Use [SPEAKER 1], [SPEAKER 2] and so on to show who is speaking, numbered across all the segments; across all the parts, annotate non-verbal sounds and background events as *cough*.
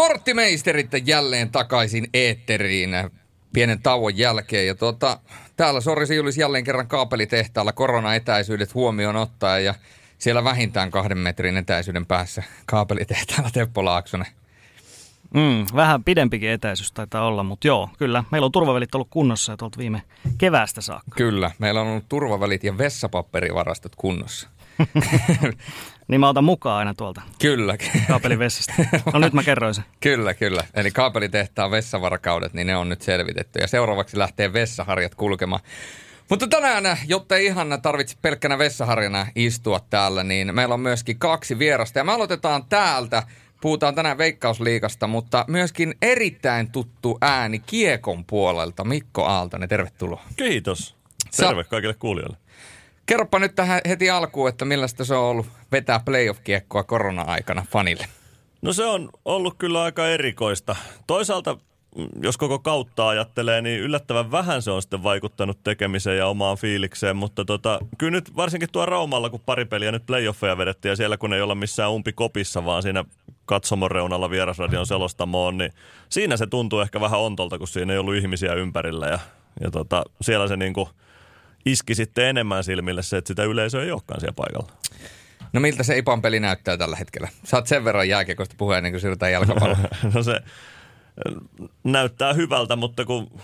[SPEAKER 1] Sporttimeisterit jälleen takaisin eetteriin pienen tauon jälkeen. Ja tuota, täällä Sorisi Julis jälleen kerran kaapelitehtaalla koronaetäisyydet huomioon ottaa ja siellä vähintään kahden metrin etäisyyden päässä kaapelitehtaalla Teppo Laaksonen.
[SPEAKER 2] Mm, vähän pidempikin etäisyys taitaa olla, mutta joo, kyllä. Meillä on turvavälit ollut kunnossa ja tuolta viime keväästä saakka.
[SPEAKER 1] Kyllä, meillä on ollut turvavälit ja vessapaperivarastot kunnossa. *laughs*
[SPEAKER 2] niin mä otan mukaan aina tuolta.
[SPEAKER 1] Kyllä.
[SPEAKER 2] Kaapelivessasta. No nyt mä kerroin sen. *laughs*
[SPEAKER 1] Kyllä, kyllä. Eli kaapelitehtaan vessavarkaudet, niin ne on nyt selvitetty. Ja seuraavaksi lähtee vessaharjat kulkemaan. Mutta tänään, jotta ei ihan tarvitse pelkkänä vessaharjana istua täällä, niin meillä on myöskin kaksi vierasta. Ja me aloitetaan täältä. Puhutaan tänään Veikkausliikasta, mutta myöskin erittäin tuttu ääni Kiekon puolelta. Mikko Aaltonen, tervetuloa.
[SPEAKER 3] Kiitos. Terve Sa- kaikille kuulijoille.
[SPEAKER 1] Kerropa nyt tähän heti alkuun, että millaista se on ollut vetää playoff-kiekkoa korona-aikana fanille.
[SPEAKER 3] No se on ollut kyllä aika erikoista. Toisaalta mm, jos koko kautta ajattelee, niin yllättävän vähän se on sitten vaikuttanut tekemiseen ja omaan fiilikseen, mutta tota, kyllä nyt varsinkin tuo Raumalla, kun pari peliä nyt playoffeja vedettiin ja siellä kun ei olla missään umpikopissa, vaan siinä katsomon reunalla vierasradion selostamoon, niin siinä se tuntuu ehkä vähän ontolta, kun siinä ei ollut ihmisiä ympärillä ja, ja tota, siellä se niin kuin – iski sitten enemmän silmille se, että sitä yleisöä ei olekaan siellä paikalla.
[SPEAKER 1] No miltä se Ipan peli näyttää tällä hetkellä? Saat sen verran jääkiekosta puhua ennen kuin siirrytään jalkapalloon. *laughs*
[SPEAKER 3] no se näyttää hyvältä, mutta kun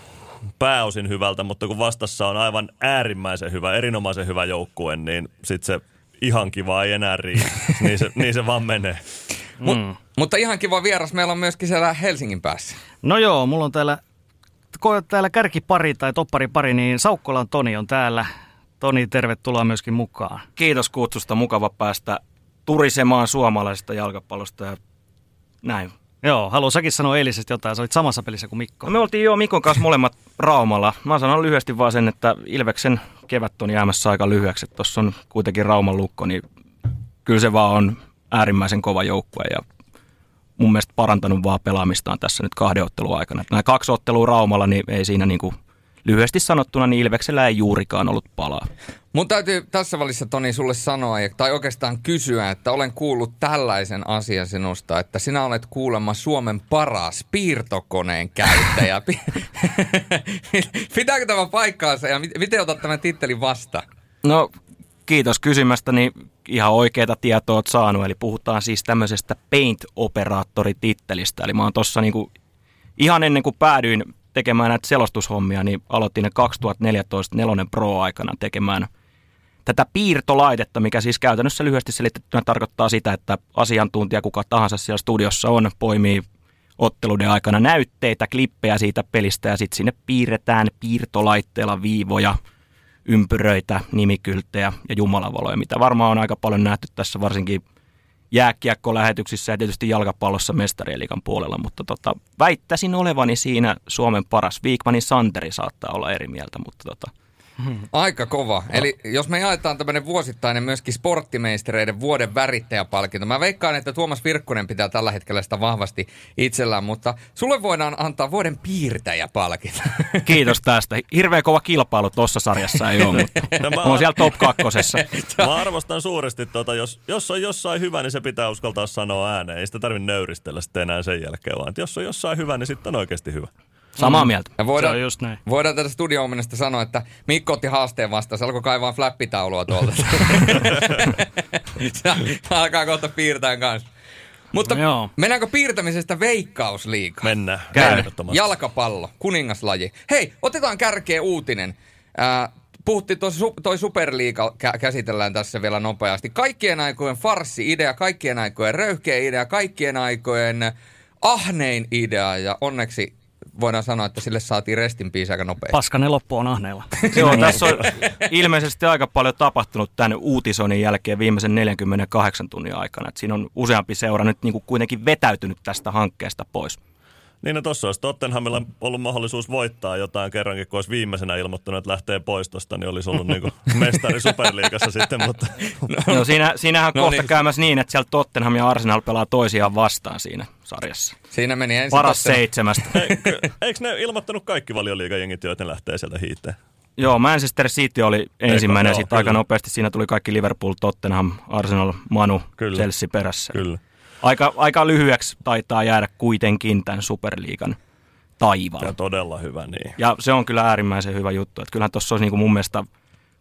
[SPEAKER 3] pääosin hyvältä, mutta kun vastassa on aivan äärimmäisen hyvä, erinomaisen hyvä joukkue, niin sitten se ihan kiva ei enää riitä. *laughs* niin, se, niin se vaan menee.
[SPEAKER 1] Mm. mutta ihan kiva vieras meillä on myöskin siellä Helsingin päässä.
[SPEAKER 2] No joo, mulla on täällä täällä kärkipari tai topparipari, niin Saukkolan Toni on täällä. Toni, tervetuloa myöskin mukaan.
[SPEAKER 4] Kiitos kutsusta. Mukava päästä turisemaan suomalaisesta jalkapallosta ja näin.
[SPEAKER 2] Joo, haluan säkin sanoa eilisestä jotain. Sä olit samassa pelissä kuin Mikko.
[SPEAKER 4] No me oltiin jo Mikon kanssa molemmat Raumalla. Mä sanon lyhyesti vaan sen, että Ilveksen kevät on jäämässä aika lyhyeksi. Tuossa on kuitenkin Rauman lukko, niin kyllä se vaan on äärimmäisen kova joukkue ja mun mielestä parantanut vaan pelaamistaan tässä nyt kahden ottelun aikana. Nämä kaksi ottelua Raumalla, niin ei siinä niin kuin lyhyesti sanottuna, niin Ilveksellä ei juurikaan ollut palaa.
[SPEAKER 1] Mun täytyy tässä välissä, Toni, sulle sanoa, tai oikeastaan kysyä, että olen kuullut tällaisen asian sinusta, että sinä olet kuulemma Suomen paras piirtokoneen käyttäjä. *laughs* *laughs* Pitääkö tämä paikkaansa ja miten otat tämän tittelin vasta?
[SPEAKER 4] No kiitos kysymästäni. Ihan oikeita tietoa olet saanut. Eli puhutaan siis tämmöisestä Paint-operaattoritittelistä. Eli mä oon tossa niinku, ihan ennen kuin päädyin tekemään näitä selostushommia, niin aloitin ne 2014 nelonen Pro-aikana tekemään tätä piirtolaitetta, mikä siis käytännössä lyhyesti selitettynä tarkoittaa sitä, että asiantuntija kuka tahansa siellä studiossa on, poimii otteluiden aikana näytteitä, klippejä siitä pelistä ja sitten sinne piirretään piirtolaitteella viivoja – ympyröitä, nimikylttejä ja jumalavaloja, mitä varmaan on aika paljon nähty tässä varsinkin jääkiekko-lähetyksissä ja tietysti jalkapallossa mestarielikan puolella, mutta tota, väittäisin olevani siinä Suomen paras. Viikmanin Santeri saattaa olla eri mieltä, mutta tota,
[SPEAKER 1] Aika kova. Eli jos me jaetaan tämmöinen vuosittainen myöskin sporttimeistereiden vuoden värittäjäpalkinto. Mä veikkaan, että Tuomas Virkkunen pitää tällä hetkellä sitä vahvasti itsellään, mutta sulle voidaan antaa vuoden piirtäjäpalkinto. *laughs*
[SPEAKER 4] Kiitos tästä. Hirveän kova kilpailu tuossa sarjassa ei ole, mutta *laughs* no mä on siellä top kakkosessa. *laughs*
[SPEAKER 3] Mä arvostan suuresti, tuota, jos, jos on jossain hyvä, niin se pitää uskaltaa sanoa ääneen. Ei sitä tarvitse nöyristellä sitten enää sen jälkeen, vaan jos on jossain hyvä, niin sitten on oikeasti hyvä.
[SPEAKER 4] Samaa mm. mieltä.
[SPEAKER 2] Ja voidaan, se on just näin.
[SPEAKER 1] Voidaan tätä studio sanoa, että Mikko otti haasteen vastaan. Se alkoi kaivaa flappitaulua tuolta. *laughs* se alkaa kohta piirtää kanssa. Mutta no, mennäänkö piirtämisestä veikkausliigaan?
[SPEAKER 3] Mennään.
[SPEAKER 1] Käy. Jalkapallo, kuningaslaji. Hei, otetaan kärkeä uutinen. Äh, puhuttiin, toi, toi Superliiga käsitellään tässä vielä nopeasti. Kaikkien aikojen farssi-idea, kaikkien aikojen röyhkeä idea, kaikkien aikojen ahnein idea ja onneksi voidaan sanoa, että sille saatiin restin piisi aika nopeasti.
[SPEAKER 2] Paskanen loppu on ahneella. *laughs*
[SPEAKER 4] Joo, tässä on ilmeisesti aika paljon tapahtunut tämän uutisoinnin jälkeen viimeisen 48 tunnin aikana. Että siinä on useampi seura nyt niin kuin kuitenkin vetäytynyt tästä hankkeesta pois.
[SPEAKER 3] Niin no tuossa olisi Tottenhamilla ollut mahdollisuus voittaa jotain kerrankin, kun olisi viimeisenä ilmoittanut, että lähtee poistosta, niin olisi ollut niin *laughs* mestari Superliigassa sitten. Mutta...
[SPEAKER 4] No, no siinä, siinähän on no, kohta niin. käymässä niin, että siellä Tottenham ja Arsenal pelaa toisiaan vastaan siinä sarjassa.
[SPEAKER 1] Siinä meni ensin
[SPEAKER 4] Paras tossa... seitsemästä.
[SPEAKER 3] Eikö, eikö ne ilmoittanut kaikki valioliigajengit, joita lähtee sieltä hiiteen?
[SPEAKER 4] Joo, Manchester City oli ensimmäinen, sitten aika nopeasti siinä tuli kaikki Liverpool, Tottenham, Arsenal, Manu, Kyllä. Chelsea perässä.
[SPEAKER 3] Kyllä.
[SPEAKER 4] Aika, aika lyhyeksi taitaa jäädä kuitenkin tämän Superliigan taivaan.
[SPEAKER 3] Ja todella hyvä, niin.
[SPEAKER 4] Ja se on kyllä äärimmäisen hyvä juttu. Että kyllähän tuossa olisi niin kuin mun mielestä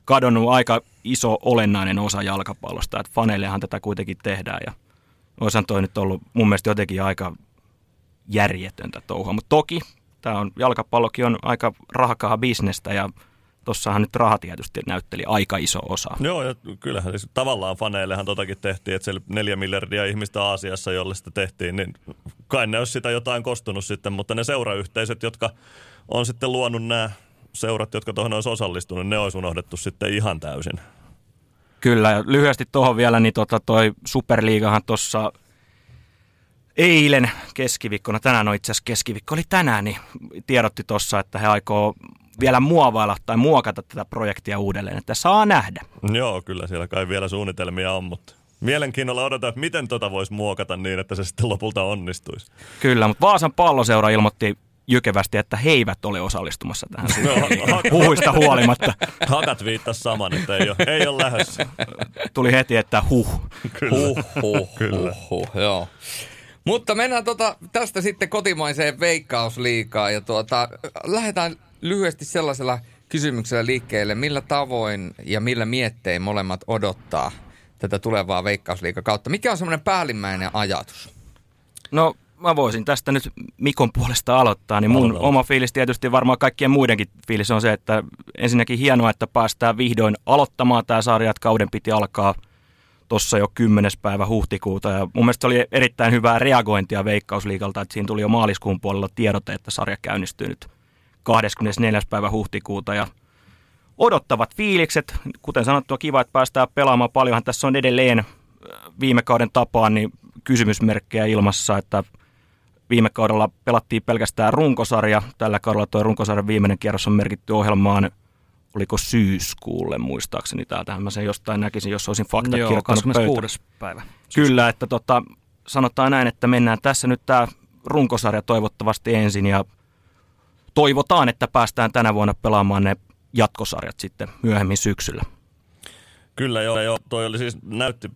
[SPEAKER 4] kadonnut aika iso olennainen osa jalkapallosta. Että faneillehan tätä kuitenkin tehdään ja olisihan toi nyt ollut mun mielestä jotenkin aika järjetöntä touhua. Mutta toki tämä on, jalkapallokin on aika rahakaa bisnestä ja tossahan nyt raha tietysti näytteli aika iso osa.
[SPEAKER 3] Joo, ja kyllähän siis tavallaan faneillehan totakin tehtiin, että siellä neljä miljardia ihmistä Aasiassa, jolle sitä tehtiin, niin kai ne olisi sitä jotain kostunut sitten, mutta ne seurayhteisöt, jotka on sitten luonut nämä seurat, jotka tuohon olisi osallistunut, ne olisi unohdettu sitten ihan täysin.
[SPEAKER 4] Kyllä, ja lyhyesti tuohon vielä, niin tota toi Superliigahan tuossa eilen keskiviikkona, tänään on itse asiassa keskiviikko, oli tänään, niin tiedotti tuossa, että he aikoo vielä muovailla tai muokata tätä projektia uudelleen, että saa nähdä.
[SPEAKER 3] Joo, kyllä siellä kai vielä suunnitelmia on, mutta mielenkiinnolla odotan, että miten tota voisi muokata niin, että se sitten lopulta onnistuisi.
[SPEAKER 4] Kyllä, mutta Vaasan palloseura ilmoitti jykevästi, että he eivät ole osallistumassa tähän no, huhuista huolimatta. *laughs*
[SPEAKER 3] Hakat viittasi saman, että ei ole, ei ole lähdössä.
[SPEAKER 4] Tuli heti, että huh.
[SPEAKER 1] Kyllä. Huh, huh, Kyllä. huh, huh, joo. Mutta mennään tota, tästä sitten kotimaiseen veikkausliikaan ja tuota, lähdetään lyhyesti sellaisella kysymyksellä liikkeelle, millä tavoin ja millä miettein molemmat odottaa tätä tulevaa veikkausliikakautta. Mikä on semmoinen päällimmäinen ajatus?
[SPEAKER 4] No mä voisin tästä nyt Mikon puolesta aloittaa, niin mun oma fiilis tietysti varmaan kaikkien muidenkin fiilis on se, että ensinnäkin hienoa, että päästään vihdoin aloittamaan tämä sarja, että kauden piti alkaa tuossa jo 10. päivä huhtikuuta. Ja mun mielestä oli erittäin hyvää reagointia Veikkausliikalta, että siinä tuli jo maaliskuun puolella tiedote, että sarja käynnistyy nyt 24. päivä huhtikuuta ja odottavat fiilikset. Kuten sanottua, kiva, että päästään pelaamaan paljonhan. Tässä on edelleen äh, viime kauden tapaan niin kysymysmerkkejä ilmassa, että viime kaudella pelattiin pelkästään runkosarja. Tällä kaudella tuo runkosarjan viimeinen kierros on merkitty ohjelmaan oliko syyskuulle muistaakseni. Täältähän mä sen jostain näkisin, jos olisin fakta
[SPEAKER 2] Joo, 26. päivä.
[SPEAKER 4] Kyllä, että tota, sanotaan näin, että mennään tässä nyt tämä runkosarja toivottavasti ensin ja toivotaan, että päästään tänä vuonna pelaamaan ne jatkosarjat sitten myöhemmin syksyllä.
[SPEAKER 3] Kyllä joo, joo. toi oli siis, näytti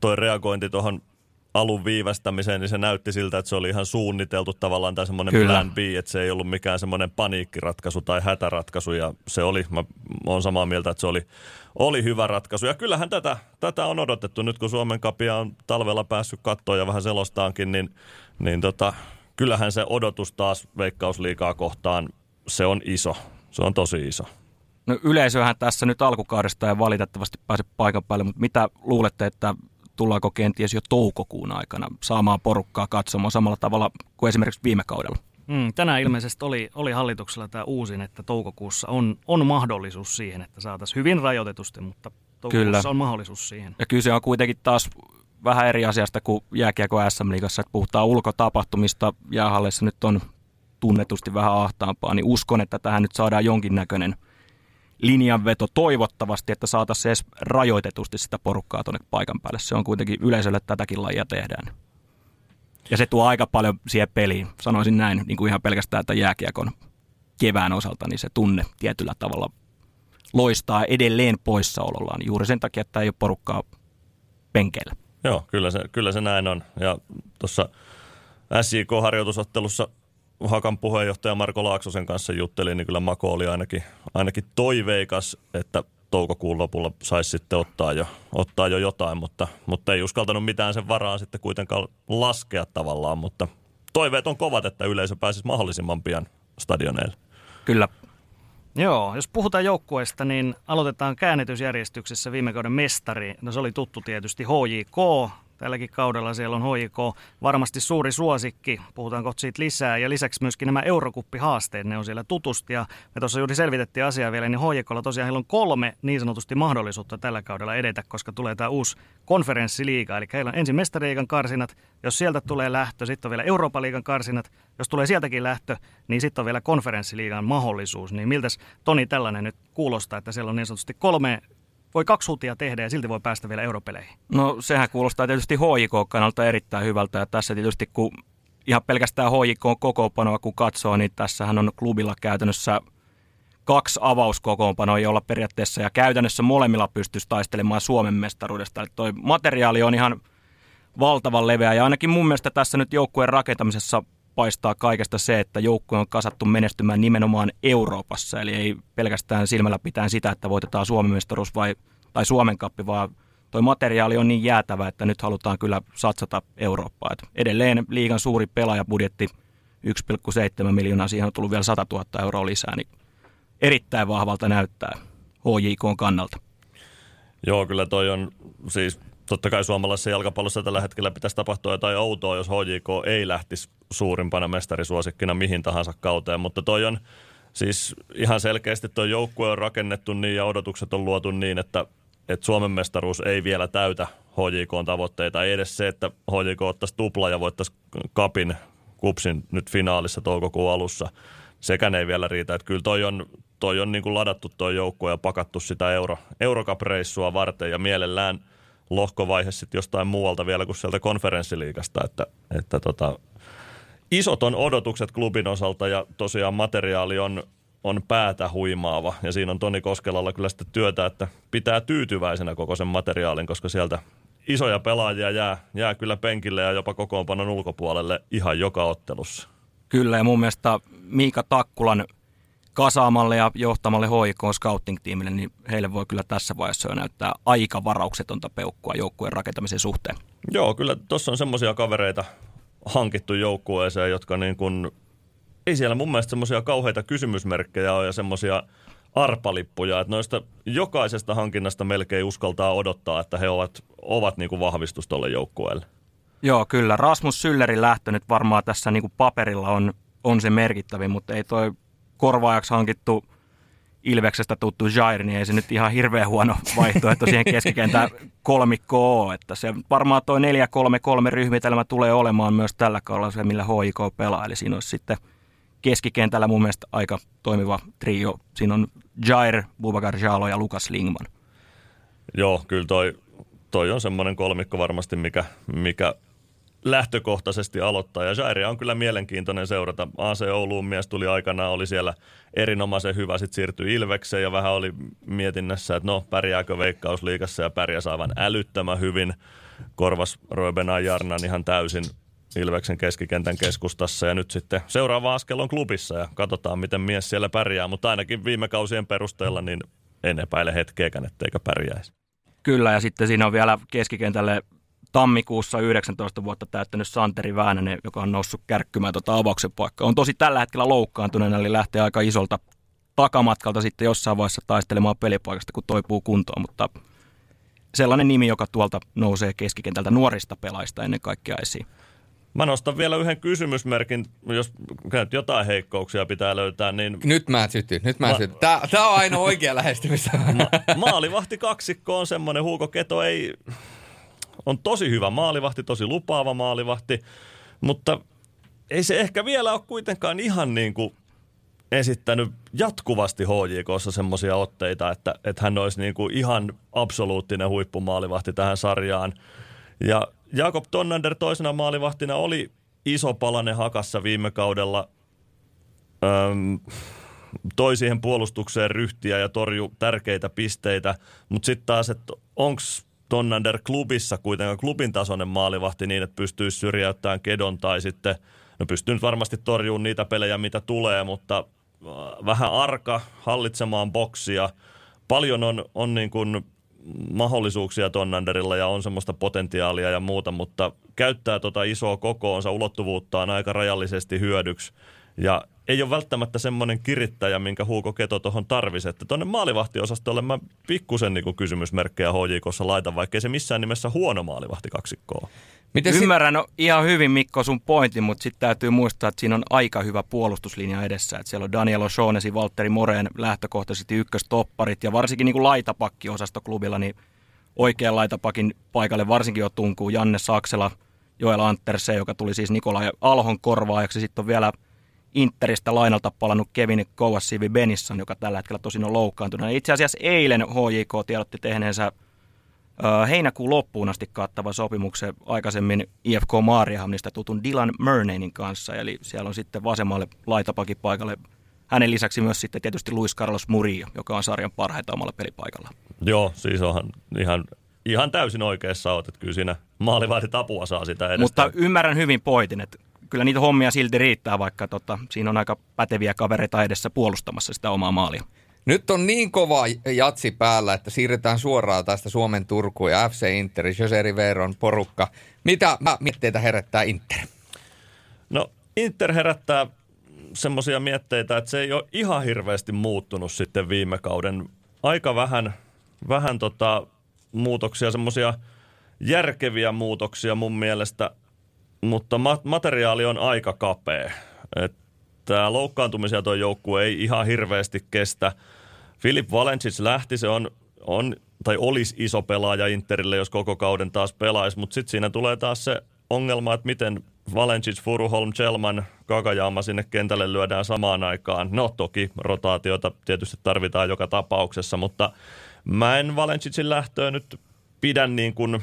[SPEAKER 3] toi reagointi tuohon alun viivästämiseen, niin se näytti siltä, että se oli ihan suunniteltu tavallaan tai semmoinen Kyllä. plan B, että se ei ollut mikään semmoinen paniikkiratkaisu tai hätäratkaisu ja se oli, mä oon samaa mieltä, että se oli, oli hyvä ratkaisu. Ja kyllähän tätä, tätä on odotettu nyt, kun Suomen kapia on talvella päässyt kattoon ja vähän selostaankin, niin, niin tota, kyllähän se odotus taas veikkausliikaa kohtaan, se on iso. Se on tosi iso.
[SPEAKER 4] No yleisöhän tässä nyt alkukaudesta ei valitettavasti pääse paikan päälle, mutta mitä luulette, että tullaanko kenties jo toukokuun aikana saamaan porukkaa katsomaan samalla tavalla kuin esimerkiksi viime kaudella?
[SPEAKER 2] Mm, tänään ilmeisesti oli, oli hallituksella tämä uusin, että toukokuussa on, on mahdollisuus siihen, että saataisiin hyvin rajoitetusti, mutta toukokuussa kyllä. on mahdollisuus siihen.
[SPEAKER 4] Ja kyse on kuitenkin taas vähän eri asiasta kuin jääkiekko SM-liigassa, että puhutaan ulkotapahtumista. Jäähallissa nyt on tunnetusti vähän ahtaampaa, niin uskon, että tähän nyt saadaan jonkinnäköinen linjanveto toivottavasti, että saataisiin edes rajoitetusti sitä porukkaa tuonne paikan päälle. Se on kuitenkin yleisölle tätäkin lajia tehdään. Ja se tuo aika paljon siihen peliin. Sanoisin näin, niin kuin ihan pelkästään että jääkiekon kevään osalta, niin se tunne tietyllä tavalla loistaa edelleen poissaolollaan juuri sen takia, että ei ole porukkaa penkeillä.
[SPEAKER 3] Joo, kyllä se, kyllä se näin on. Ja tuossa SJK-harjoitusottelussa Hakan puheenjohtaja Marko Laaksosen kanssa juttelin, niin kyllä Mako oli ainakin, ainakin toiveikas, että toukokuun lopulla saisi sitten ottaa jo, ottaa jo jotain, mutta, mutta ei uskaltanut mitään sen varaan sitten kuitenkaan laskea tavallaan, mutta toiveet on kovat, että yleisö pääsisi mahdollisimman pian stadioneille.
[SPEAKER 4] Kyllä.
[SPEAKER 2] Joo, jos puhutaan joukkueesta, niin aloitetaan käännetysjärjestyksessä viime kauden mestari. No se oli tuttu tietysti HJK, Tälläkin kaudella siellä on HIK varmasti suuri suosikki, puhutaan kohta siitä lisää. Ja lisäksi myöskin nämä eurokuppihaasteet, ne on siellä tutusti. Ja me tuossa juuri selvitettiin asiaa vielä, niin HIKlla tosiaan heillä on kolme niin sanotusti mahdollisuutta tällä kaudella edetä, koska tulee tämä uusi konferenssiliiga. Eli heillä on ensin mestariigan karsinat, jos sieltä tulee lähtö, sitten on vielä Euroopan liigan karsinat. Jos tulee sieltäkin lähtö, niin sitten on vielä konferenssiliigan mahdollisuus. Niin miltäs Toni tällainen nyt kuulostaa, että siellä on niin sanotusti kolme voi kaksi hutia tehdä ja silti voi päästä vielä europeleihin.
[SPEAKER 4] No sehän kuulostaa tietysti HJK-kannalta erittäin hyvältä ja tässä tietysti kun ihan pelkästään HJK kokoonpanoa kun katsoo, niin tässähän on klubilla käytännössä kaksi avauskokoonpanoa, jolla periaatteessa ja käytännössä molemmilla pystyisi taistelemaan Suomen mestaruudesta. Eli toi materiaali on ihan valtavan leveä. Ja ainakin mun mielestä tässä nyt joukkueen rakentamisessa paistaa kaikesta se, että joukkue on kasattu menestymään nimenomaan Euroopassa. Eli ei pelkästään silmällä pitää sitä, että voitetaan Suomen mestaruus vai, tai Suomen kappi, vaan toi materiaali on niin jäätävä, että nyt halutaan kyllä satsata Eurooppaan. Et edelleen liigan suuri pelaajabudjetti 1,7 miljoonaa, siihen on tullut vielä 100 000 euroa lisää, niin erittäin vahvalta näyttää HJK kannalta.
[SPEAKER 3] Joo, kyllä toi on siis totta kai suomalaisessa jalkapallossa tällä hetkellä pitäisi tapahtua jotain outoa, jos HJK ei lähtisi suurimpana mestarisuosikkina mihin tahansa kauteen, mutta toi on siis ihan selkeästi tuo joukkue on rakennettu niin ja odotukset on luotu niin, että, että Suomen mestaruus ei vielä täytä HJK tavoitteita. Ei edes se, että HJK ottaisi tupla ja voittaisi kapin kupsin nyt finaalissa toukokuun alussa. Sekään ei vielä riitä. Että kyllä toi on, toi on niin kuin ladattu tuo joukkue ja pakattu sitä Euro, Eurocup-reissua varten ja mielellään – lohkovaihe sitten jostain muualta vielä kuin sieltä konferenssiliikasta, että, että tota, isot on odotukset klubin osalta ja tosiaan materiaali on, on päätä huimaava ja siinä on Toni Koskelalla kyllä sitten työtä, että pitää tyytyväisenä koko sen materiaalin, koska sieltä isoja pelaajia jää, jää kyllä penkille ja jopa kokoonpanon ulkopuolelle ihan joka ottelussa.
[SPEAKER 4] Kyllä ja mun mielestä Miika Takkulan – kasaamalle ja johtamalle HIK scouting-tiimille, niin heille voi kyllä tässä vaiheessa jo näyttää aika varauksetonta peukkua joukkueen rakentamisen suhteen.
[SPEAKER 3] Joo, kyllä tuossa on semmoisia kavereita hankittu joukkueeseen, jotka niin kuin, ei siellä mun mielestä semmoisia kauheita kysymysmerkkejä ole ja semmoisia arpalippuja, että noista jokaisesta hankinnasta melkein uskaltaa odottaa, että he ovat, ovat niin kuin vahvistus tuolle joukkueelle.
[SPEAKER 4] Joo, kyllä. Rasmus Syllerin lähtö nyt varmaan tässä niin kuin paperilla on, on se merkittävin, mutta ei toi korvaajaksi hankittu Ilveksestä tuttu Jair, niin ei se nyt ihan hirveän huono vaihtoehto siihen keskikentään kolmikko ole. Että se varmaan tuo 4-3-3 ryhmitelmä tulee olemaan myös tällä kaudella se, millä HIK pelaa. Eli siinä olisi sitten keskikentällä mun mielestä aika toimiva trio. Siinä on Jair, Bubakar Jalo ja Lukas Lingman.
[SPEAKER 3] Joo, kyllä toi, toi on semmoinen kolmikko varmasti, mikä, mikä lähtökohtaisesti aloittaa. Ja Jairia on kyllä mielenkiintoinen seurata. AC Ouluun mies tuli aikanaan, oli siellä erinomaisen hyvä, sitten siirtyi Ilvekseen ja vähän oli mietinnässä, että no pärjääkö Veikkausliigassa ja pärjäs aivan älyttömän hyvin. Korvas Roebena Jarnan ihan täysin Ilveksen keskikentän keskustassa ja nyt sitten seuraava askel on klubissa ja katsotaan, miten mies siellä pärjää, mutta ainakin viime kausien perusteella niin en epäile hetkeäkään, etteikö pärjäisi.
[SPEAKER 4] Kyllä, ja sitten siinä on vielä keskikentälle tammikuussa 19 vuotta täyttänyt Santeri Väänänen, joka on noussut kärkkymään tuota avauksen paikkaa. On tosi tällä hetkellä loukkaantuneena, eli lähtee aika isolta takamatkalta sitten jossain vaiheessa taistelemaan pelipaikasta, kun toipuu kuntoon, mutta sellainen nimi, joka tuolta nousee keskikentältä nuorista pelaista ennen kaikkea esiin.
[SPEAKER 3] Mä nostan vielä yhden kysymysmerkin, jos jotain heikkouksia pitää löytää, niin...
[SPEAKER 1] Nyt mä sytyn, nyt mä, mä... sytyn. Tää, tää on aina oikea lähestymistä. *laughs*
[SPEAKER 3] Ma- maalivahti kaksikko on semmoinen, Huuko Keto ei on tosi hyvä maalivahti, tosi lupaava maalivahti, mutta ei se ehkä vielä ole kuitenkaan ihan niin kuin esittänyt jatkuvasti HJKssa semmoisia otteita, että, että hän olisi niin kuin ihan absoluuttinen huippumaalivahti tähän sarjaan. Ja Jakob Tonnander toisena maalivahtina oli iso palanen hakassa viime kaudella. Öm, toi siihen puolustukseen ryhtiä ja torju tärkeitä pisteitä, mutta sitten taas, että onko Tonnander klubissa kuitenkaan klubin tasoinen maalivahti niin, että pystyisi syrjäyttämään kedon tai sitten, no pystyy nyt varmasti torjumaan niitä pelejä, mitä tulee, mutta äh, vähän arka hallitsemaan boksia. Paljon on, on niin kuin mahdollisuuksia Tonnanderilla ja on semmoista potentiaalia ja muuta, mutta käyttää tota isoa kokoonsa, ulottuvuuttaan aika rajallisesti hyödyksi. Ja ei ole välttämättä semmoinen kirittäjä, minkä Huuko Keto tuohon tarvisi. Että tuonne maalivahtiosastolle mä pikkusen niin kysymysmerkkejä HJKssa laitan, vaikkei se missään nimessä huono maalivahti kaksikkoa.
[SPEAKER 4] Miten Ymmärrän sit... ihan hyvin Mikko sun pointin, mutta sitten täytyy muistaa, että siinä on aika hyvä puolustuslinja edessä. Että siellä on Daniel O'Shaughnessy, Valtteri Moreen lähtökohtaisesti ykköstopparit ja varsinkin niin kuin laitapakki-osastoklubilla, niin oikean laitapakin paikalle varsinkin jo tunkuu Janne Saksela, Joel Antterse, joka tuli siis Nikolai Alhon korvaajaksi. Sitten on vielä – Interistä lainalta palannut Kevin Kouassivi Benisson, joka tällä hetkellä tosin on loukkaantunut. Itse asiassa eilen HJK tiedotti tehneensä heinäkuun loppuun asti kattava sopimuksen aikaisemmin IFK Maariahamnista tutun Dylan Murnainin kanssa. Eli siellä on sitten vasemmalle laitapakin paikalle hänen lisäksi myös sitten tietysti Luis Carlos Murillo, joka on sarjan parhaita omalla pelipaikalla.
[SPEAKER 3] Joo, siis onhan ihan ihan täysin oikeassa oot, että kyllä siinä maalivahdit apua saa sitä edestä.
[SPEAKER 4] Mutta ymmärrän hyvin pointin, että kyllä niitä hommia silti riittää, vaikka tota, siinä on aika päteviä kavereita edessä puolustamassa sitä omaa maalia.
[SPEAKER 1] Nyt on niin kova jatsi päällä, että siirretään suoraan tästä Suomen Turkuun ja FC Inter, Jose Riveron porukka. Mitä mietteitä herättää Inter?
[SPEAKER 3] No Inter herättää semmoisia mietteitä, että se ei ole ihan hirveästi muuttunut sitten viime kauden. Aika vähän, vähän tota muutoksia, semmoisia järkeviä muutoksia mun mielestä, mutta ma- materiaali on aika kapea. Tämä loukkaantumisia tuo joukkue ei ihan hirveästi kestä. Filip Valencic lähti, se on, on tai olisi iso pelaaja Interille, jos koko kauden taas pelaisi, mutta sitten siinä tulee taas se ongelma, että miten Valencic, Furuholm, Chelman, Kakajaama sinne kentälle lyödään samaan aikaan. No toki rotaatiota tietysti tarvitaan joka tapauksessa, mutta mä en Valencicin lähtöä nyt pidä niin kuin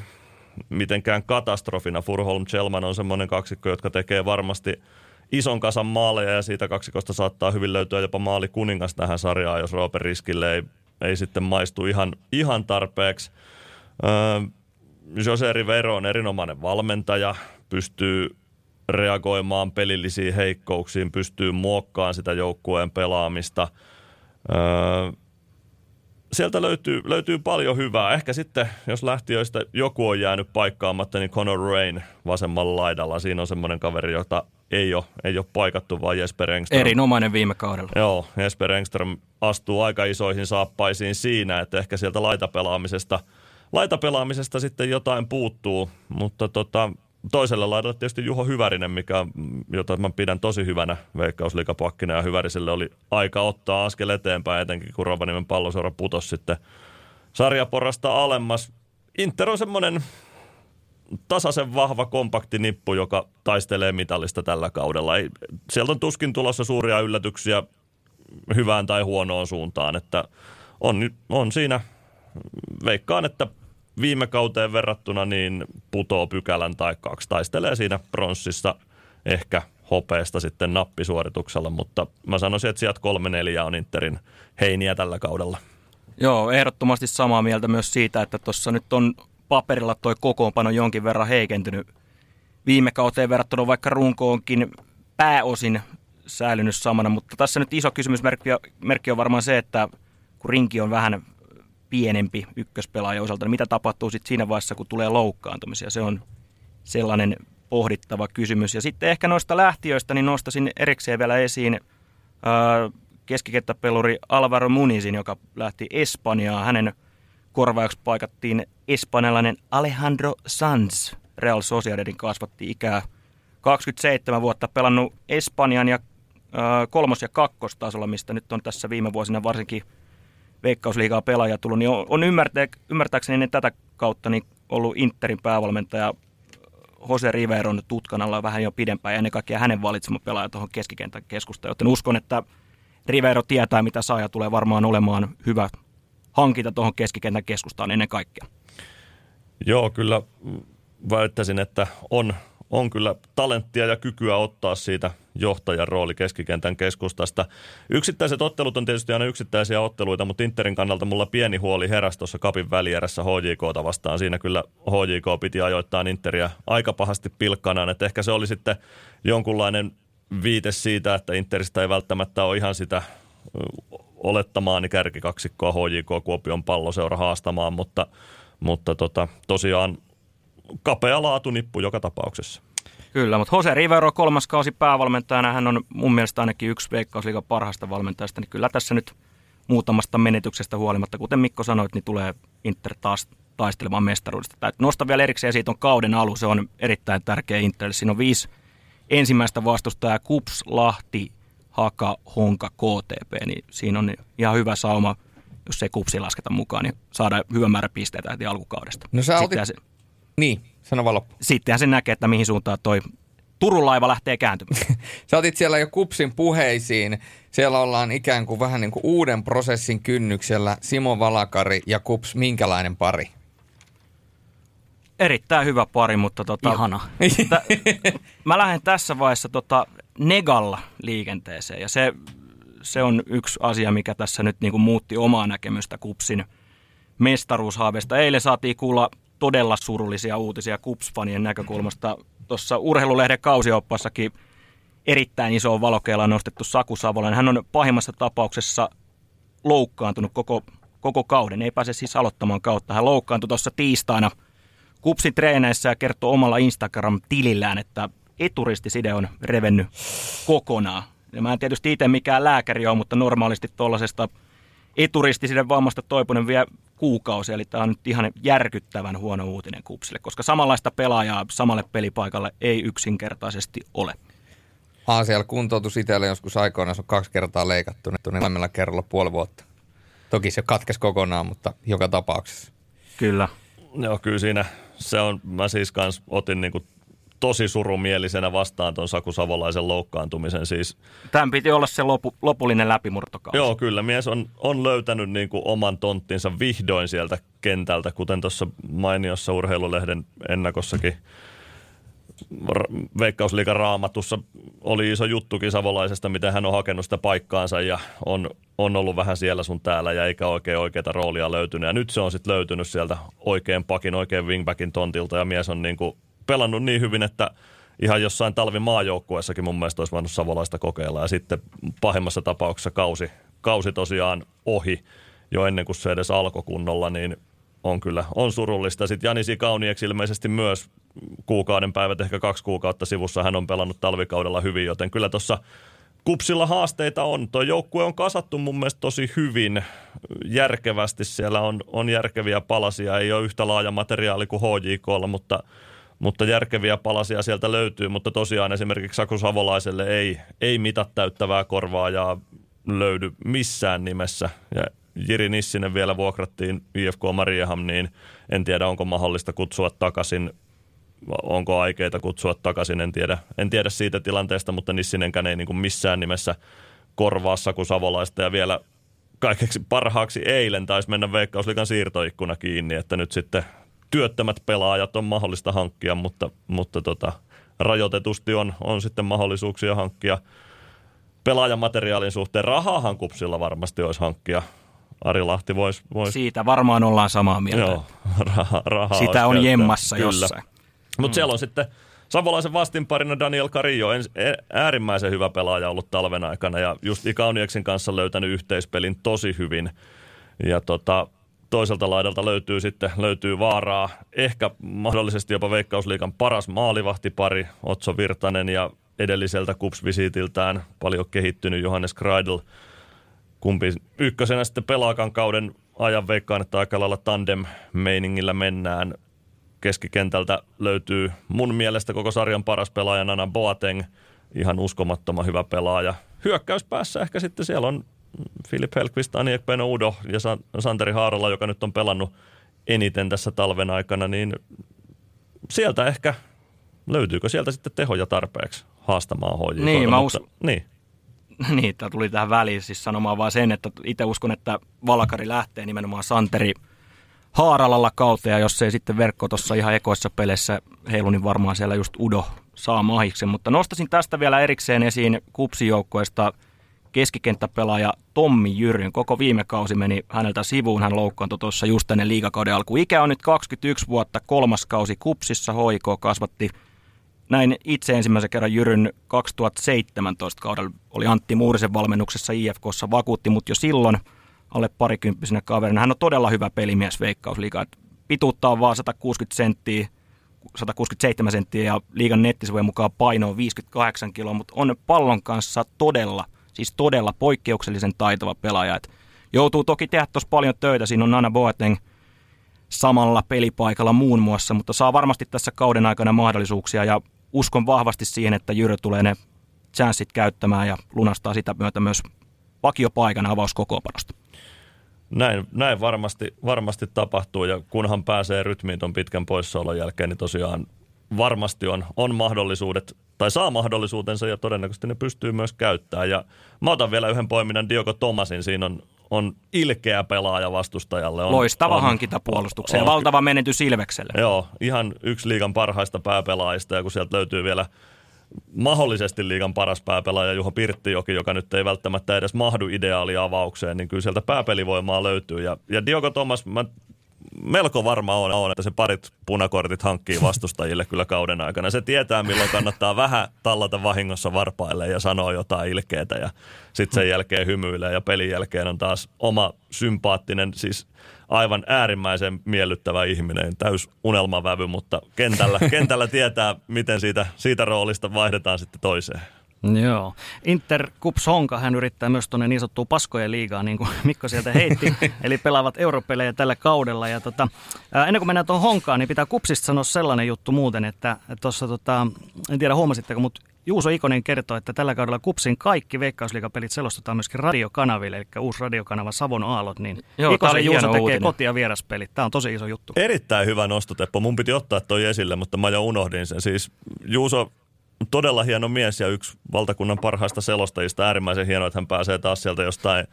[SPEAKER 3] mitenkään katastrofina. Furholm Chelman on semmoinen kaksikko, jotka tekee varmasti ison kasan maaleja ja siitä kaksikosta saattaa hyvin löytyä jopa maali kuningas tähän sarjaan, jos Roope Riskille ei, ei sitten maistu ihan, ihan tarpeeksi. Öö, Jose Rivero on erinomainen valmentaja, pystyy reagoimaan pelillisiin heikkouksiin, pystyy muokkaamaan sitä joukkueen pelaamista. Öö, sieltä löytyy, löytyy paljon hyvää. Ehkä sitten, jos lähtiöistä joku on jäänyt paikkaamatta, niin Conor Rain vasemmalla laidalla. Siinä on semmoinen kaveri, jota ei ole, ei ole paikattu, vaan Jesper Engström.
[SPEAKER 4] Erinomainen viime kaudella.
[SPEAKER 3] Joo, Jesper Engström astuu aika isoihin saappaisiin siinä, että ehkä sieltä laitapelaamisesta, laitapelaamisesta sitten jotain puuttuu, mutta tota, toiselle laidalle tietysti Juho Hyvärinen, mikä, jota mä pidän tosi hyvänä veikkausliikapakkina ja Hyväriselle oli aika ottaa askel eteenpäin, etenkin kun Rovaniemen palloseura putosi sitten sarjaporasta alemmas. Inter on semmoinen tasaisen vahva kompakti nippu, joka taistelee mitallista tällä kaudella. Ei, sieltä on tuskin tulossa suuria yllätyksiä hyvään tai huonoon suuntaan, että on, on siinä, veikkaan, että viime kauteen verrattuna niin putoo pykälän tai kaksi. Taistelee siinä pronssissa ehkä hopeesta sitten nappisuorituksella, mutta mä sanoisin, että sieltä kolme neljä on Interin heiniä tällä kaudella.
[SPEAKER 4] Joo, ehdottomasti samaa mieltä myös siitä, että tuossa nyt on paperilla toi kokoonpano jonkin verran heikentynyt viime kauteen verrattuna, vaikka runko onkin pääosin säilynyt samana, mutta tässä nyt iso kysymysmerkki on varmaan se, että kun rinki on vähän pienempi ykköspelaaja osalta, niin mitä tapahtuu sitten siinä vaiheessa, kun tulee loukkaantumisia? Se on sellainen pohdittava kysymys. Ja sitten ehkä noista lähtiöistä, niin nostasin erikseen vielä esiin keskikenttäpeluri Alvaro Munizin, joka lähti Espanjaan. Hänen korvaajaksi paikattiin espanjalainen Alejandro Sanz. Real Sociedadin kasvatti ikää 27 vuotta pelannut Espanjan ja kolmos- ja kakkostasolla, mistä nyt on tässä viime vuosina varsinkin – veikkausliigaa pelaaja tullut, niin on, on ymmärtää, ymmärtääkseni niin tätä kautta niin ollut Interin päävalmentaja Jose Riveron tutkan alla vähän jo pidempään ja ennen kaikkea hänen valitsema pelaaja tuohon keskikentän keskustaan. Joten uskon, että Rivero tietää mitä saa ja tulee varmaan olemaan hyvä hankinta tuohon keskikentän keskustaan ennen kaikkea.
[SPEAKER 3] Joo, kyllä väittäisin, että on on kyllä talenttia ja kykyä ottaa siitä johtajan rooli keskikentän keskustasta. Yksittäiset ottelut on tietysti aina yksittäisiä otteluita, mutta Interin kannalta mulla pieni huoli heräsi tuossa kapin välierässä HJKta vastaan. Siinä kyllä HJK piti ajoittaa Interiä aika pahasti pilkkanaan, että ehkä se oli sitten jonkunlainen viite siitä, että Interistä ei välttämättä ole ihan sitä olettamaani kärkikaksikkoa HJK Kuopion palloseura haastamaan, mutta, mutta tota, tosiaan kapea laatunippu joka tapauksessa.
[SPEAKER 4] Kyllä, mutta Jose Rivero kolmas kausi päävalmentajana, hän on mun mielestä ainakin yksi veikkausliigan parhaista valmentajista, niin kyllä tässä nyt muutamasta menetyksestä huolimatta, kuten Mikko sanoit, niin tulee Inter taas taistelemaan mestaruudesta. Täytyy nostaa vielä erikseen siitä on kauden alu, se on erittäin tärkeä Inter. Siinä on viisi ensimmäistä vastustajaa, Kups, Lahti, Haka, Honka, KTP, niin siinä on ihan hyvä sauma, jos se Kupsi lasketa mukaan, niin saada hyvä määrä pisteitä heti alkukaudesta.
[SPEAKER 1] No sä otit, se, niin, sano vaan loppu.
[SPEAKER 4] Sittenhän se näkee, että mihin suuntaan toi Turun laiva lähtee kääntymään. *laughs*
[SPEAKER 1] Sä otit siellä jo Kupsin puheisiin. Siellä ollaan ikään kuin vähän niin kuin uuden prosessin kynnyksellä. Simo Valakari ja Kups, minkälainen pari?
[SPEAKER 4] Erittäin hyvä pari, mutta tota,
[SPEAKER 2] Ihana. *laughs*
[SPEAKER 4] T- mä lähden tässä vaiheessa tota negalla liikenteeseen ja se, se on yksi asia, mikä tässä nyt niin kuin muutti omaa näkemystä Kupsin mestaruushaaveesta. Eilen saatiin kuulla todella surullisia uutisia Kups-fanien näkökulmasta. Tuossa urheilulehden kausioppassakin erittäin iso valokeila nostettu Saku Savolainen. Hän on pahimmassa tapauksessa loukkaantunut koko, koko kauden, ei pääse siis aloittamaan kautta. Hän loukkaantui tuossa tiistaina Kupsin treeneissä ja kertoo omalla Instagram-tilillään, että eturistiside on revennyt kokonaan. Ja mä en tietysti itse mikään lääkäri ole, mutta normaalisti tuollaisesta eturistisiden vammasta toipunen vielä kuukausi, eli tämä on nyt ihan järkyttävän huono uutinen Kupsille, koska samanlaista pelaajaa samalle pelipaikalle ei yksinkertaisesti ole.
[SPEAKER 1] Aasialla kuntoutus itselle joskus aikoinaan, se on kaksi kertaa leikattu, niin molemmilla kerralla puoli vuotta. Toki se katkesi kokonaan, mutta joka tapauksessa.
[SPEAKER 4] Kyllä.
[SPEAKER 3] Joo, kyllä siinä se on, mä siis kans otin niinku tosi surumielisenä vastaan tuon Saku Savolaisen loukkaantumisen. Siis,
[SPEAKER 4] Tämän piti olla se lopu, lopullinen läpimurtokausi.
[SPEAKER 3] joo, kyllä mies on, on löytänyt niinku oman tonttinsa vihdoin sieltä kentältä, kuten tuossa mainiossa urheilulehden ennakossakin Veikkausliikan raamatussa oli iso juttukin Savolaisesta, miten hän on hakenut sitä paikkaansa ja on, on ollut vähän siellä sun täällä ja eikä oikein oikeita roolia löytynyt. Ja nyt se on sitten löytynyt sieltä oikein pakin, oikein wingbackin tontilta ja mies on niinku pelannut niin hyvin, että ihan jossain talvi maajoukkueessakin mun mielestä olisi voinut Savolaista kokeilla. Ja sitten pahimmassa tapauksessa kausi, kausi tosiaan ohi jo ennen kuin se edes alkoi kunnolla, niin on kyllä, on surullista. Sitten Jani Sikaunieks ilmeisesti myös kuukauden päivät, ehkä kaksi kuukautta sivussa hän on pelannut talvikaudella hyvin, joten kyllä tuossa Kupsilla haasteita on. Tuo joukkue on kasattu mun mielestä tosi hyvin, järkevästi. Siellä on, on järkeviä palasia, ei ole yhtä laaja materiaali kuin HJKlla, mutta, mutta järkeviä palasia sieltä löytyy. Mutta tosiaan esimerkiksi Saku Savolaiselle ei, ei mitat täyttävää korvaa ja löydy missään nimessä. Ja Jiri Nissinen vielä vuokrattiin IFK Marieham, niin en tiedä onko mahdollista kutsua takaisin onko aikeita kutsua takaisin, en tiedä, en tiedä siitä tilanteesta, mutta Nissinenkään ei niin kuin missään nimessä korvaa Saku Savolaista ja vielä kaikeksi parhaaksi eilen taisi mennä Veikkausliikan siirtoikkuna kiinni, että nyt sitten työttömät pelaajat on mahdollista hankkia, mutta, mutta tota, rajoitetusti on, on sitten mahdollisuuksia hankkia pelaajamateriaalin suhteen. Rahaahan kupsilla varmasti olisi hankkia. Ari Lahti voisi... Vois,
[SPEAKER 4] Siitä varmaan ollaan samaa mieltä.
[SPEAKER 3] joo, *laughs* raha, rahaa
[SPEAKER 4] Sitä on
[SPEAKER 3] käyttää.
[SPEAKER 4] jemmassa
[SPEAKER 3] Kyllä.
[SPEAKER 4] jossain.
[SPEAKER 3] Mutta siellä on sitten Savolaisen vastinparina Daniel Carillo, ens- e- äärimmäisen hyvä pelaaja ollut talven aikana ja just Ikaunieksen kanssa löytänyt yhteispelin tosi hyvin. Ja tota, toiselta laidalta löytyy sitten löytyy vaaraa, ehkä mahdollisesti jopa Veikkausliikan paras maalivahtipari, Otso Virtanen ja edelliseltä kupsvisiitiltään paljon kehittynyt Johannes Kreidel. Kumpi ykkösenä sitten pelaakan kauden ajan veikkaan, että aika lailla tandem-meiningillä mennään keskikentältä löytyy mun mielestä koko sarjan paras pelaaja Nana Boateng, ihan uskomattoman hyvä pelaaja. Hyökkäyspäässä ehkä sitten siellä on Filip Helqvist, Aniek Udo ja Sa- Santeri Haarala, joka nyt on pelannut eniten tässä talven aikana, niin sieltä ehkä, löytyykö sieltä sitten tehoja tarpeeksi haastamaan HJK?
[SPEAKER 4] Niin, mä us-
[SPEAKER 3] Niin, *laughs*
[SPEAKER 4] niin, tämä tuli tähän väliin siis sanomaan vaan sen, että itse uskon, että Valkari lähtee nimenomaan Santeri Haaralalla kautta, ja jos ei sitten verkko tuossa ihan ekoissa peleissä heilu, niin varmaan siellä just Udo saa mahiksen. Mutta nostasin tästä vielä erikseen esiin kupsijoukkoista keskikenttäpelaaja Tommi Jyryn. Koko viime kausi meni häneltä sivuun, hän loukkaantui tuossa just ennen liigakauden alku. Ikä on nyt 21 vuotta, kolmas kausi kupsissa, HIK kasvatti näin itse ensimmäisen kerran Jyryn 2017 kaudella oli Antti Muurisen valmennuksessa IFKssa, vakuutti mut jo silloin alle parikymppisenä kaverina. Hän on todella hyvä pelimies veikkausliiga. Pituutta on vaan 160 senttiä, 167 senttiä ja liigan nettisivujen mukaan paino on 58 kiloa, mutta on pallon kanssa todella, todella poikkeuksellisen taitava pelaaja. Et joutuu toki tehdä tuossa paljon töitä, siinä on Nana Boateng samalla pelipaikalla muun muassa, mutta saa varmasti tässä kauden aikana mahdollisuuksia ja uskon vahvasti siihen, että Jyrö tulee ne chanssit käyttämään ja lunastaa sitä myötä myös vakiopaikan avauskokoopanosta.
[SPEAKER 3] Näin, näin varmasti, varmasti tapahtuu ja kunhan pääsee rytmiin tuon pitkän poissaolon jälkeen, niin tosiaan varmasti on, on mahdollisuudet tai saa mahdollisuutensa ja todennäköisesti ne pystyy myös käyttämään. Ja mä otan vielä yhden poiminnan Diogo Tomasin, siinä on, on ilkeä pelaaja vastustajalle. On,
[SPEAKER 4] Loistava
[SPEAKER 3] on,
[SPEAKER 4] hankinta puolustukseen,
[SPEAKER 3] on-
[SPEAKER 4] valtava menetys Ilvekselle.
[SPEAKER 3] Joo, ihan yksi liigan parhaista pääpelaajista ja kun sieltä löytyy vielä mahdollisesti liigan paras pääpelaaja Juho Pirttijoki, joka nyt ei välttämättä edes mahdu ideaaliavaukseen, niin kyllä sieltä pääpelivoimaa löytyy. Ja, ja Diogo Thomas, mä melko varma on, on, että se parit punakortit hankkii vastustajille kyllä kauden aikana. Se tietää, milloin kannattaa vähän tallata vahingossa varpaille ja sanoa jotain ilkeitä ja sitten sen jälkeen hymyilee ja pelin jälkeen on taas oma sympaattinen, siis aivan äärimmäisen miellyttävä ihminen, täys unelmavävy, mutta kentällä, kentällä tietää, miten siitä, siitä roolista vaihdetaan sitten toiseen.
[SPEAKER 2] Joo. Inter Kups Honka, hän yrittää myös tuonne niin sanottuun paskojen liigaan, niin kuin Mikko sieltä heitti, *laughs* eli pelaavat europelejä tällä kaudella. Ja tota, ennen kuin mennään tuohon Honkaan, niin pitää Kupsista sanoa sellainen juttu muuten, että tuossa, tota, en tiedä huomasitteko, mutta Juuso Ikonen kertoo, että tällä kaudella Kupsin kaikki veikkausliigapelit selostetaan myöskin radiokanaville, eli uusi radiokanava Savon Aallot, niin Joo, Ikosen Juuso tekee uutinen. koti- ja vieraspelit. Tämä on tosi iso juttu.
[SPEAKER 3] Erittäin hyvä nostoteppo. Mun piti ottaa toi esille, mutta mä jo unohdin sen. Siis Juuso todella hieno mies ja yksi valtakunnan parhaista selostajista. Äärimmäisen hienoa, että hän pääsee taas sieltä jostain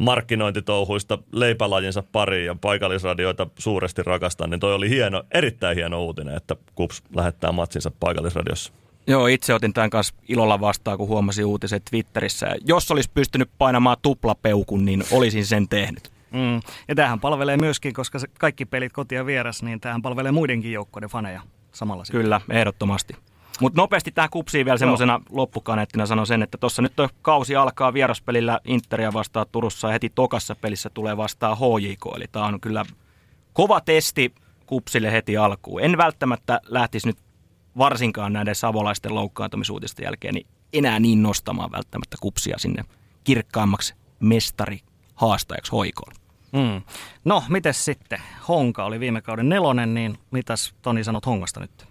[SPEAKER 3] markkinointitouhuista leipälajinsa pariin ja paikallisradioita suuresti rakastan. Niin toi oli hieno, erittäin hieno uutinen, että KUPS lähettää matsinsa paikallisradiossa.
[SPEAKER 4] Joo, itse otin tämän kanssa ilolla vastaan, kun huomasin uutiset Twitterissä. Jos olisi pystynyt painamaan tuplapeukun, niin olisin sen tehnyt.
[SPEAKER 2] Mm. Ja tämähän palvelee myöskin, koska kaikki pelit koti ja vieras, niin tämähän palvelee muidenkin joukkoiden faneja samalla.
[SPEAKER 4] Kyllä, ehdottomasti. Mutta nopeasti tähän kupsiin vielä semmoisena loppukaneettina sanon sen, että tuossa nyt kausi alkaa vieraspelillä Interia vastaan Turussa ja heti tokassa pelissä tulee vastaan HJK. Eli tämä on kyllä kova testi kupsille heti alkuun. En välttämättä lähtisi nyt varsinkaan näiden savolaisten loukkaantumisuutisten jälkeen niin enää niin nostamaan välttämättä kupsia sinne kirkkaammaksi mestari haastajaksi hoikoon.
[SPEAKER 2] Mm. No, miten sitten? Honka oli viime kauden nelonen, niin mitäs Toni sanot Hongasta nyt?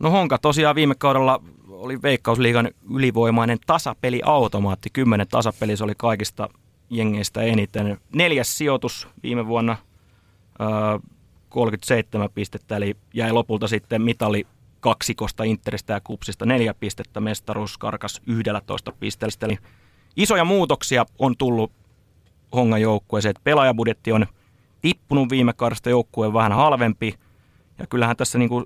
[SPEAKER 4] No Honka tosiaan viime kaudella oli Veikkausliigan ylivoimainen tasapeliautomaatti. Kymmenen tasapeli se oli kaikista jengeistä eniten. Neljäs sijoitus viime vuonna, 37 pistettä, eli jäi lopulta sitten mitali kaksikosta Interistä ja Kupsista. Neljä pistettä, mestaruus karkas 11 pisteellä. Eli isoja muutoksia on tullut Hongan joukkueeseen. Pelaajabudjetti on tippunut viime kaudesta joukkueen vähän halvempi. Ja kyllähän tässä niin kuin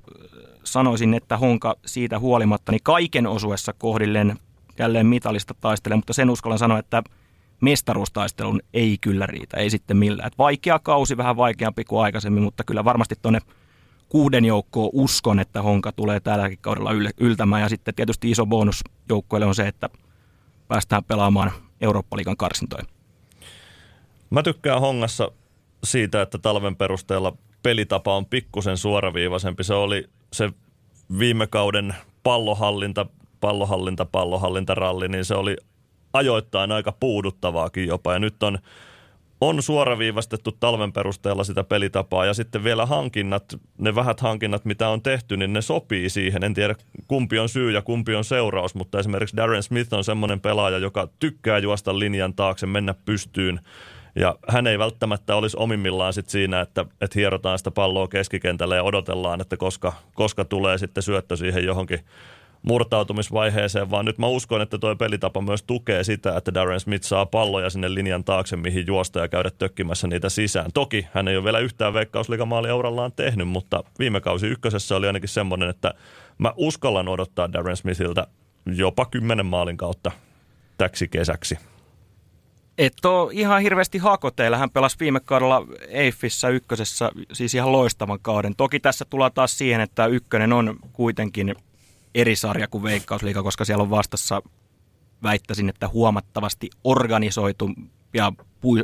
[SPEAKER 4] sanoisin, että Honka siitä huolimatta niin kaiken osuessa kohdilleen jälleen mitalista taistelee, mutta sen uskallan sanoa, että mestaruustaistelun ei kyllä riitä, ei sitten millään. Et vaikea kausi, vähän vaikeampi kuin aikaisemmin, mutta kyllä varmasti tuonne kuuden joukkoon uskon, että Honka tulee tälläkin kaudella yltämään. Ja sitten tietysti iso bonus joukkueelle on se, että päästään pelaamaan Eurooppa-liigan karsintoja.
[SPEAKER 3] Mä tykkään Hongassa siitä, että talven perusteella pelitapa on pikkusen suoraviivaisempi. Se oli se viime kauden pallohallinta, pallohallinta, pallohallintaralli, niin se oli ajoittain aika puuduttavaakin jopa. Ja nyt on, on suoraviivastettu talven perusteella sitä pelitapaa ja sitten vielä hankinnat, ne vähät hankinnat, mitä on tehty, niin ne sopii siihen. En tiedä kumpi on syy ja kumpi on seuraus, mutta esimerkiksi Darren Smith on semmoinen pelaaja, joka tykkää juosta linjan taakse, mennä pystyyn – ja hän ei välttämättä olisi omimmillaan sit siinä, että, että hierotaan sitä palloa keskikentälle ja odotellaan, että koska, koska tulee sitten syöttö siihen johonkin murtautumisvaiheeseen, vaan nyt mä uskon, että tuo pelitapa myös tukee sitä, että Darren Smith saa palloja sinne linjan taakse, mihin juosta ja käydä tökkimässä niitä sisään. Toki hän ei ole vielä yhtään veikkausliikamaali urallaan tehnyt, mutta viime kausi ykkösessä oli ainakin semmoinen, että mä uskallan odottaa Darren Smithiltä jopa kymmenen maalin kautta täksi kesäksi.
[SPEAKER 4] Et ole ihan hirveästi hakoteilla. Hän pelasi viime kaudella Eiffissä ykkösessä siis ihan loistavan kauden. Toki tässä tulee taas siihen, että ykkönen on kuitenkin eri sarja kuin Veikkausliiga, koska siellä on vastassa väittäisin, että huomattavasti organisoitu ja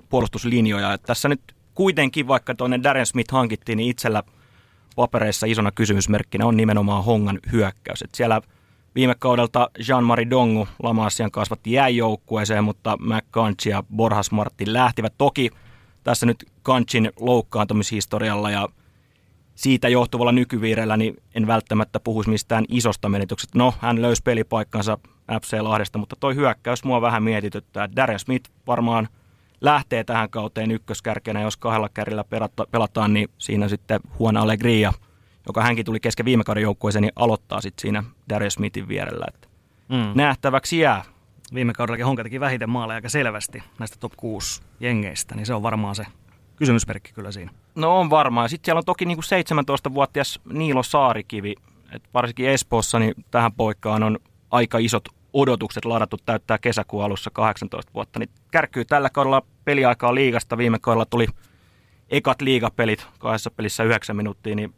[SPEAKER 4] puolustuslinjoja. Et tässä nyt kuitenkin, vaikka tuonne Darren Smith hankittiin, niin itsellä papereissa isona kysymysmerkkinä on nimenomaan Hongan hyökkäys. Et siellä – Viime kaudelta Jean-Marie Dongu Lamasian kasvatti jääjoukkueeseen, mutta McCanchi ja Borhas Martin lähtivät. Toki tässä nyt Kanchin loukkaantumishistorialla ja siitä johtuvalla nykyviireellä niin en välttämättä puhuisi mistään isosta menetyksestä. No, hän löysi pelipaikkansa FC Lahdesta, mutta toi hyökkäys mua vähän mietityttää. Darren Smith varmaan lähtee tähän kauteen ykköskärkenä, jos kahdella kärjellä pelataan, niin siinä sitten Juan Allegria – joka hänkin tuli kesken viime kauden joukkueeseen, niin aloittaa sitten siinä Darius Smithin vierellä. Että mm. Nähtäväksi jää.
[SPEAKER 2] Viime kaudellakin Honka teki vähiten maaleja aika selvästi näistä top 6 jengeistä, niin se on varmaan se kysymysmerkki kyllä siinä.
[SPEAKER 4] No on varmaan. Sitten siellä on toki niin kuin 17-vuotias Niilo Saarikivi. Et varsinkin Espoossa niin tähän poikkaan on aika isot odotukset ladattu täyttää kesäkuun alussa 18 vuotta. Niin kärkyy tällä kaudella peliaikaa liigasta. Viime kaudella tuli ekat liigapelit kahdessa pelissä yhdeksän minuuttia, niin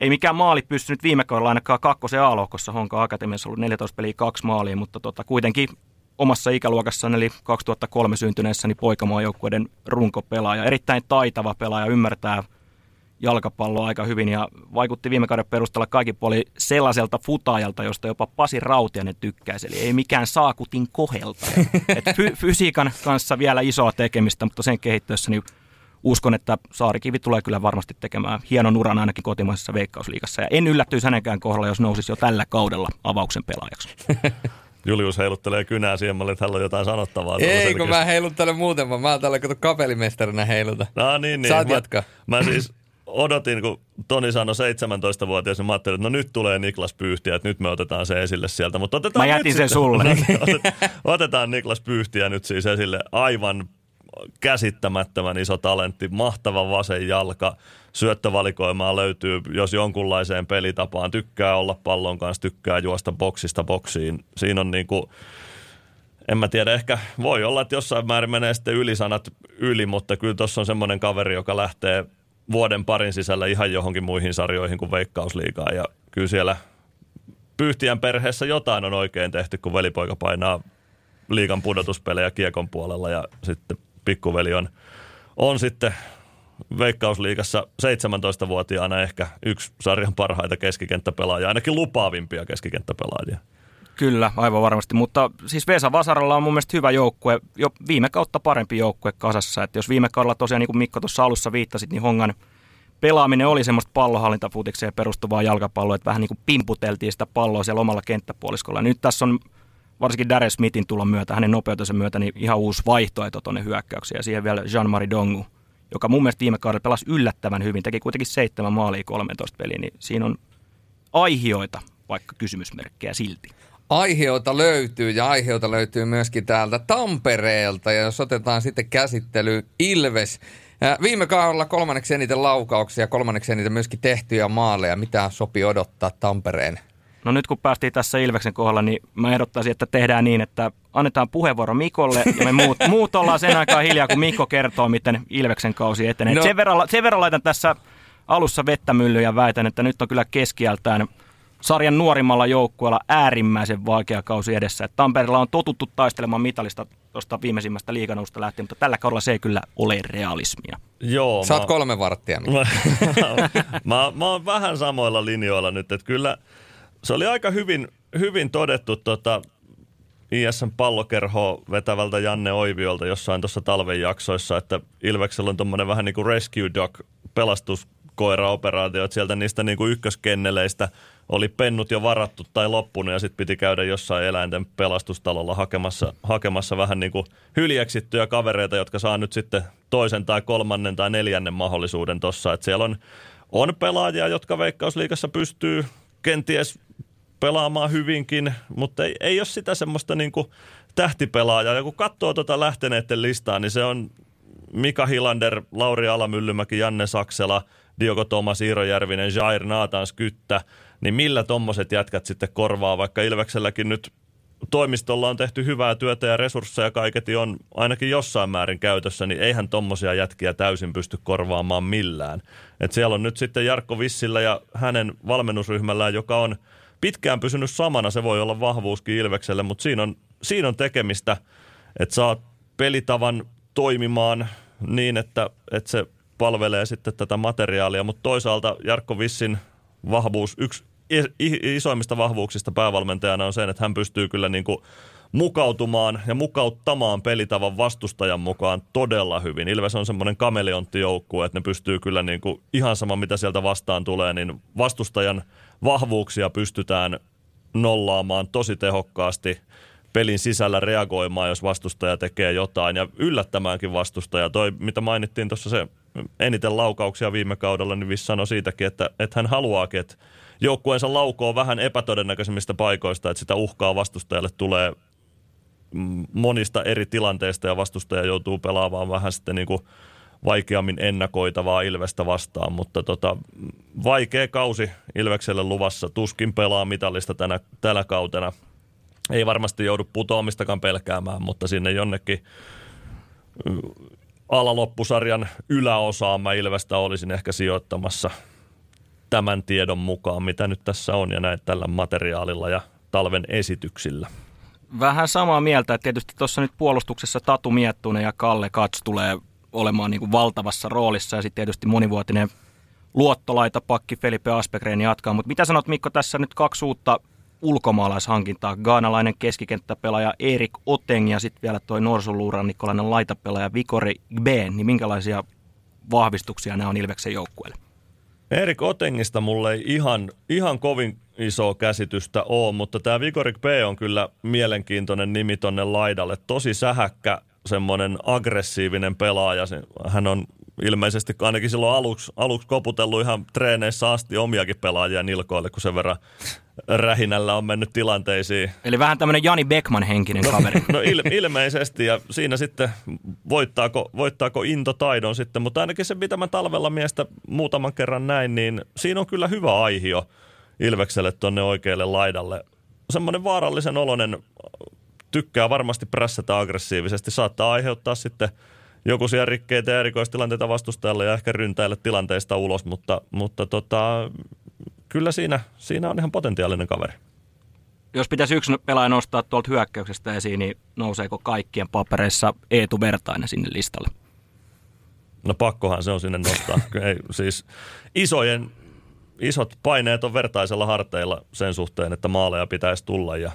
[SPEAKER 4] ei mikään maali pystynyt viime kaudella ainakaan kakkosen A-lohkossa. Honka Akatemiassa ollut 14 peliä kaksi maalia, mutta tota, kuitenkin omassa ikäluokassaan, eli 2003 syntyneessä, niin poikamaajoukkueiden runkopelaaja. Erittäin taitava pelaaja, ymmärtää jalkapalloa aika hyvin ja vaikutti viime kauden perusteella kaikki puoli sellaiselta futaajalta, josta jopa Pasi Rautianen tykkäisi. Eli ei mikään saakutin kohelta. *laughs* Et fy- fysiikan kanssa vielä isoa tekemistä, mutta sen kehittyessä niin uskon, että Saarikivi tulee kyllä varmasti tekemään hienon uran ainakin kotimaisessa veikkausliigassa. Ja en yllättyisi hänenkään kohdalla, jos nousisi jo tällä kaudella avauksen pelaajaksi. *laughs*
[SPEAKER 3] Julius heiluttelee kynää siihen malliin, että hänellä on jotain sanottavaa.
[SPEAKER 1] Ei, kun mä heiluttelen muuten, mä oon täällä kato kapelimestarina heiluta.
[SPEAKER 3] No niin, niin.
[SPEAKER 1] Saat
[SPEAKER 3] mä,
[SPEAKER 1] jatkaa.
[SPEAKER 3] Mä siis odotin, kun Toni sanoi 17-vuotias, niin mä ajattelin, että no nyt tulee Niklas Pyyhtiä, että nyt me otetaan se esille sieltä. Mutta otetaan
[SPEAKER 4] Mä jätin sen
[SPEAKER 3] sitten-
[SPEAKER 4] sulle. *laughs*
[SPEAKER 3] Otet- otetaan Niklas Pyyhtiä nyt siis esille. Aivan käsittämättömän iso talentti, mahtava vasen jalka, syöttövalikoimaa löytyy, jos jonkunlaiseen pelitapaan. Tykkää olla pallon kanssa, tykkää juosta boksista boksiin. Siinä on niinku, en mä tiedä, ehkä voi olla, että jossain määrin menee sitten ylisanat yli, mutta kyllä tuossa on semmoinen kaveri, joka lähtee vuoden parin sisällä ihan johonkin muihin sarjoihin kuin Veikkausliigaan. Ja kyllä siellä Pyyhtiän perheessä jotain on oikein tehty, kun velipoika painaa liigan pudotuspelejä kiekon puolella ja sitten pikkuveli on, on sitten Veikkausliigassa 17-vuotiaana ehkä yksi sarjan parhaita keskikenttäpelaajia, ainakin lupaavimpia keskikenttäpelaajia.
[SPEAKER 4] Kyllä, aivan varmasti. Mutta siis Vesa Vasaralla on mun mielestä hyvä joukkue, jo viime kautta parempi joukkue kasassa. Että jos viime kaudella tosiaan, niin kuin Mikko tuossa alussa viittasit, niin Hongan pelaaminen oli semmoista pallohallintafutikseen perustuvaa jalkapalloa, että vähän niin kuin pimputeltiin sitä palloa siellä omalla kenttäpuoliskolla. Nyt tässä on varsinkin Darius Smithin tulon myötä, hänen nopeutensa myötä, niin ihan uusi vaihtoehto tuonne hyökkäyksiin. Ja siihen vielä Jean-Marie Dongu, joka mun mielestä viime kaudella pelasi yllättävän hyvin, teki kuitenkin seitsemän maalia 13 peliä, niin siinä on aihioita, vaikka kysymysmerkkejä silti.
[SPEAKER 1] Aiheota löytyy ja aiheota löytyy myöskin täältä Tampereelta. Ja jos otetaan sitten käsittely Ilves. Viime kaudella kolmanneksi eniten laukauksia, kolmanneksi eniten myöskin tehtyjä maaleja. Mitä sopii odottaa Tampereen?
[SPEAKER 4] No nyt kun päästiin tässä Ilveksen kohdalla, niin mä ehdottaisin, että tehdään niin, että annetaan puheenvuoro Mikolle ja me muut, *laughs* muut ollaan sen aikaa hiljaa, kun Mikko kertoo, miten Ilveksen kausi etenee.
[SPEAKER 1] No.
[SPEAKER 4] Sen, verran, sen verran laitan tässä alussa vettä myllyyn ja väitän, että nyt on kyllä keskiältään sarjan nuorimmalla joukkueella äärimmäisen vaikea kausi edessä. Et Tampereella on totuttu taistelemaan mitalista tuosta viimeisimmästä liiganousta lähtien, mutta tällä kaudella se ei kyllä ole realismia.
[SPEAKER 3] Joo,
[SPEAKER 1] Saat
[SPEAKER 3] mä-
[SPEAKER 1] kolme varttia. Mikko. *laughs*
[SPEAKER 3] mä, mä oon vähän samoilla linjoilla nyt, että kyllä se oli aika hyvin, hyvin todettu tota, ISN pallokerho vetävältä Janne Oiviolta jossain tuossa talven jaksoissa, että Ilveksellä on tuommoinen vähän niin kuin rescue dog pelastuskoira-operaatio, että sieltä niistä niin kuin ykköskenneleistä oli pennut jo varattu tai loppunut ja sitten piti käydä jossain eläinten pelastustalolla hakemassa, hakemassa vähän niin kuin hyljeksittyjä kavereita, jotka saa nyt sitten toisen tai kolmannen tai neljännen mahdollisuuden tuossa. Että siellä on, on pelaajia, jotka Veikkausliigassa pystyy kenties pelaamaan hyvinkin, mutta ei, ei ole sitä semmoista niin kuin tähtipelaajaa. Ja kun katsoo tuota lähteneiden listaa, niin se on Mika Hilander, Lauri Alamyllymäki, Janne Saksela, Diogo Thomas, Iiro Järvinen, Jair Naatans Kyttä, niin millä tommoset jätkät sitten korvaa, vaikka Ilvekselläkin nyt toimistolla on tehty hyvää työtä ja resursseja kaiketi on ainakin jossain määrin käytössä, niin eihän tommosia jätkiä täysin pysty korvaamaan millään. Et siellä on nyt sitten Jarkko Vissillä ja hänen valmennusryhmällään, joka on pitkään pysynyt samana, se voi olla vahvuuskin Ilvekselle, mutta siinä on, siinä on tekemistä, että saat pelitavan toimimaan niin, että, että se palvelee sitten tätä materiaalia, mutta toisaalta Jarkko Vissin vahvuus, yksi isoimmista vahvuuksista päävalmentajana on se, että hän pystyy kyllä niin kuin mukautumaan ja mukauttamaan pelitavan vastustajan mukaan todella hyvin. Ilves on semmoinen kameleonttijoukkue, että ne pystyy kyllä niin kuin ihan sama mitä sieltä vastaan tulee, niin vastustajan vahvuuksia pystytään nollaamaan tosi tehokkaasti pelin sisällä reagoimaan, jos vastustaja tekee jotain ja yllättämäänkin vastustaja. Toi, mitä mainittiin tuossa se eniten laukauksia viime kaudella, niin Viss sanoi siitäkin, että, että hän haluaakin, että joukkueensa laukoo vähän epätodennäköisemmistä paikoista, että sitä uhkaa vastustajalle tulee monista eri tilanteista ja vastustaja joutuu pelaamaan vähän sitten niin kuin vaikeammin ennakoitavaa Ilvestä vastaan, mutta tota, vaikea kausi Ilvekselle luvassa. Tuskin pelaa mitallista tänä, tänä kautena. Ei varmasti joudu putoamistakaan pelkäämään, mutta sinne jonnekin alaloppusarjan yläosaan mä Ilvestä olisin ehkä sijoittamassa tämän tiedon mukaan, mitä nyt tässä on ja näin tällä materiaalilla ja talven esityksillä.
[SPEAKER 4] Vähän samaa mieltä, että tietysti tuossa nyt puolustuksessa Tatu Miettunen ja Kalle Kats tulee olemaan niin kuin valtavassa roolissa ja sitten tietysti monivuotinen luottolaita pakki Felipe Aspegren jatkaa. Mutta mitä sanot Mikko, tässä nyt kaksi uutta ulkomaalaishankintaa. Gaanalainen keskikenttäpelaaja Erik Oteng ja sitten vielä toi norsuluuranikkolainen laitapelaaja Vikori B. Niin minkälaisia vahvistuksia nämä on Ilveksen joukkueelle?
[SPEAKER 3] Erik Otengista mulle ei ihan, ihan kovin iso käsitystä ole, mutta tämä Vigorik B on kyllä mielenkiintoinen nimi tonne laidalle. Tosi sähäkkä, semmoinen aggressiivinen pelaaja. Hän on ilmeisesti ainakin silloin aluksi, aluksi koputellut ihan treeneissä asti omiakin pelaajia nilkoille, kun sen verran rähinällä on mennyt tilanteisiin.
[SPEAKER 4] Eli vähän tämmöinen Jani Beckman henkinen
[SPEAKER 3] no,
[SPEAKER 4] kaveri.
[SPEAKER 3] No il, ilmeisesti ja siinä sitten voittaako, voittaako into taidon sitten, mutta ainakin se mitä mä talvella miestä muutaman kerran näin, niin siinä on kyllä hyvä aihio Ilvekselle tuonne oikealle laidalle. Semmoinen vaarallisen oloinen tykkää varmasti prässätä aggressiivisesti, saattaa aiheuttaa sitten joku siellä rikkeitä ja erikoistilanteita vastustajalle ja ehkä ryntäillä tilanteista ulos, mutta, mutta tota, kyllä siinä, siinä on ihan potentiaalinen kaveri.
[SPEAKER 4] Jos pitäisi yksi pelaaja nostaa tuolta hyökkäyksestä esiin, niin nouseeko kaikkien papereissa Eetu Vertainen sinne listalle?
[SPEAKER 3] No pakkohan se on sinne nostaa. *laughs* Ei, siis isojen, isot paineet on vertaisella harteilla sen suhteen, että maaleja pitäisi tulla ja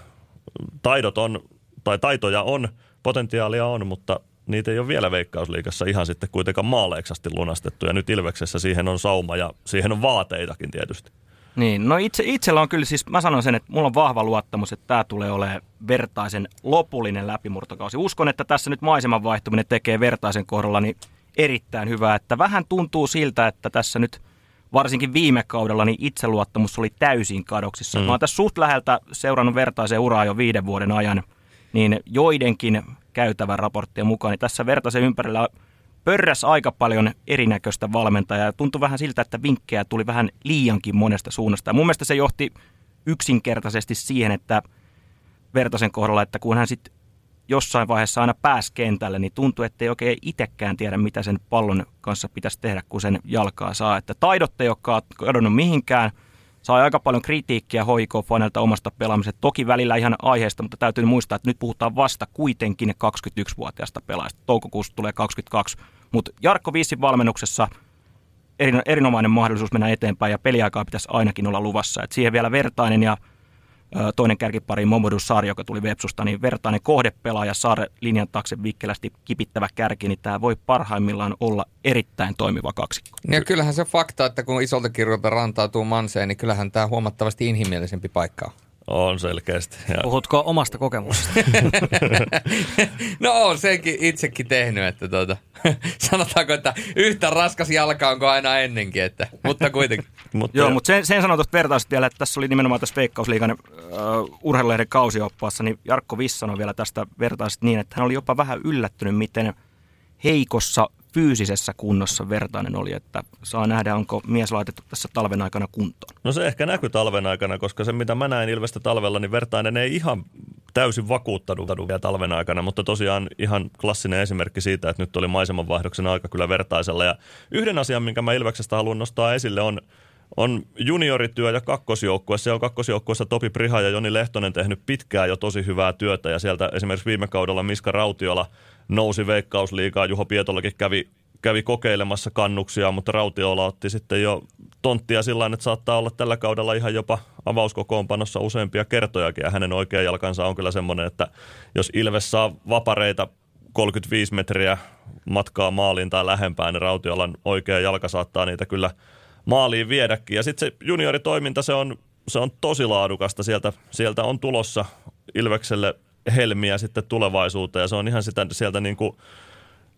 [SPEAKER 3] taidot on, tai taitoja on, potentiaalia on, mutta niitä ei ole vielä Veikkausliikassa ihan sitten kuitenkaan maaleeksasti lunastettu. Ja nyt Ilveksessä siihen on sauma ja siihen on vaateitakin tietysti.
[SPEAKER 4] Niin, no itse, itsellä on kyllä siis, mä sanon sen, että mulla on vahva luottamus, että tämä tulee olemaan vertaisen lopullinen läpimurtokausi. Uskon, että tässä nyt maiseman vaihtuminen tekee vertaisen kohdalla niin erittäin hyvää, että vähän tuntuu siltä, että tässä nyt varsinkin viime kaudella niin itseluottamus oli täysin kadoksissa. Mm. Mä oon tässä suht läheltä seurannut vertaisen uraa jo viiden vuoden ajan, niin joidenkin käytävän raporttien mukaan, niin tässä vertaisen ympärillä pörräs aika paljon erinäköistä valmentajaa. Tuntui vähän siltä, että vinkkejä tuli vähän liiankin monesta suunnasta. Ja mun mielestä se johti yksinkertaisesti siihen, että Vertasen kohdalla, että kun hän sitten jossain vaiheessa aina pääsi kentälle, niin tuntui, että ei oikein itsekään tiedä, mitä sen pallon kanssa pitäisi tehdä, kun sen jalkaa saa. Että taidot ei ole kadonnut mihinkään – sai aika paljon kritiikkiä HIK-faneilta omasta pelaamisesta. Toki välillä ihan aiheesta, mutta täytyy muistaa, että nyt puhutaan vasta kuitenkin 21-vuotiaasta pelaajasta. Toukokuussa tulee 22. Mutta Jarkko Viissin valmennuksessa erinomainen mahdollisuus mennä eteenpäin ja peliaikaa pitäisi ainakin olla luvassa. Et siihen vielä vertainen ja toinen kärkipari Momodou Saari, joka tuli Vepsusta, niin vertainen kohdepelaaja Saare linjan taakse vikkelästi kipittävä kärki, niin tämä voi parhaimmillaan olla erittäin toimiva kaksikko.
[SPEAKER 1] Ja kyllähän se fakta, että kun isolta kirjoilta rantautuu manseen, niin kyllähän tämä huomattavasti inhimillisempi paikka on.
[SPEAKER 3] On selkeästi.
[SPEAKER 2] Ja. Puhutko omasta kokemuksesta? *laughs*
[SPEAKER 1] no on senkin itsekin tehnyt, että tuota, *laughs* sanotaanko, että yhtä raskas jalka onko aina ennenkin, että, mutta kuitenkin. *laughs*
[SPEAKER 4] mutta Joo, mutta sen, sen sanon tuosta vertaisesti vielä, että tässä oli nimenomaan tässä Veikkausliigan uh, urheilulehden kausioppaassa, niin Jarkko Viss sanoi vielä tästä vertaisesti niin, että hän oli jopa vähän yllättynyt, miten heikossa fyysisessä kunnossa Vertainen oli, että saa nähdä, onko mies laitettu tässä talven aikana kuntoon.
[SPEAKER 3] No se ehkä näkyy talven aikana, koska se mitä mä näin Ilvestä talvella, niin Vertainen ei ihan täysin vakuuttanut vielä talven aikana, mutta tosiaan ihan klassinen esimerkki siitä, että nyt oli maisemanvaihdoksen aika kyllä Vertaisella. Ja yhden asian, minkä mä Ilveksestä haluan nostaa esille, on on juniorityö ja kakkosjoukkue. Siellä on kakkosjoukkueessa Topi Priha ja Joni Lehtonen tehnyt pitkään jo tosi hyvää työtä ja sieltä esimerkiksi viime kaudella Miska Rautiola nousi veikkausliikaa. Juho Pietolakin kävi, kävi kokeilemassa kannuksia, mutta Rautiola otti sitten jo tonttia sillä että saattaa olla tällä kaudella ihan jopa avauskokoonpanossa useampia kertojakin ja hänen oikea jalkansa on kyllä semmoinen, että jos Ilves saa vapareita 35 metriä matkaa maaliin tai lähempään, niin Rautiolan oikea jalka saattaa niitä kyllä – maaliin viedäkin. Ja sitten se junioritoiminta, se on, se on tosi laadukasta. Sieltä, sieltä on tulossa Ilvekselle helmiä sitten tulevaisuuteen ja se on ihan sitä sieltä niin kuin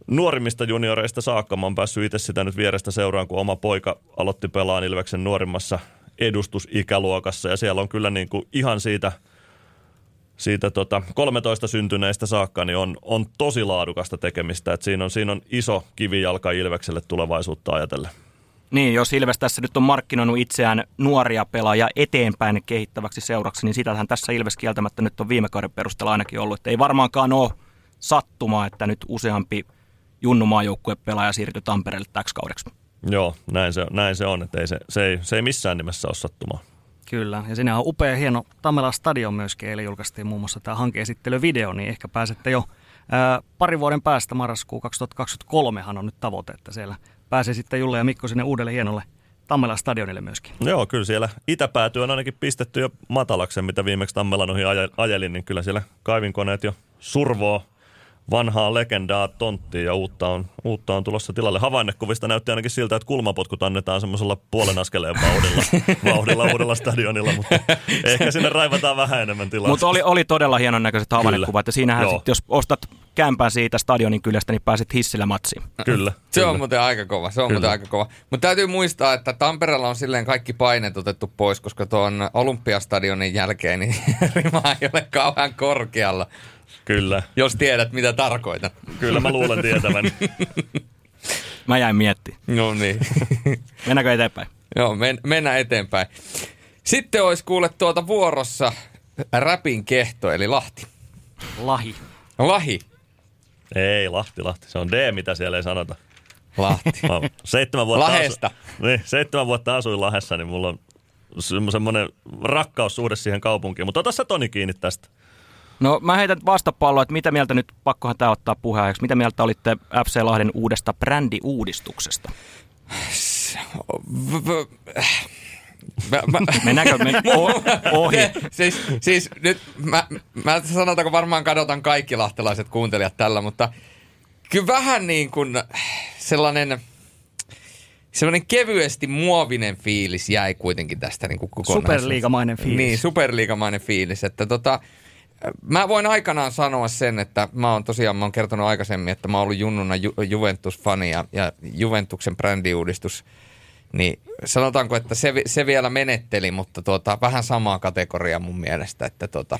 [SPEAKER 3] nuorimmista junioreista saakka. Mä oon päässyt itse sitä nyt vierestä seuraan, kun oma poika aloitti pelaan Ilveksen nuorimmassa edustusikäluokassa ja siellä on kyllä niin kuin ihan siitä – siitä tota 13 syntyneistä saakka, niin on, on tosi laadukasta tekemistä. Et siinä, on, siinä on iso kivijalka Ilvekselle tulevaisuutta ajatellen.
[SPEAKER 4] Niin, jos Ilves tässä nyt on markkinoinut itseään nuoria pelaajia eteenpäin kehittäväksi seuraksi, niin sitähän tässä Ilves kieltämättä nyt on viime kauden perusteella ainakin ollut. Että ei varmaankaan ole sattumaa, että nyt useampi junnumaajoukkueen pelaaja siirtyi Tampereelle täksi kaudeksi.
[SPEAKER 3] Joo, näin se, näin se on, että ei se, se, ei, se ei missään nimessä ole sattumaa.
[SPEAKER 2] Kyllä, ja siinä on upea hieno Tamela Stadion myöskin, eli julkaistiin muun muassa tämä hankeesittelyvideo, niin ehkä pääsette jo ää, pari vuoden päästä, marraskuu 2023 on nyt tavoite, että siellä pääsee sitten Julle ja Mikko sinne uudelle hienolle Tammela stadionille myöskin.
[SPEAKER 3] Joo, kyllä siellä itäpääty on ainakin pistetty jo matalaksen, mitä viimeksi Tammelan ohi ajelin, niin kyllä siellä kaivinkoneet jo survoo vanhaa legendaa tonttia ja uutta on, uutta on tulossa tilalle. Havainnekuvista näytti ainakin siltä, että kulmapotkut annetaan semmoisella puolen askeleen vauhdilla, *laughs* vauhdilla uudella stadionilla, mutta *laughs* ehkä sinne raivataan vähän enemmän tilaa.
[SPEAKER 4] Mutta oli, oli todella hienon näköiset havainnekuvat ja siinähän sit, jos ostat kämpään siitä stadionin kylästä, niin pääset hissillä matsiin.
[SPEAKER 3] Kyllä.
[SPEAKER 1] Se
[SPEAKER 3] kyllä.
[SPEAKER 1] on muuten aika kova, se on kyllä. muuten aika kova. Mutta täytyy muistaa, että Tampereella on silleen kaikki paineet otettu pois, koska tuon Olympiastadionin jälkeen niin *laughs* rima ei ole kauhean korkealla.
[SPEAKER 3] Kyllä.
[SPEAKER 1] Jos tiedät, mitä tarkoitan.
[SPEAKER 3] Kyllä mä luulen tietävän.
[SPEAKER 4] mä jäin miettimään.
[SPEAKER 1] No niin.
[SPEAKER 4] Mennäänkö eteenpäin?
[SPEAKER 1] Joo, men, mennään eteenpäin. Sitten olisi kuule tuota vuorossa räpin kehto, eli Lahti.
[SPEAKER 2] Lahi.
[SPEAKER 1] Lahi.
[SPEAKER 3] Ei, Lahti, Lahti. Se on D, mitä siellä ei sanota.
[SPEAKER 1] Lahti.
[SPEAKER 3] Mä seitsemän vuotta
[SPEAKER 1] Lahesta.
[SPEAKER 3] Asu, niin, seitsemän vuotta asuin Lahessa, niin mulla on semmoinen rakkaussuhde siihen kaupunkiin. Mutta ota sä Toni kiinni tästä.
[SPEAKER 4] No mä heitän vastapalloa, että mitä mieltä nyt, pakkohan tämä ottaa puheeksi, mitä mieltä olitte FC Lahden uudesta brändiuudistuksesta? Mä, mä, Mennäänkö me *laughs* ohi?
[SPEAKER 1] siis, siis nyt mä, mä sanotaanko varmaan kadotan kaikki lahtelaiset kuuntelijat tällä, mutta kyllä vähän niin kuin sellainen sellainen kevyesti muovinen fiilis jäi kuitenkin tästä niin kuin
[SPEAKER 2] Superliigamainen fiilis.
[SPEAKER 1] Niin, superliigamainen fiilis. Että tota, Mä voin aikanaan sanoa sen, että mä oon tosiaan, mä oon kertonut aikaisemmin, että mä oon ollut junnuna Ju- Juventus-fani ja, ja Juventuksen brändiuudistus, niin sanotaanko, että se, se vielä menetteli, mutta tuota, vähän samaa kategoriaa mun mielestä, että tuota,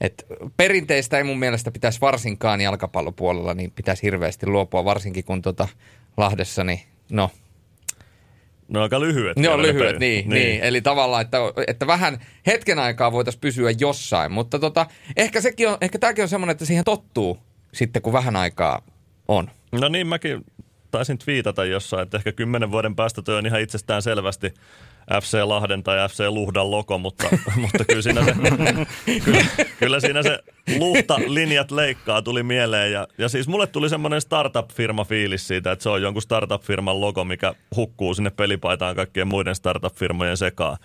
[SPEAKER 1] et perinteistä ei mun mielestä pitäisi varsinkaan jalkapallopuolella, niin pitäisi hirveästi luopua, varsinkin kun tuota Lahdessa, niin no
[SPEAKER 3] ne on aika lyhyet.
[SPEAKER 1] Ne on lyhyet, niin, niin. niin. Eli tavallaan, että, että vähän hetken aikaa voitaisiin pysyä jossain. Mutta tota, ehkä, sekin on, ehkä tämäkin on semmoinen, että siihen tottuu sitten, kun vähän aikaa on.
[SPEAKER 3] No niin, mäkin taisin twiitata jossain, että ehkä kymmenen vuoden päästä toi on ihan itsestään selvästi FC Lahden tai FC Luhdan logo, mutta, *laughs* mutta kyllä, siinä se, kyllä, kyllä siinä se Luhta-linjat leikkaa tuli mieleen. Ja, ja siis mulle tuli semmoinen startup-firma fiilis siitä, että se on jonkun startup-firman logo, mikä hukkuu sinne pelipaitaan kaikkien muiden startup-firmojen sekaan.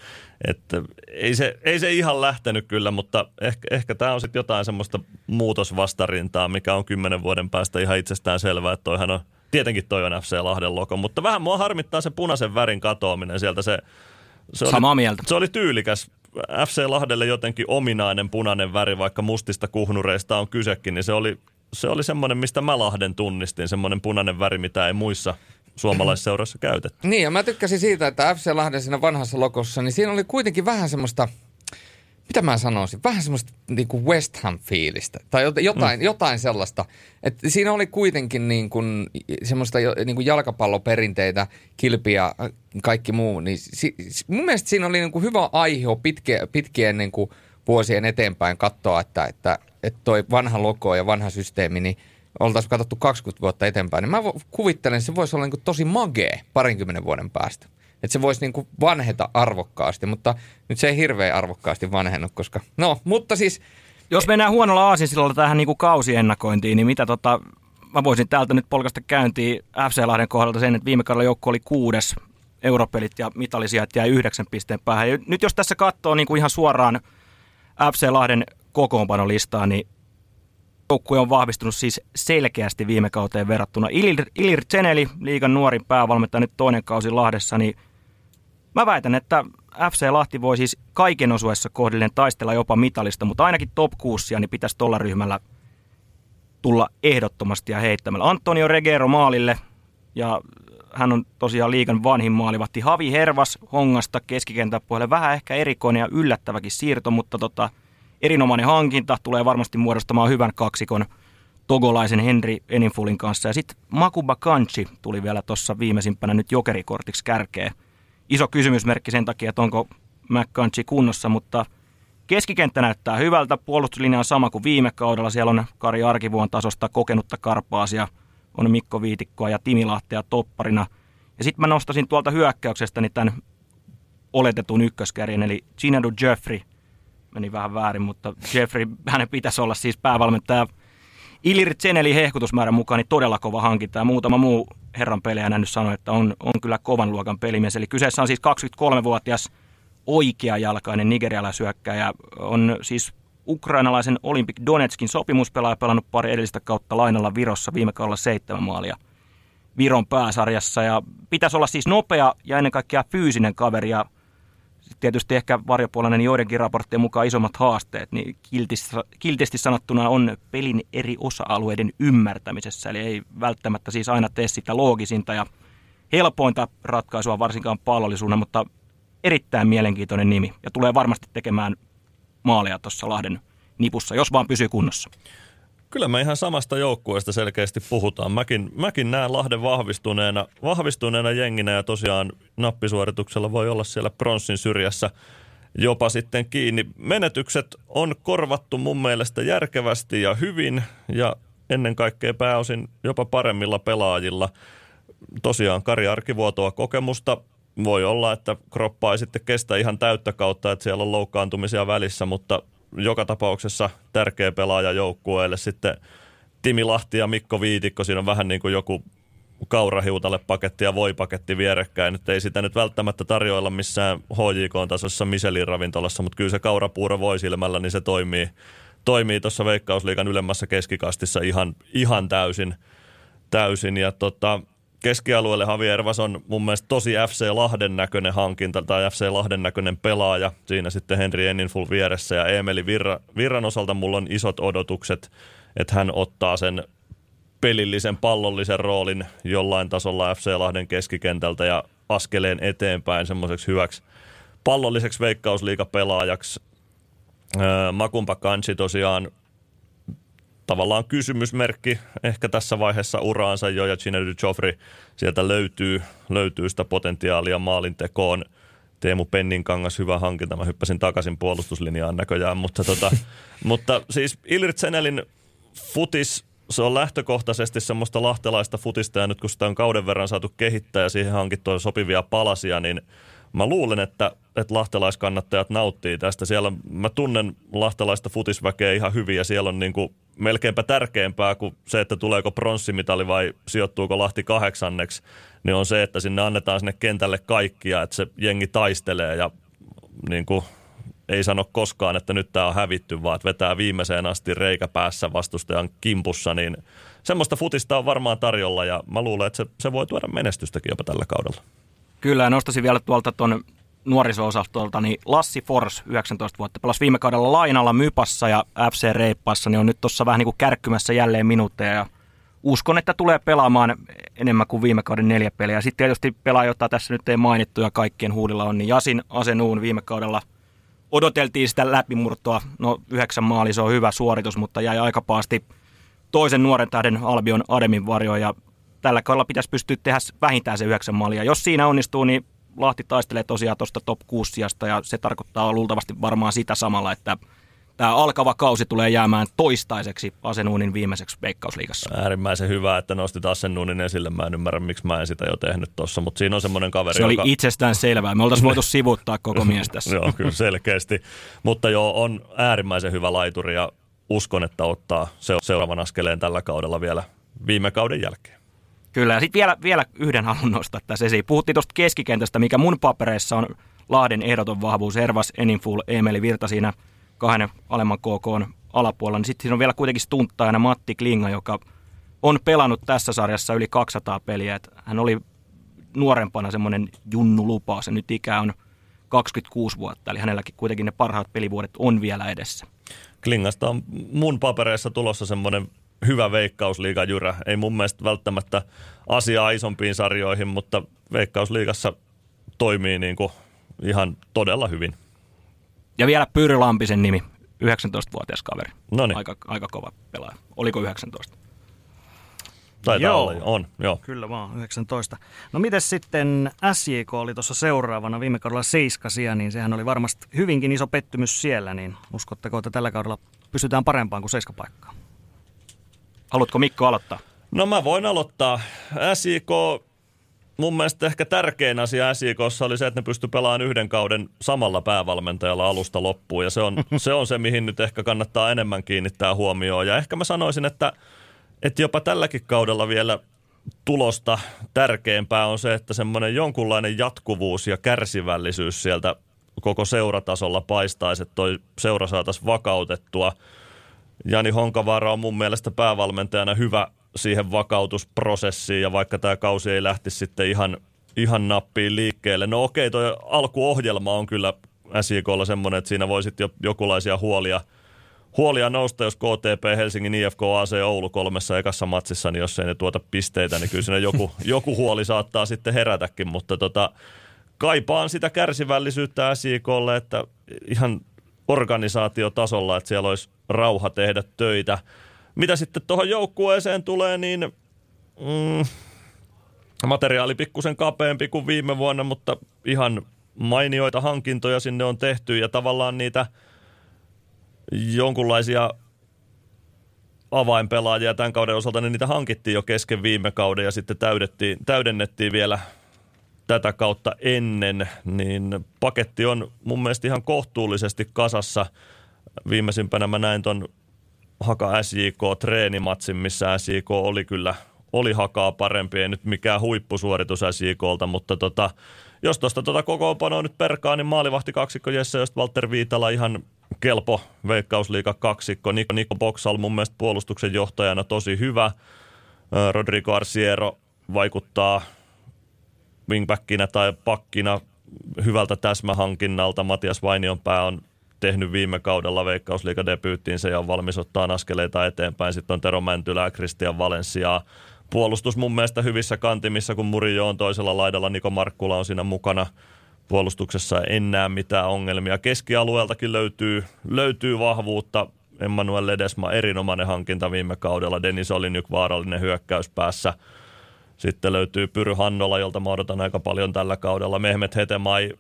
[SPEAKER 3] Että ei, se, ei se ihan lähtenyt kyllä, mutta ehkä, ehkä tämä on sitten jotain semmoista muutosvastarintaa, mikä on kymmenen vuoden päästä ihan itsestään selvää, että toihan on Tietenkin toi on FC Lahden logo, mutta vähän mua harmittaa se punaisen värin katoaminen sieltä. Se,
[SPEAKER 4] se Samaa oli, mieltä.
[SPEAKER 3] Se oli tyylikäs. FC Lahdelle jotenkin ominainen punainen väri, vaikka mustista kuhnureista on kysekin, niin se oli, se oli semmoinen, mistä mä Lahden tunnistin, semmoinen punainen väri, mitä ei muissa suomalaisseuroissa käytetty.
[SPEAKER 1] Niin, ja mä tykkäsin siitä, että FC Lahden siinä vanhassa logossa, niin siinä oli kuitenkin vähän semmoista – mitä mä sanoisin, vähän semmoista niin kuin West Ham-fiilistä tai jotain, mm. jotain sellaista. Että siinä oli kuitenkin niin kuin, semmoista niin kuin jalkapalloperinteitä, kilpiä, kaikki muu. Niin si, mun mielestä siinä oli niin kuin hyvä aihe pitkiä, pitkien niin kuin vuosien eteenpäin katsoa, että, että, että toi vanha logo ja vanha systeemi, niin oltaisiin katsottu 20 vuotta eteenpäin. Niin mä kuvittelen, että se voisi olla niin kuin tosi magee parinkymmenen vuoden päästä. Että se voisi niinku vanheta arvokkaasti, mutta nyt se ei hirveän arvokkaasti vanhennut, koska... No, mutta siis...
[SPEAKER 4] Jos mennään huonolla aasinsillalla tähän niinku kausiennakointiin, niin mitä tota... Mä voisin täältä nyt polkasta käyntiin FC Lahden kohdalta sen, että viime kaudella joukko oli kuudes europelit ja mitallisijat jäi yhdeksän pisteen päähän. Ja nyt jos tässä katsoo niin kuin ihan suoraan FC Lahden kokoonpanolistaa, niin joukkue on vahvistunut siis selkeästi viime kauteen verrattuna. Ilir, Ilir Tseneli, liigan nuorin päävalmentaja nyt toinen kausi Lahdessa, niin Mä väitän, että FC Lahti voi siis kaiken osuessa kohdilleen taistella jopa mitalista, mutta ainakin top 6 niin pitäisi tuolla ryhmällä tulla ehdottomasti ja heittämällä. Antonio Regero maalille ja hän on tosiaan liikan vanhin maalivahti. Havi Hervas Hongasta keskikentän puolelle. Vähän ehkä erikoinen ja yllättäväkin siirto, mutta tota, erinomainen hankinta tulee varmasti muodostamaan hyvän kaksikon togolaisen Henry Eninfulin kanssa. Ja sitten Makuba Kanchi tuli vielä tuossa viimeisimpänä nyt jokerikortiksi kärkeen iso kysymysmerkki sen takia, että onko McCunchy kunnossa, mutta keskikenttä näyttää hyvältä. Puolustuslinja on sama kuin viime kaudella. Siellä on Kari Arkivuon tasosta kokenutta karpaasia on Mikko Viitikkoa ja Timi Lahtea topparina. Ja sitten mä nostasin tuolta hyökkäyksestäni tämän oletetun ykköskärjen, eli Ginadu Jeffrey. Meni vähän väärin, mutta Jeffrey, hänen pitäisi olla siis päävalmentaja Ilir Zeneli hehkutusmäärän mukaan niin todella kova hankinta ja muutama muu herran pelejä nyt sanoi, että on, on kyllä kovan luokan pelimies. Eli kyseessä on siis 23-vuotias oikeajalkainen nigerialaisyökkäjä. On siis ukrainalaisen Olympic Donetskin sopimuspelaaja pelannut pari edellistä kautta lainalla Virossa viime kaudella seitsemän maalia Viron pääsarjassa. Ja pitäisi olla siis nopea ja ennen kaikkea fyysinen kaveri ja tietysti ehkä varjopuolinen joidenkin raporttien mukaan isommat haasteet, niin kiltisti sanottuna on pelin eri osa-alueiden ymmärtämisessä, eli ei välttämättä siis aina tee sitä loogisinta ja helpointa ratkaisua varsinkaan pallollisuuden, mutta erittäin mielenkiintoinen nimi ja tulee varmasti tekemään maaleja tuossa Lahden nipussa, jos vaan pysyy kunnossa.
[SPEAKER 3] Kyllä me ihan samasta joukkueesta selkeästi puhutaan. Mäkin, mäkin näen Lahden vahvistuneena, vahvistuneena jenginä ja tosiaan nappisuorituksella voi olla siellä pronssin syrjässä jopa sitten kiinni. Menetykset on korvattu mun mielestä järkevästi ja hyvin ja ennen kaikkea pääosin jopa paremmilla pelaajilla. Tosiaan Kari Arkivuotoa kokemusta. Voi olla, että kroppa ei sitten kestä ihan täyttä kautta, että siellä on loukkaantumisia välissä, mutta joka tapauksessa tärkeä pelaaja joukkueelle. Sitten Timi Lahti ja Mikko Viitikko, siinä on vähän niin kuin joku kaurahiutalle paketti ja voi-paketti vierekkäin. Että ei sitä nyt välttämättä tarjoilla missään HJK-tasossa Michelin ravintolassa, mutta kyllä se kaurapuuro voi silmällä, niin se toimii, toimii tuossa Veikkausliigan ylemmässä keskikastissa ihan, ihan täysin. täysin. Ja tota, keskialueelle Javi Ervas on mun mielestä tosi FC Lahden näköinen hankinta tai FC Lahden näköinen pelaaja. Siinä sitten Henri Enninful vieressä ja Emeli Virra, Virran osalta mulla on isot odotukset, että hän ottaa sen pelillisen pallollisen roolin jollain tasolla FC Lahden keskikentältä ja askeleen eteenpäin semmoiseksi hyväksi pallolliseksi veikkausliikapelaajaksi. Makumpa Kansi tosiaan tavallaan kysymysmerkki ehkä tässä vaiheessa uraansa jo, ja Chinedu Joffrey sieltä löytyy, löytyy sitä potentiaalia maalintekoon. Teemu Penninkangas, hyvä hankinta. Mä hyppäsin takaisin puolustuslinjaan näköjään, mutta, tota, *laughs* mutta siis Ilritsenelin futis, se on lähtökohtaisesti semmoista lahtelaista futista, ja nyt kun sitä on kauden verran saatu kehittää ja siihen hankittua sopivia palasia, niin mä luulen, että, että lahtelaiskannattajat nauttii tästä. Siellä mä tunnen lahtelaista futisväkeä ihan hyvin, ja siellä on niin kuin melkeinpä tärkeämpää kuin se, että tuleeko pronssimitali vai sijoittuuko Lahti kahdeksanneksi, niin on se, että sinne annetaan sinne kentälle kaikkia, että se jengi taistelee ja niin kuin ei sano koskaan, että nyt tämä on hävitty, vaan että vetää viimeiseen asti reikä päässä vastustajan kimpussa, niin semmoista futista on varmaan tarjolla ja mä luulen, että se, se voi tuoda menestystäkin jopa tällä kaudella.
[SPEAKER 4] Kyllä, nostaisin vielä tuolta tuon nuoriso-osastolta, niin Lassi Fors, 19 vuotta, pelasi viime kaudella Lainalla Mypassa ja FC Reippassa, niin on nyt tuossa vähän niin kuin kärkkymässä jälleen minuutteja ja uskon, että tulee pelaamaan enemmän kuin viime kauden neljä peliä. Sitten tietysti pelaaja, jota tässä nyt ei mainittu ja kaikkien huudilla on, niin Jasin Asenuun viime kaudella odoteltiin sitä läpimurtoa. No yhdeksän maali, se on hyvä suoritus, mutta jäi aika paasti toisen nuoren tähden Albion Ademin varjoon ja tällä kaudella pitäisi pystyä tehdä vähintään se yhdeksän maalia. Jos siinä onnistuu, niin Lahti taistelee tosiaan tuosta top 6 sijasta ja se tarkoittaa luultavasti varmaan sitä samalla, että tämä alkava kausi tulee jäämään toistaiseksi Asenuunin viimeiseksi veikkausliigassa.
[SPEAKER 3] Äärimmäisen hyvä, että nostit Asenuunin esille. Mä en ymmärrä, miksi mä en sitä jo tehnyt tuossa, mutta siinä on semmoinen kaveri,
[SPEAKER 4] Se joka... oli itsestään selvää. Me oltaisiin voitu sivuttaa koko mies tässä. *laughs*
[SPEAKER 3] joo, kyllä selkeästi. Mutta joo, on äärimmäisen hyvä laituri ja uskon, että ottaa seuraavan askeleen tällä kaudella vielä viime kauden jälkeen.
[SPEAKER 4] Kyllä, ja sitten vielä, vielä yhden haluan nostaa tässä esiin. Puhuttiin tuosta keskikentästä, mikä mun papereissa on Lahden ehdoton vahvuus. Hervas, Eninful, Emeli Virta siinä kahden alemman KK alapuolella. Niin sitten siinä on vielä kuitenkin stunttajana Matti Klinga, joka on pelannut tässä sarjassa yli 200 peliä. Et hän oli nuorempana semmoinen junnu lupaus ja nyt ikä on 26 vuotta, eli hänelläkin kuitenkin ne parhaat pelivuodet on vielä edessä.
[SPEAKER 3] Klingasta on mun papereissa tulossa semmoinen hyvä veikkausliigajyrä. Ei mun mielestä välttämättä asiaa isompiin sarjoihin, mutta veikkausliigassa toimii niin kuin ihan todella hyvin.
[SPEAKER 4] Ja vielä Pyry Lampisen nimi, 19-vuotias kaveri. Noniin. Aika, aika kova pelaaja. Oliko 19?
[SPEAKER 3] Taitaa joo. olla, on, joo.
[SPEAKER 2] Kyllä vaan, 19. No miten sitten SJK oli tuossa seuraavana viime kaudella seiskasia, niin sehän oli varmasti hyvinkin iso pettymys siellä, niin uskotteko, että tällä kaudella pysytään parempaan kuin seiskapaikkaan?
[SPEAKER 4] Haluatko Mikko aloittaa?
[SPEAKER 3] No mä voin aloittaa. SIK, mun mielestä ehkä tärkein asia SIKssa oli se, että ne pysty pelaamaan yhden kauden samalla päävalmentajalla alusta loppuun. Ja se on, *laughs* se on se, mihin nyt ehkä kannattaa enemmän kiinnittää huomioon. Ja ehkä mä sanoisin, että, että jopa tälläkin kaudella vielä tulosta tärkeämpää on se, että semmoinen jonkunlainen jatkuvuus ja kärsivällisyys sieltä koko seuratasolla paistaisi, että toi seura saataisiin vakautettua. Jani Honkavaara on mun mielestä päävalmentajana hyvä siihen vakautusprosessiin ja vaikka tämä kausi ei lähtisi sitten ihan, ihan nappiin liikkeelle. No okei, toi alkuohjelma on kyllä SJKlla semmoinen, että siinä voisit jo jokulaisia huolia, huolia nousta, jos KTP, Helsingin IFK, AC Oulu kolmessa ekassa matsissa, niin jos ei ne tuota pisteitä, niin kyllä siinä joku, *laughs* joku huoli saattaa sitten herätäkin, mutta tota, kaipaan sitä kärsivällisyyttä SJKlle, että ihan organisaatiotasolla, että siellä olisi rauha tehdä töitä. Mitä sitten tuohon joukkueeseen tulee, niin mm, materiaali pikkusen kapeampi kuin viime vuonna, mutta ihan mainioita hankintoja sinne on tehty ja tavallaan niitä jonkunlaisia avainpelaajia tämän kauden osalta, niin niitä hankittiin jo kesken viime kauden ja sitten täydennettiin vielä tätä kautta ennen, niin paketti on mun mielestä ihan kohtuullisesti kasassa. Viimeisimpänä mä näin ton Haka SJK-treenimatsin, missä SJK oli kyllä oli hakaa parempi, ei nyt mikään huippusuoritus SJKlta, mutta tota, jos tuosta tota kokoonpanoa nyt perkaa, niin maalivahti kaksikko Jesse Öst, Walter Viitala ihan kelpo veikkausliiga kaksikko. Niko, Niko Boksal mun mielestä puolustuksen johtajana tosi hyvä. Rodrigo Arsiero vaikuttaa wingbackinä tai pakkina hyvältä täsmähankinnalta. Matias Vainionpää on tehnyt viime kaudella veikkausliikadebyyttiinsä ja on valmis ottaa askeleita eteenpäin. Sitten on Tero Mäntylä ja Christian Valencia. Puolustus mun mielestä hyvissä kantimissa, kun Murillo on toisella laidalla, Niko Markkula on siinä mukana. Puolustuksessa en näe mitään ongelmia. Keskialueeltakin löytyy, löytyy vahvuutta. Emmanuel Ledesma erinomainen hankinta viime kaudella. Denis Olinyk vaarallinen hyökkäys päässä – sitten löytyy Pyry Hannola, jolta mä odotan aika paljon tällä kaudella. Mehmet Hetemai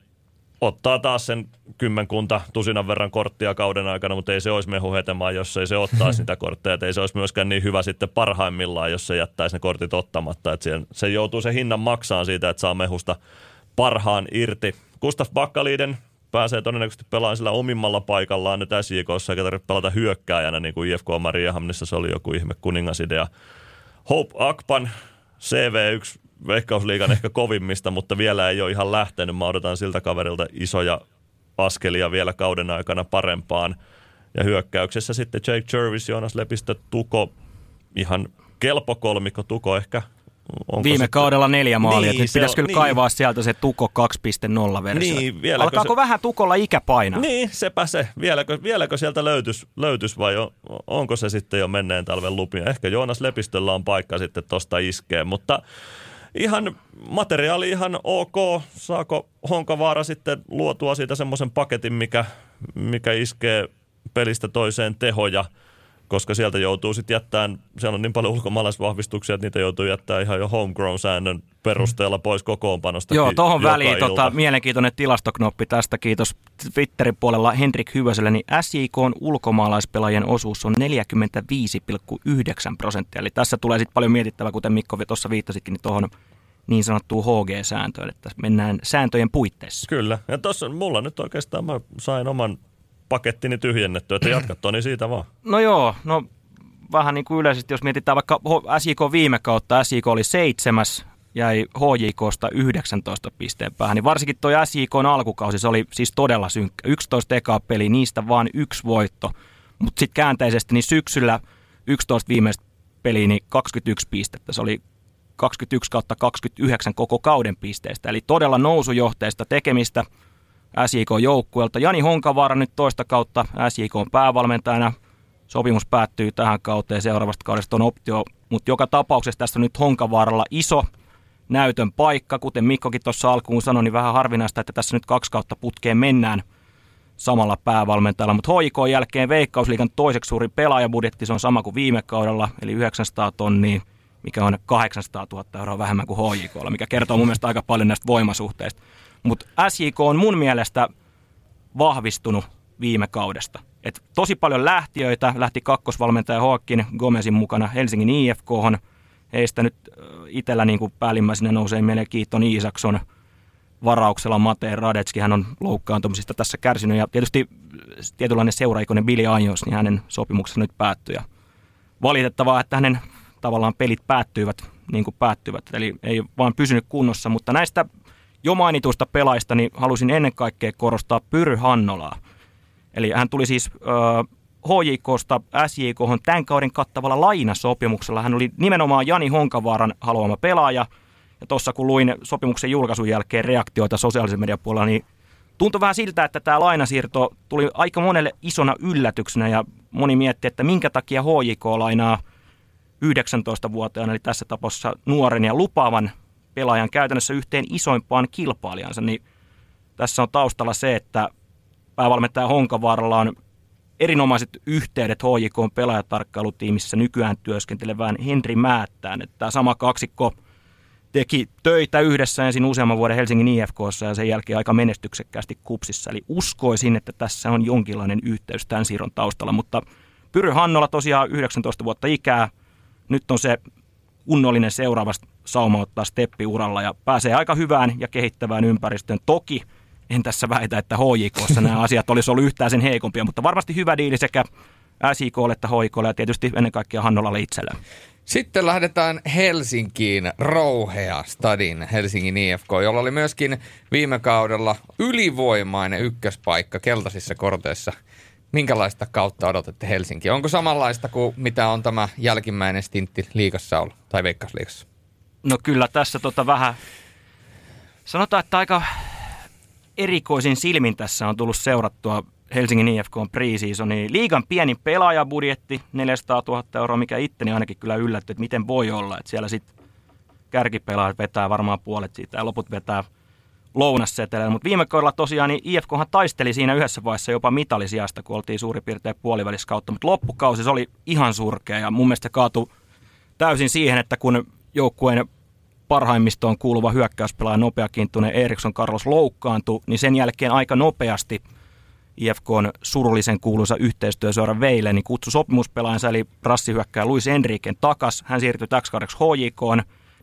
[SPEAKER 3] ottaa taas sen kymmenkunta tusinan verran korttia kauden aikana, mutta ei se olisi Mehu Hetemai, jos ei se ottaisi *laughs* niitä kortteja. ei se olisi myöskään niin hyvä sitten parhaimmillaan, jos se jättäisi ne kortit ottamatta. Että se joutuu se hinnan maksaan siitä, että saa Mehusta parhaan irti. Gustaf Bakkaliiden pääsee todennäköisesti pelaamaan sillä omimmalla paikallaan nyt SJKssa, eikä tarvitse pelata hyökkääjänä, niin kuin IFK Mariehamnissa se oli joku ihme kuningasidea. Hope Akpan CV1 Veikkausliigan ehkä kovimmista, mutta vielä ei ole ihan lähtenyt. Mä odotan siltä kaverilta isoja askelia vielä kauden aikana parempaan. Ja hyökkäyksessä sitten Jake Jervis, Jonas Lepistö, Tuko, ihan kelpo kolmikko, Tuko ehkä
[SPEAKER 4] Onko Viime sitten... kaudella neljä maalia, niin, pitäisi on, kyllä niin. kaivaa sieltä se Tuko 2.0 versio. Niin, Alkaako se... vähän Tukolla ikä painaa?
[SPEAKER 3] Niin, sepä se. Vieläkö, vieläkö sieltä löytys, löytys vai on, onko se sitten jo menneen talven lupia? Ehkä Joonas Lepistöllä on paikka sitten tosta iskee, mutta ihan materiaali ihan ok. Saako Honkavaara sitten luotua siitä semmoisen paketin, mikä, mikä iskee pelistä toiseen tehoja – koska sieltä joutuu sitten jättämään, siellä on niin paljon ulkomaalaisvahvistuksia, että niitä joutuu jättämään ihan jo homegrown-säännön perusteella pois kokoonpanosta.
[SPEAKER 4] Joo, tuohon väliin tota, mielenkiintoinen tilastoknoppi tästä, kiitos Twitterin puolella Henrik Hyvöselle, niin SJK on ulkomaalaispelaajien osuus on 45,9 prosenttia, eli tässä tulee sitten paljon mietittävää, kuten Mikko tuossa viittasitkin, niin tuohon niin sanottuun HG-sääntöön, että mennään sääntöjen puitteissa.
[SPEAKER 3] Kyllä, ja tuossa mulla nyt oikeastaan mä sain oman pakettini tyhjennetty, että jatka Toni siitä vaan.
[SPEAKER 4] No joo, no vähän niin kuin yleisesti, jos mietitään vaikka SJK viime kautta, SJK oli seitsemäs, jäi HJKsta 19 pisteen päähän, niin varsinkin tuo SJK alkukausi, se oli siis todella synkkä. 11 ekaa peli, niistä vaan yksi voitto. Mutta sitten käänteisesti, niin syksyllä 11 viimeistä peliä, niin 21 pistettä. Se oli 21 kautta 29 koko kauden pisteistä, eli todella nousujohteista tekemistä – SJK-joukkueelta. Jani Honkavaara nyt toista kautta SJK on päävalmentajana. Sopimus päättyy tähän kauteen, seuraavasta kaudesta on optio, mutta joka tapauksessa tässä on nyt Honkavaaralla iso näytön paikka. Kuten Mikkokin tuossa alkuun sanoi, niin vähän harvinaista, että tässä nyt kaksi kautta putkeen mennään samalla päävalmentajalla. Mutta HIK jälkeen Veikkausliikan toiseksi suuri pelaajabudjetti, se on sama kuin viime kaudella, eli 900 tonnia, mikä on 800 000 euroa vähemmän kuin HJKlla, mikä kertoo mun mielestä aika paljon näistä voimasuhteista. Mutta SJK on mun mielestä vahvistunut viime kaudesta. Et tosi paljon lähtiöitä, lähti kakkosvalmentaja Hoakin Gomezin mukana Helsingin IFK, Heistä nyt itsellä niin kuin päällimmäisenä nousee mieleen Kiiton Iisakson varauksella Mate Radetski, hän on loukkaantumisista tässä kärsinyt ja tietysti tietynlainen seuraikoinen Billy Ajos, niin hänen sopimuksensa nyt päättyi. Ja valitettavaa, että hänen tavallaan pelit päättyivät niin kuin päättyvät, eli ei vaan pysynyt kunnossa, mutta näistä jo mainituista pelaista niin halusin ennen kaikkea korostaa Pyry Hannolaa. Eli hän tuli siis äh, HJKsta SJK tämän kauden kattavalla lainasopimuksella. Hän oli nimenomaan Jani Honkavaaran haluama pelaaja. Ja tuossa kun luin sopimuksen julkaisun jälkeen reaktioita sosiaalisen median puolella, niin tuntui vähän siltä, että tämä lainasiirto tuli aika monelle isona yllätyksenä ja moni mietti, että minkä takia HJK lainaa 19-vuotiaana, eli tässä tapauksessa nuoren ja lupaavan pelaajan käytännössä yhteen isoimpaan kilpailijansa, niin tässä on taustalla se, että päävalmentaja Honkavaaralla on erinomaiset yhteydet HJK pelaajatarkkailutiimissä nykyään työskentelevään Henri Määttään. Että tämä sama kaksikko teki töitä yhdessä ensin useamman vuoden Helsingin IFKssa ja sen jälkeen aika menestyksekkäästi kupsissa. Eli uskoisin, että tässä on jonkinlainen yhteys tämän siirron taustalla, mutta Pyry Hannola tosiaan 19 vuotta ikää. Nyt on se kunnollinen seuraava sauma ottaa steppi uralla ja pääsee aika hyvään ja kehittävään ympäristöön. Toki en tässä väitä, että HJKssa nämä asiat olisi ollut yhtään sen heikompia, mutta varmasti hyvä diili sekä SIKlle että HJKlle ja tietysti ennen kaikkea Hannolalle itsellään.
[SPEAKER 1] Sitten lähdetään Helsinkiin Rouhea Stadin Helsingin IFK, jolla oli myöskin viime kaudella ylivoimainen ykköspaikka keltaisissa korteissa. Minkälaista kautta odotatte Helsinki? Onko samanlaista kuin mitä on tämä jälkimmäinen stintti liigassa ollut tai veikkausliigassa?
[SPEAKER 4] No kyllä tässä tota vähän, sanotaan, että aika erikoisin silmin tässä on tullut seurattua Helsingin IFK on pre-seasoni. Liigan pienin pelaajabudjetti, 400 000 euroa, mikä itteni ainakin kyllä yllätty, että miten voi olla. Että siellä sitten kärkipelaajat vetää varmaan puolet siitä ja loput vetää lounasseteleillä. Mutta viime kaudella tosiaan niin IFKhan taisteli siinä yhdessä vaiheessa jopa mitallisijasta, kun oltiin suurin piirtein puolivälissä kautta. Mutta loppukausi se oli ihan surkea ja mun mielestä kaatui täysin siihen, että kun joukkueen parhaimmistoon kuuluva hyökkäyspelaaja nopeakintunen Eriksson Carlos loukkaantui, niin sen jälkeen aika nopeasti IFK on surullisen kuuluisa yhteistyösuora Veile, niin kutsui sopimuspelaajansa eli rassihyökkäjä Luis Enriken takas. Hän siirtyi täksi kaudeksi.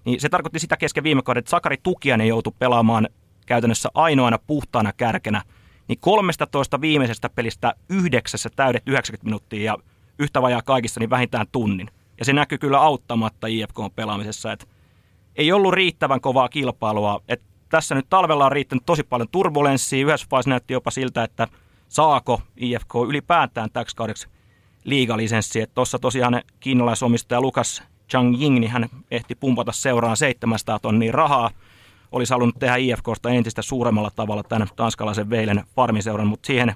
[SPEAKER 4] Niin se tarkoitti sitä kesken viime kauden, että Sakari Tukianen joutui pelaamaan käytännössä ainoana puhtaana kärkenä. Niin 13 viimeisestä pelistä yhdeksässä täydet 90 minuuttia ja yhtä vajaa kaikissa niin vähintään tunnin. Ja se näkyy kyllä auttamatta IFK pelaamisessa, että ei ollut riittävän kovaa kilpailua. Et tässä nyt talvella on riittänyt tosi paljon turbulenssia. Yhdessä vaiheessa näytti jopa siltä, että saako IFK ylipäätään täksi kaudeksi liigalisenssi. Tuossa tosiaan kiinalaisomistaja Lukas Chang Ying, niin hän ehti pumpata seuraan 700 tonnia rahaa. Olisi halunnut tehdä IFKsta entistä suuremmalla tavalla tämän tanskalaisen Veilen farmiseuran, mutta siihen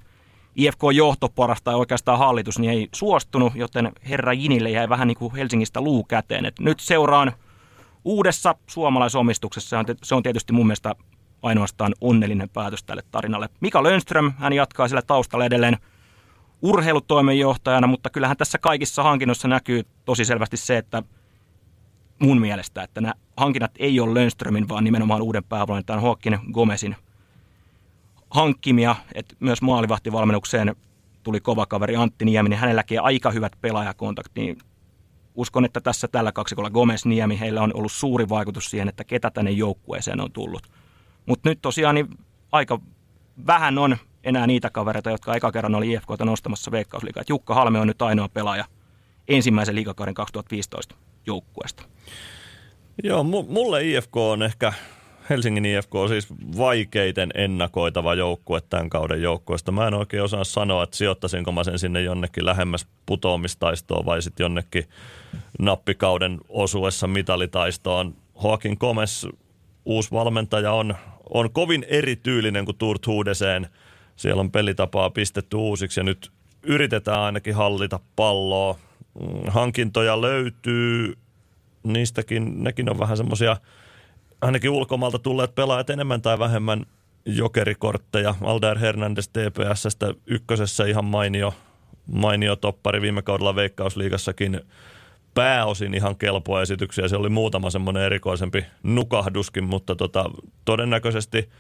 [SPEAKER 4] IFK-johtoporasta tai oikeastaan hallitus niin ei suostunut, joten herra Jinille jäi vähän niin kuin Helsingistä luu käteen. Et nyt seuraan uudessa suomalaisomistuksessa. Se on tietysti mun mielestä ainoastaan onnellinen päätös tälle tarinalle. Mika Lönström, hän jatkaa sillä taustalla edelleen urheilutoimenjohtajana, mutta kyllähän tässä kaikissa hankinnoissa näkyy tosi selvästi se, että mun mielestä, että nämä hankinnat ei ole Lönströmin, vaan nimenomaan uuden päävalmentajan Håkin Gomesin hankkimia, että myös maalivahtivalmennukseen tuli kova kaveri Antti Nieminen, hänelläkin aika hyvät pelaajakontaktit, niin uskon, että tässä tällä kaksikolla Gomez Niemi, heillä on ollut suuri vaikutus siihen, että ketä tänne joukkueeseen on tullut. Mutta nyt tosiaan niin aika vähän on enää niitä kavereita, jotka eka kerran oli IFKta nostamassa Veikkausliigaa. Jukka Halme on nyt ainoa pelaaja ensimmäisen liigakauden 2015 joukkueesta.
[SPEAKER 3] Joo, mulle IFK on ehkä Helsingin IFK on siis vaikeiten ennakoitava joukkue tämän kauden joukkueesta. Mä en oikein osaa sanoa, että sijoittaisinko mä sen sinne jonnekin lähemmäs putoamistaistoon vai sitten jonnekin nappikauden osuessa mitalitaistoon. Joaquin Gomez, uusi valmentaja, on, on kovin erityylinen kuin Turt Huudeseen. Siellä on pelitapaa pistetty uusiksi ja nyt yritetään ainakin hallita palloa. Mm, hankintoja löytyy, niistäkin, nekin on vähän semmoisia – ainakin ulkomailta tulleet pelaajat enemmän tai vähemmän jokerikortteja. Aldair Hernandez TPSstä ykkösessä ihan mainio, mainio toppari viime kaudella Veikkausliigassakin pääosin ihan kelpoa esityksiä. Se oli muutama semmoinen erikoisempi nukahduskin, mutta tota, todennäköisesti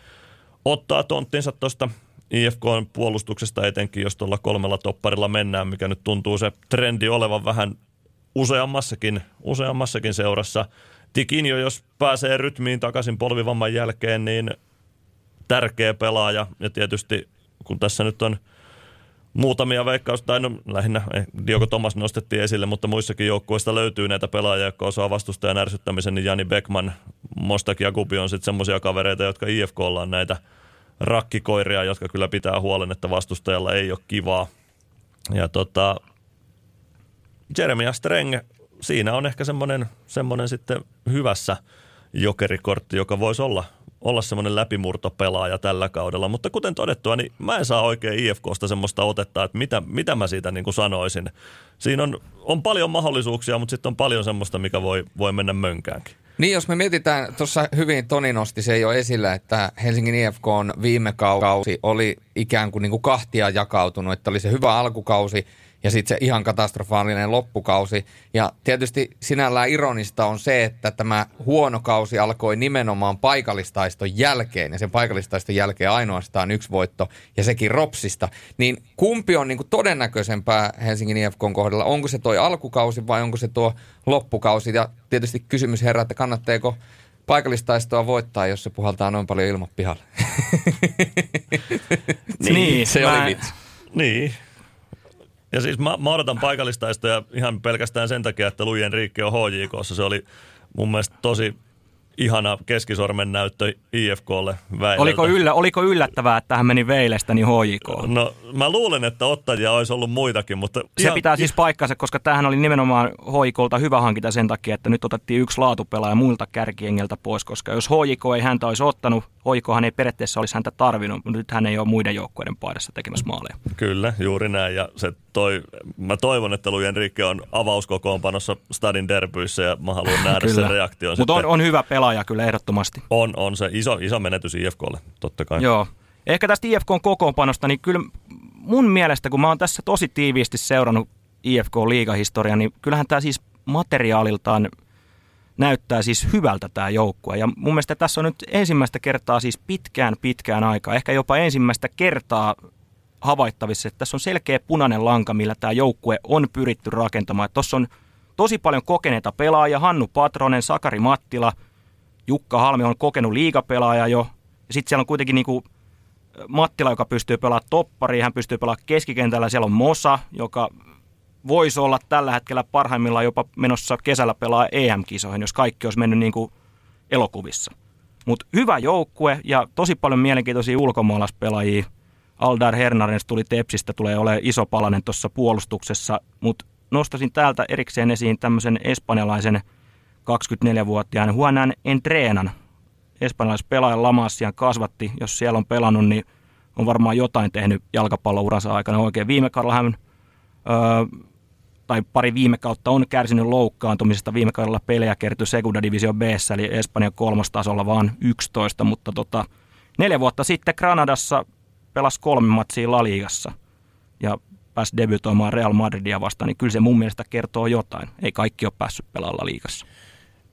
[SPEAKER 3] ottaa tonttinsa tuosta IFKn puolustuksesta etenkin, jos tuolla kolmella topparilla mennään, mikä nyt tuntuu se trendi olevan vähän useammassakin, useammassakin seurassa. Tikinjo, jos pääsee rytmiin takaisin polvivamman jälkeen, niin tärkeä pelaaja. Ja tietysti kun tässä nyt on muutamia veikkaus, tai no lähinnä eh, Diogo Thomas nostettiin esille, mutta muissakin joukkueista löytyy näitä pelaajia, jotka osaa vastustajan ärsyttämisen, niin Jani Beckman, Mostak ja Kupi on sitten semmoisia kavereita, jotka IFK on näitä rakkikoiria, jotka kyllä pitää huolen, että vastustajalla ei ole kivaa. Ja tota, Jeremia Streng, siinä on ehkä semmoinen, semmoinen sitten hyvässä jokerikortti, joka voisi olla, olla semmoinen läpimurtopelaaja tällä kaudella. Mutta kuten todettua, niin mä en saa oikein IFKsta semmoista otetta, että mitä, mitä mä siitä niin kuin sanoisin. Siinä on, on paljon mahdollisuuksia, mutta sitten on paljon semmoista, mikä voi, voi mennä mönkäänkin.
[SPEAKER 1] Niin, jos me mietitään, tuossa hyvin Toni nosti se jo esille, että Helsingin IFK on viime kausi oli ikään kuin, niin kuin kahtia jakautunut, että oli se hyvä alkukausi ja sitten se ihan katastrofaalinen loppukausi. Ja tietysti sinällään ironista on se, että tämä huono kausi alkoi nimenomaan paikallistaiston jälkeen ja sen paikallistaiston jälkeen ainoastaan yksi voitto ja sekin Ropsista. Niin kumpi on niin kuin todennäköisempää Helsingin IFKn kohdalla? Onko se toi alkukausi vai onko se tuo loppukausi? Ja tietysti kysymys herää, että kannattaako paikallistaistoa voittaa, jos se puhaltaa noin paljon ilmat pihalle. *laughs*
[SPEAKER 2] niin,
[SPEAKER 1] se
[SPEAKER 2] mä...
[SPEAKER 1] oli vitsi.
[SPEAKER 3] Niin, ja siis mä, mä odotan paikallistaistoja ihan pelkästään sen takia, että Lujen Riikki on HJKssa. Se oli mun mielestä tosi ihana keskisormen näyttö IFKlle Väilältä.
[SPEAKER 4] Oliko, yllä, oliko yllättävää, että hän meni Veilestä niin HJK?
[SPEAKER 3] No mä luulen, että ottajia olisi ollut muitakin, mutta...
[SPEAKER 4] Se ihan, pitää siis paikkansa, koska tämähän oli nimenomaan HJKlta hyvä hankinta sen takia, että nyt otettiin yksi laatupelaaja muilta kärkiengeltä pois, koska jos HJK ei häntä olisi ottanut, HJKhan ei periaatteessa olisi häntä tarvinnut, mutta nyt hän ei ole muiden joukkueiden paidassa tekemässä maaleja.
[SPEAKER 3] Kyllä, juuri näin. Ja se toi, mä toivon, että Lujen Rikke on avauskokoonpanossa Stadin derbyissä ja mä haluan nähdä sen reaktion.
[SPEAKER 4] Mutta on, on, hyvä pelaaja kyllä ehdottomasti.
[SPEAKER 3] On, on se iso, iso menetys IFKlle, totta kai.
[SPEAKER 4] Joo. Ehkä tästä IFKn kokoonpanosta, niin kyllä mun mielestä, kun mä oon tässä tosi tiiviisti seurannut IFK-liigahistoriaa, niin kyllähän tämä siis materiaaliltaan näyttää siis hyvältä tämä joukkue. Ja mun mielestä tässä on nyt ensimmäistä kertaa siis pitkään pitkään aikaa, ehkä jopa ensimmäistä kertaa havaittavissa, että tässä on selkeä punainen lanka, millä tämä joukkue on pyritty rakentamaan. Tuossa on tosi paljon kokeneita pelaajia, Hannu Patronen, Sakari Mattila, Jukka Halmi on kokenut liigapelaaja jo. Ja sitten siellä on kuitenkin niinku Mattila, joka pystyy pelaamaan toppariin, hän pystyy pelaamaan keskikentällä. Siellä on Mosa, joka voisi olla tällä hetkellä parhaimmillaan jopa menossa kesällä pelaa EM-kisoihin, jos kaikki olisi mennyt niin kuin elokuvissa. Mutta hyvä joukkue ja tosi paljon mielenkiintoisia ulkomaalaispelaajia. Aldar Hernandez tuli Tepsistä, tulee olemaan iso palanen tuossa puolustuksessa, mutta nostasin täältä erikseen esiin tämmöisen espanjalaisen 24-vuotiaan Juanan Entrenan. Espanjalaispelaajan Lamassian kasvatti, jos siellä on pelannut, niin on varmaan jotain tehnyt jalkapallouransa aikana oikein. Viime kaudella hän öö, tai pari viime kautta on kärsinyt loukkaantumisesta. Viime kaudella pelejä kertyi Segunda Division B, eli Espanjan kolmostasolla vaan 11, mutta tota, neljä vuotta sitten Granadassa pelasi kolme matsia La Ligassa ja pääsi debytoimaan Real Madridia vastaan, niin kyllä se mun mielestä kertoo jotain. Ei kaikki ole päässyt pelaamaan liigassa.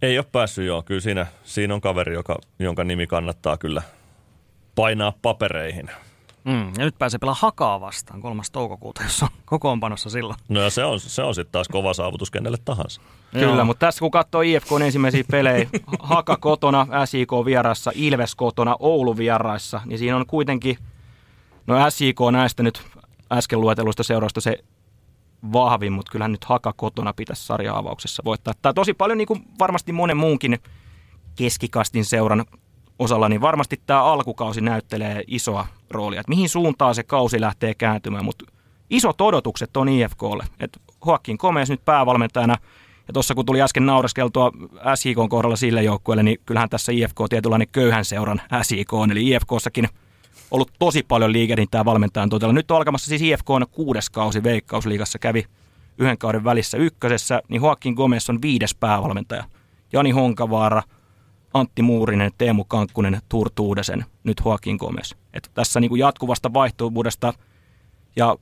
[SPEAKER 3] Ei ole päässyt, joo. Kyllä siinä, siinä on kaveri, joka, jonka nimi kannattaa kyllä painaa papereihin.
[SPEAKER 2] Mm, ja nyt pääsee pelaamaan Hakaa vastaan 3. toukokuuta, jos on kokoonpanossa silloin.
[SPEAKER 3] No ja se on, se on sitten taas kova saavutus kenelle tahansa.
[SPEAKER 4] Kyllä, Joo. mutta tässä kun katsoo IFK ensimmäisiä pelejä, *laughs* Haka kotona, SIK vierassa, Ilves kotona, Oulu vieraissa, niin siinä on kuitenkin, no SIK näistä nyt äsken lueteluista seurausta se vahvin, mutta kyllähän nyt Haka kotona pitäisi sarja-avauksessa voittaa. Tämä tosi paljon niin kuin varmasti monen muunkin keskikastin seuran osalla, niin varmasti tämä alkukausi näyttelee isoa roolia, että mihin suuntaan se kausi lähtee kääntymään, mutta isot odotukset on IFKlle, että Joaquin Komes nyt päävalmentajana, ja tuossa kun tuli äsken nauraskeltua SIK kohdalla sille joukkueelle, niin kyllähän tässä IFK on tietynlainen köyhän seuran SIK eli IFKssakin ollut tosi paljon liikehdintää valmentajan totella. Nyt on alkamassa siis IFK on kuudes kausi Veikkausliigassa, kävi yhden kauden välissä ykkösessä, niin Joaquin Gomez on viides päävalmentaja. Jani Honkavaara – Antti Muurinen, Teemu Kankkunen, Turtuudesen, nyt Joaquin Gomez. Et tässä niin kuin jatkuvasta vaihtuvuudesta ja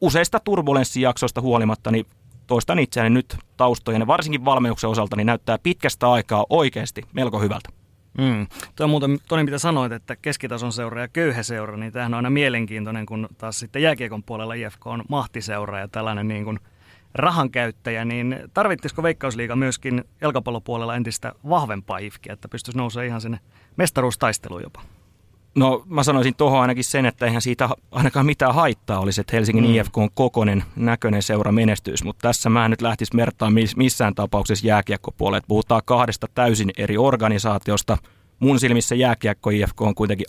[SPEAKER 4] useista turbulenssijaksoista huolimatta, niin toistan itseäni nyt taustojen ja varsinkin valmennuksen osalta, niin näyttää pitkästä aikaa oikeasti melko hyvältä.
[SPEAKER 2] Mm. Tuo muuten, Toni, mitä sanoit, että keskitason seura ja köyhä seura, niin tämähän on aina mielenkiintoinen, kun taas sitten jääkiekon puolella IFK on mahtiseura ja tällainen niin kuin rahankäyttäjä, niin tarvittisiko Veikkausliiga myöskin jalkapallopuolella entistä vahvempaa ifkiä, että pystyisi nousemaan ihan sinne mestaruustaisteluun jopa?
[SPEAKER 4] No mä sanoisin tuohon ainakin sen, että eihän siitä ainakaan mitään haittaa olisi, että Helsingin mm. IFK on kokonen näköinen seura menestyys, mutta tässä mä en nyt lähtisi mertaan missään tapauksessa jääkiekkopuolelle. Puhutaan kahdesta täysin eri organisaatiosta. Mun silmissä jääkiekko IFK on kuitenkin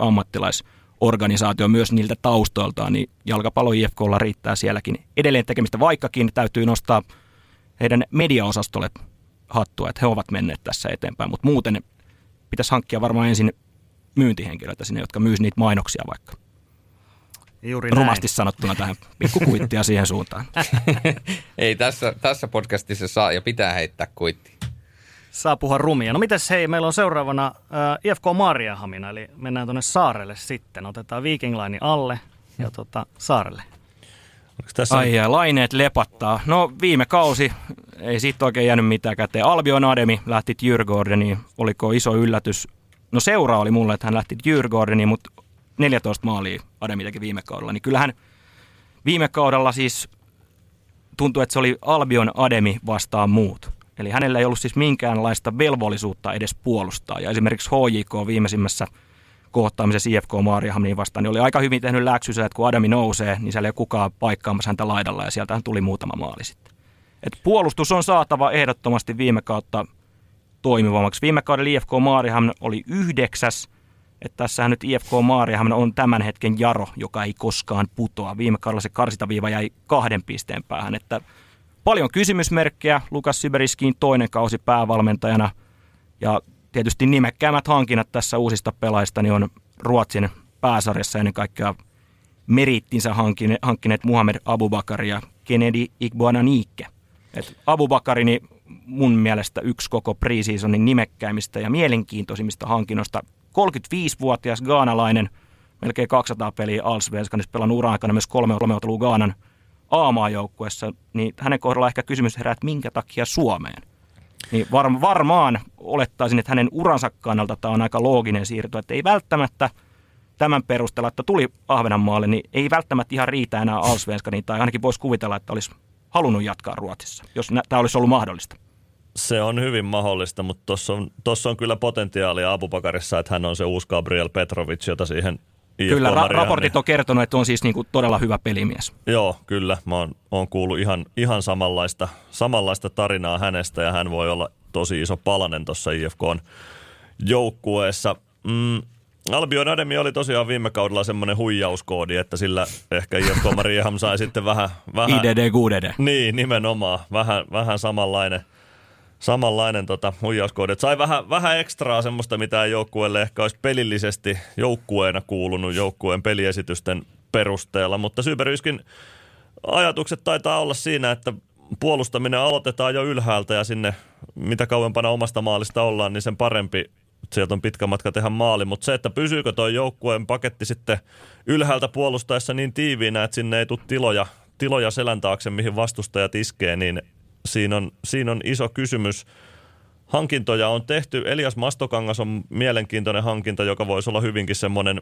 [SPEAKER 4] ammattilaisorganisaatio myös niiltä taustoiltaan, niin jalkapallo IFKlla riittää sielläkin edelleen tekemistä, vaikkakin täytyy nostaa heidän mediaosastolle hattua, että he ovat menneet tässä eteenpäin, mutta muuten pitäisi hankkia varmaan ensin myyntihenkilöitä sinne, jotka myys niitä mainoksia vaikka.
[SPEAKER 2] Juuri
[SPEAKER 4] Rumasti
[SPEAKER 2] näin.
[SPEAKER 4] sanottuna tähän pikkukuittia siihen suuntaan. *laughs*
[SPEAKER 1] Ei tässä, tässä podcastissa saa ja pitää heittää kuitti.
[SPEAKER 2] Saa puhua rumia. No mitäs hei, meillä on seuraavana äh, IFK Maariahamina, eli mennään tuonne saarelle sitten. Otetaan Viking Line alle ja tota, saarelle.
[SPEAKER 3] tässä
[SPEAKER 4] Ai ja laineet lepattaa. No viime kausi, ei siitä oikein jäänyt mitään käteen. Albion Ademi lähti Djurgårdeniin. Oliko iso yllätys No seura oli mulle, että hän lähti Djurgårdeniin, mutta 14 maalia Ademi teki viime kaudella. Niin kyllähän viime kaudella siis tuntui, että se oli Albion Ademi vastaan muut. Eli hänellä ei ollut siis minkäänlaista velvollisuutta edes puolustaa. Ja esimerkiksi HJK viimeisimmässä kohtaamisessa IFK Maariahamiin vastaan, niin oli aika hyvin tehnyt läksynsä, että kun Adami nousee, niin siellä ei ole kukaan paikkaamassa häntä laidalla ja sieltähän tuli muutama maali sitten. Et puolustus on saatava ehdottomasti viime kautta toimivammaksi. Viime kaudella IFK Maarihamn oli yhdeksäs, että tässähän nyt IFK Maarihamn on tämän hetken jaro, joka ei koskaan putoa. Viime kaudella se karsitaviiva jäi kahden pisteen päähän, että paljon kysymysmerkkejä. Lukas Syberiskiin toinen kausi päävalmentajana ja tietysti nimekkäämät hankinnat tässä uusista pelaajista niin on Ruotsin pääsarjassa ennen kaikkea merittinsä hankkineet Muhammed Abubakar ja Kennedy Igboananiike. Et Abubakari niin mun mielestä yksi koko preseasonin nimekkäimmistä ja mielenkiintoisimmista hankinnoista. 35-vuotias gaanalainen, melkein 200 peliä Allsvenskanissa pelannut uran aikana myös kolme ottelua Gaanan A-maajoukkuessa, niin hänen kohdalla ehkä kysymys herää, että minkä takia Suomeen? Niin var, varmaan olettaisin, että hänen uransa kannalta tämä on aika looginen siirto, että ei välttämättä tämän perusteella, että tuli Ahvenanmaalle, niin ei välttämättä ihan riitä enää Allsvenskaniin, tai ainakin voisi kuvitella, että olisi halunnut jatkaa Ruotsissa, jos tämä olisi ollut mahdollista?
[SPEAKER 3] Se on hyvin mahdollista, mutta tuossa on, on kyllä potentiaalia Abubakarissa, että hän on se uusi Gabriel Petrovic, jota siihen
[SPEAKER 4] Kyllä, ra- raportit on kertonut, että on siis niinku todella hyvä pelimies.
[SPEAKER 3] Joo, kyllä. Mä oon, oon kuullut ihan, ihan samanlaista, samanlaista tarinaa hänestä ja hän voi olla tosi iso palanen tuossa IFKn joukkueessa. Mm, Albion Ademi oli tosiaan viime kaudella semmoinen huijauskoodi, että sillä ehkä IFK Marieham sai sitten vähän... vähän
[SPEAKER 4] IDD, QDD.
[SPEAKER 3] Niin, nimenomaan. Vähän, vähän samanlainen, samanlainen tota, huijauskoodi. Et sai vähän, vähän ekstraa semmoista, mitä joukkueelle ehkä olisi pelillisesti joukkueena kuulunut joukkueen peliesitysten perusteella. Mutta Syberyskin ajatukset taitaa olla siinä, että puolustaminen aloitetaan jo ylhäältä ja sinne mitä kauempana omasta maalista ollaan, niin sen parempi sieltä on pitkä matka tehdä maali, mutta se, että pysyykö tuo joukkueen paketti sitten ylhäältä puolustaessa niin tiiviinä, että sinne ei tule tiloja, tiloja selän taakse, mihin vastustajat iskee, niin siinä on, siinä on iso kysymys. Hankintoja on tehty. Elias Mastokangas on mielenkiintoinen hankinta, joka voisi olla hyvinkin semmoinen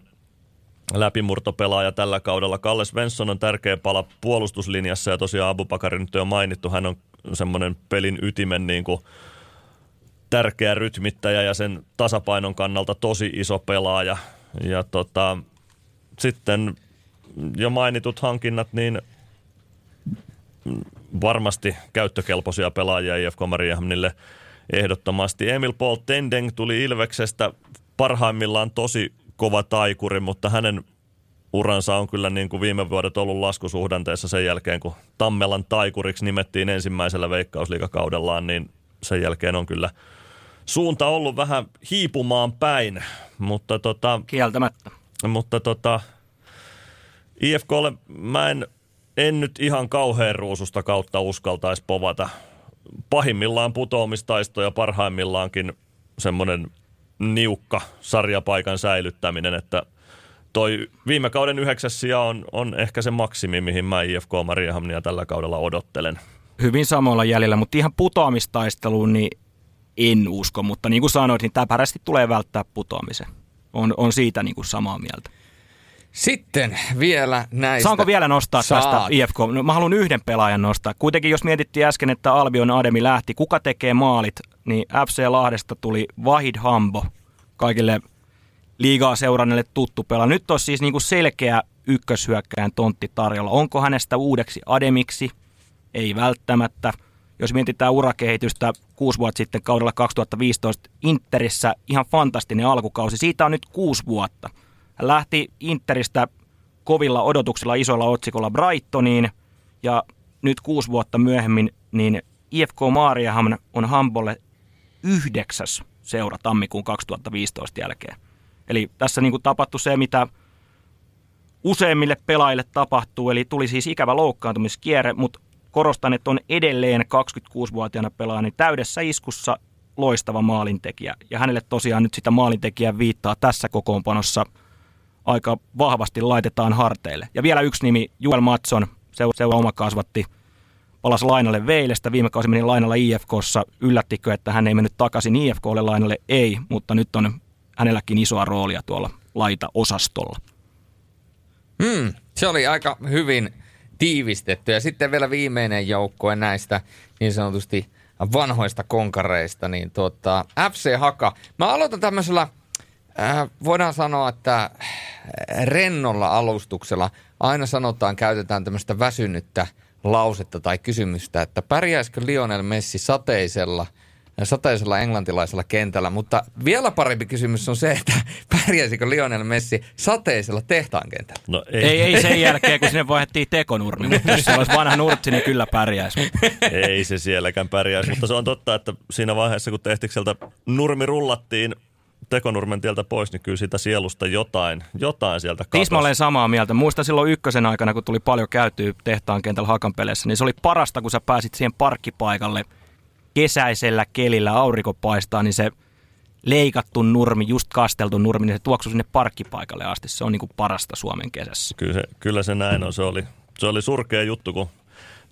[SPEAKER 3] läpimurtopelaaja tällä kaudella. Kalle Svensson on tärkeä pala puolustuslinjassa ja tosiaan Abubakari nyt on mainittu. Hän on semmoinen pelin ytimen niin kuin tärkeä rytmittäjä ja sen tasapainon kannalta tosi iso pelaaja. Ja tota, sitten jo mainitut hankinnat, niin varmasti käyttökelpoisia pelaajia IFK Mariehamnille ehdottomasti. Emil Paul Tendeng tuli Ilveksestä parhaimmillaan tosi kova taikuri, mutta hänen uransa on kyllä niin kuin viime vuodet ollut laskusuhdanteessa sen jälkeen, kun Tammelan taikuriksi nimettiin ensimmäisellä veikkausliikakaudellaan, niin sen jälkeen on kyllä – suunta ollut vähän hiipumaan päin, mutta tota...
[SPEAKER 4] Kieltämättä.
[SPEAKER 3] Mutta tota, IFKlle mä en, en nyt ihan kauhean ruususta kautta uskaltaisi povata. Pahimmillaan putoamistaisto ja parhaimmillaankin semmoinen niukka sarjapaikan säilyttäminen, että toi viime kauden yhdeksäs sija on, on ehkä se maksimi, mihin mä IFK Mariehamnia tällä kaudella odottelen.
[SPEAKER 4] Hyvin samalla jäljellä, mutta ihan putoamistaisteluun, niin en usko, mutta niin kuin sanoit, niin täpärästi tulee välttää putoamisen. On, on siitä niin kuin samaa mieltä.
[SPEAKER 1] Sitten vielä näistä.
[SPEAKER 4] Saanko vielä nostaa
[SPEAKER 1] Saat.
[SPEAKER 4] tästä IFK? No, mä haluan yhden pelaajan nostaa. Kuitenkin jos mietittiin äsken, että Albion Ademi lähti, kuka tekee maalit, niin FC Lahdesta tuli Vahid Hambo, kaikille liigaa seuranneille tuttu pelaaja. Nyt on siis niinku selkeä ykköshyökkäjän tontti tarjolla. Onko hänestä uudeksi Ademiksi? Ei välttämättä. Jos mietitään urakehitystä kuusi vuotta sitten kaudella 2015 Interissä, ihan fantastinen alkukausi. Siitä on nyt kuusi vuotta. Hän lähti Interistä kovilla odotuksilla isolla otsikolla Brightoniin ja nyt kuusi vuotta myöhemmin niin IFK Maariahamn on Hambolle yhdeksäs seura tammikuun 2015 jälkeen. Eli tässä niin kuin tapahtui se, mitä useimmille pelaajille tapahtuu, eli tuli siis ikävä loukkaantumiskierre, mutta korostan, että on edelleen 26-vuotiaana pelaaja niin täydessä iskussa loistava maalintekijä. Ja hänelle tosiaan nyt sitä maalintekijän viittaa tässä kokoonpanossa aika vahvasti laitetaan harteille. Ja vielä yksi nimi, Juel Matson, seura oma kasvatti, palasi lainalle Veilestä, viime kausi meni lainalla IFKssa. Yllättikö, että hän ei mennyt takaisin IFKlle lainalle? Ei, mutta nyt on hänelläkin isoa roolia tuolla laita-osastolla.
[SPEAKER 1] Hmm, se oli aika hyvin tiivistetty. Ja sitten vielä viimeinen joukkue näistä niin sanotusti vanhoista konkareista, niin tuota, FC Haka. Mä aloitan tämmöisellä, äh, voidaan sanoa, että rennolla alustuksella. Aina sanotaan, käytetään tämmöistä väsynyttä lausetta tai kysymystä, että pärjäisikö Lionel Messi sateisella – sateisella englantilaisella kentällä, mutta vielä parempi kysymys on se, että *laughs* pärjäisikö Lionel Messi sateisella tehtaan kentällä?
[SPEAKER 4] No ei. ei, ei sen *laughs* jälkeen, kun sinne vaihdettiin tekonurmi, mutta jos se olisi vanha nurtsi, niin kyllä pärjäisi.
[SPEAKER 3] Ei se sielläkään pärjäisi, mutta se on totta, että siinä vaiheessa, kun Tehtikseltä nurmi rullattiin tekonurmen tieltä pois, niin kyllä siitä sielusta jotain, jotain sieltä katosi.
[SPEAKER 4] Tismalleen samaa mieltä. Muista silloin ykkösen aikana, kun tuli paljon käytyä tehtaan kentällä hakan peleissä, niin se oli parasta, kun sä pääsit siihen parkkipaikalle – kesäisellä kelillä aurinko paistaa, niin se leikattu nurmi, just kasteltu nurmi, niin se tuoksuu sinne parkkipaikalle asti. Se on niin kuin parasta Suomen kesässä.
[SPEAKER 3] Kyllä se, kyllä se näin on. Se oli, se oli surkea juttu, kun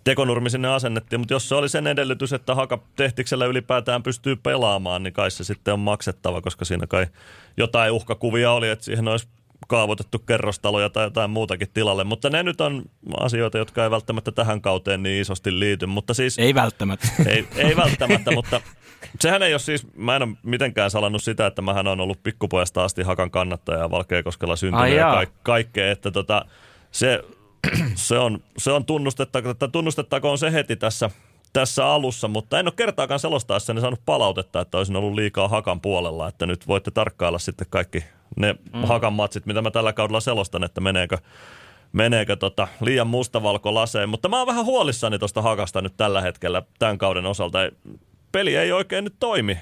[SPEAKER 3] tekonurmi sinne asennettiin, mutta jos se oli sen edellytys, että haka tehtiksellä ylipäätään pystyy pelaamaan, niin kai se sitten on maksettava, koska siinä kai jotain uhkakuvia oli, että siihen olisi kaavoitettu kerrostaloja tai jotain muutakin tilalle, mutta ne nyt on asioita, jotka ei välttämättä tähän kauteen niin isosti liity. Mutta siis,
[SPEAKER 4] ei välttämättä. *laughs*
[SPEAKER 3] Ei, ei välttämättä, mutta sehän ei ole siis, mä en ole mitenkään salannut sitä, että mähän on ollut pikkupojasta asti Hakan kannattaja ja Valkeakoskella syntynyt ja ka- kaikkea, että tota, se, *clears throat* se, on, se on tunnustettako, että tunnustettakoon se heti tässä tässä alussa, mutta en ole kertaakaan selostaessani saanut palautetta, että olisin ollut liikaa Hakan puolella, että nyt voitte tarkkailla sitten kaikki ne mm. Hakan matsit, mitä mä tällä kaudella selostan, että meneekö, meneekö tota liian mustavalko laseen. Mutta mä oon vähän huolissani tuosta Hakasta nyt tällä hetkellä tämän kauden osalta. Peli ei oikein nyt toimi.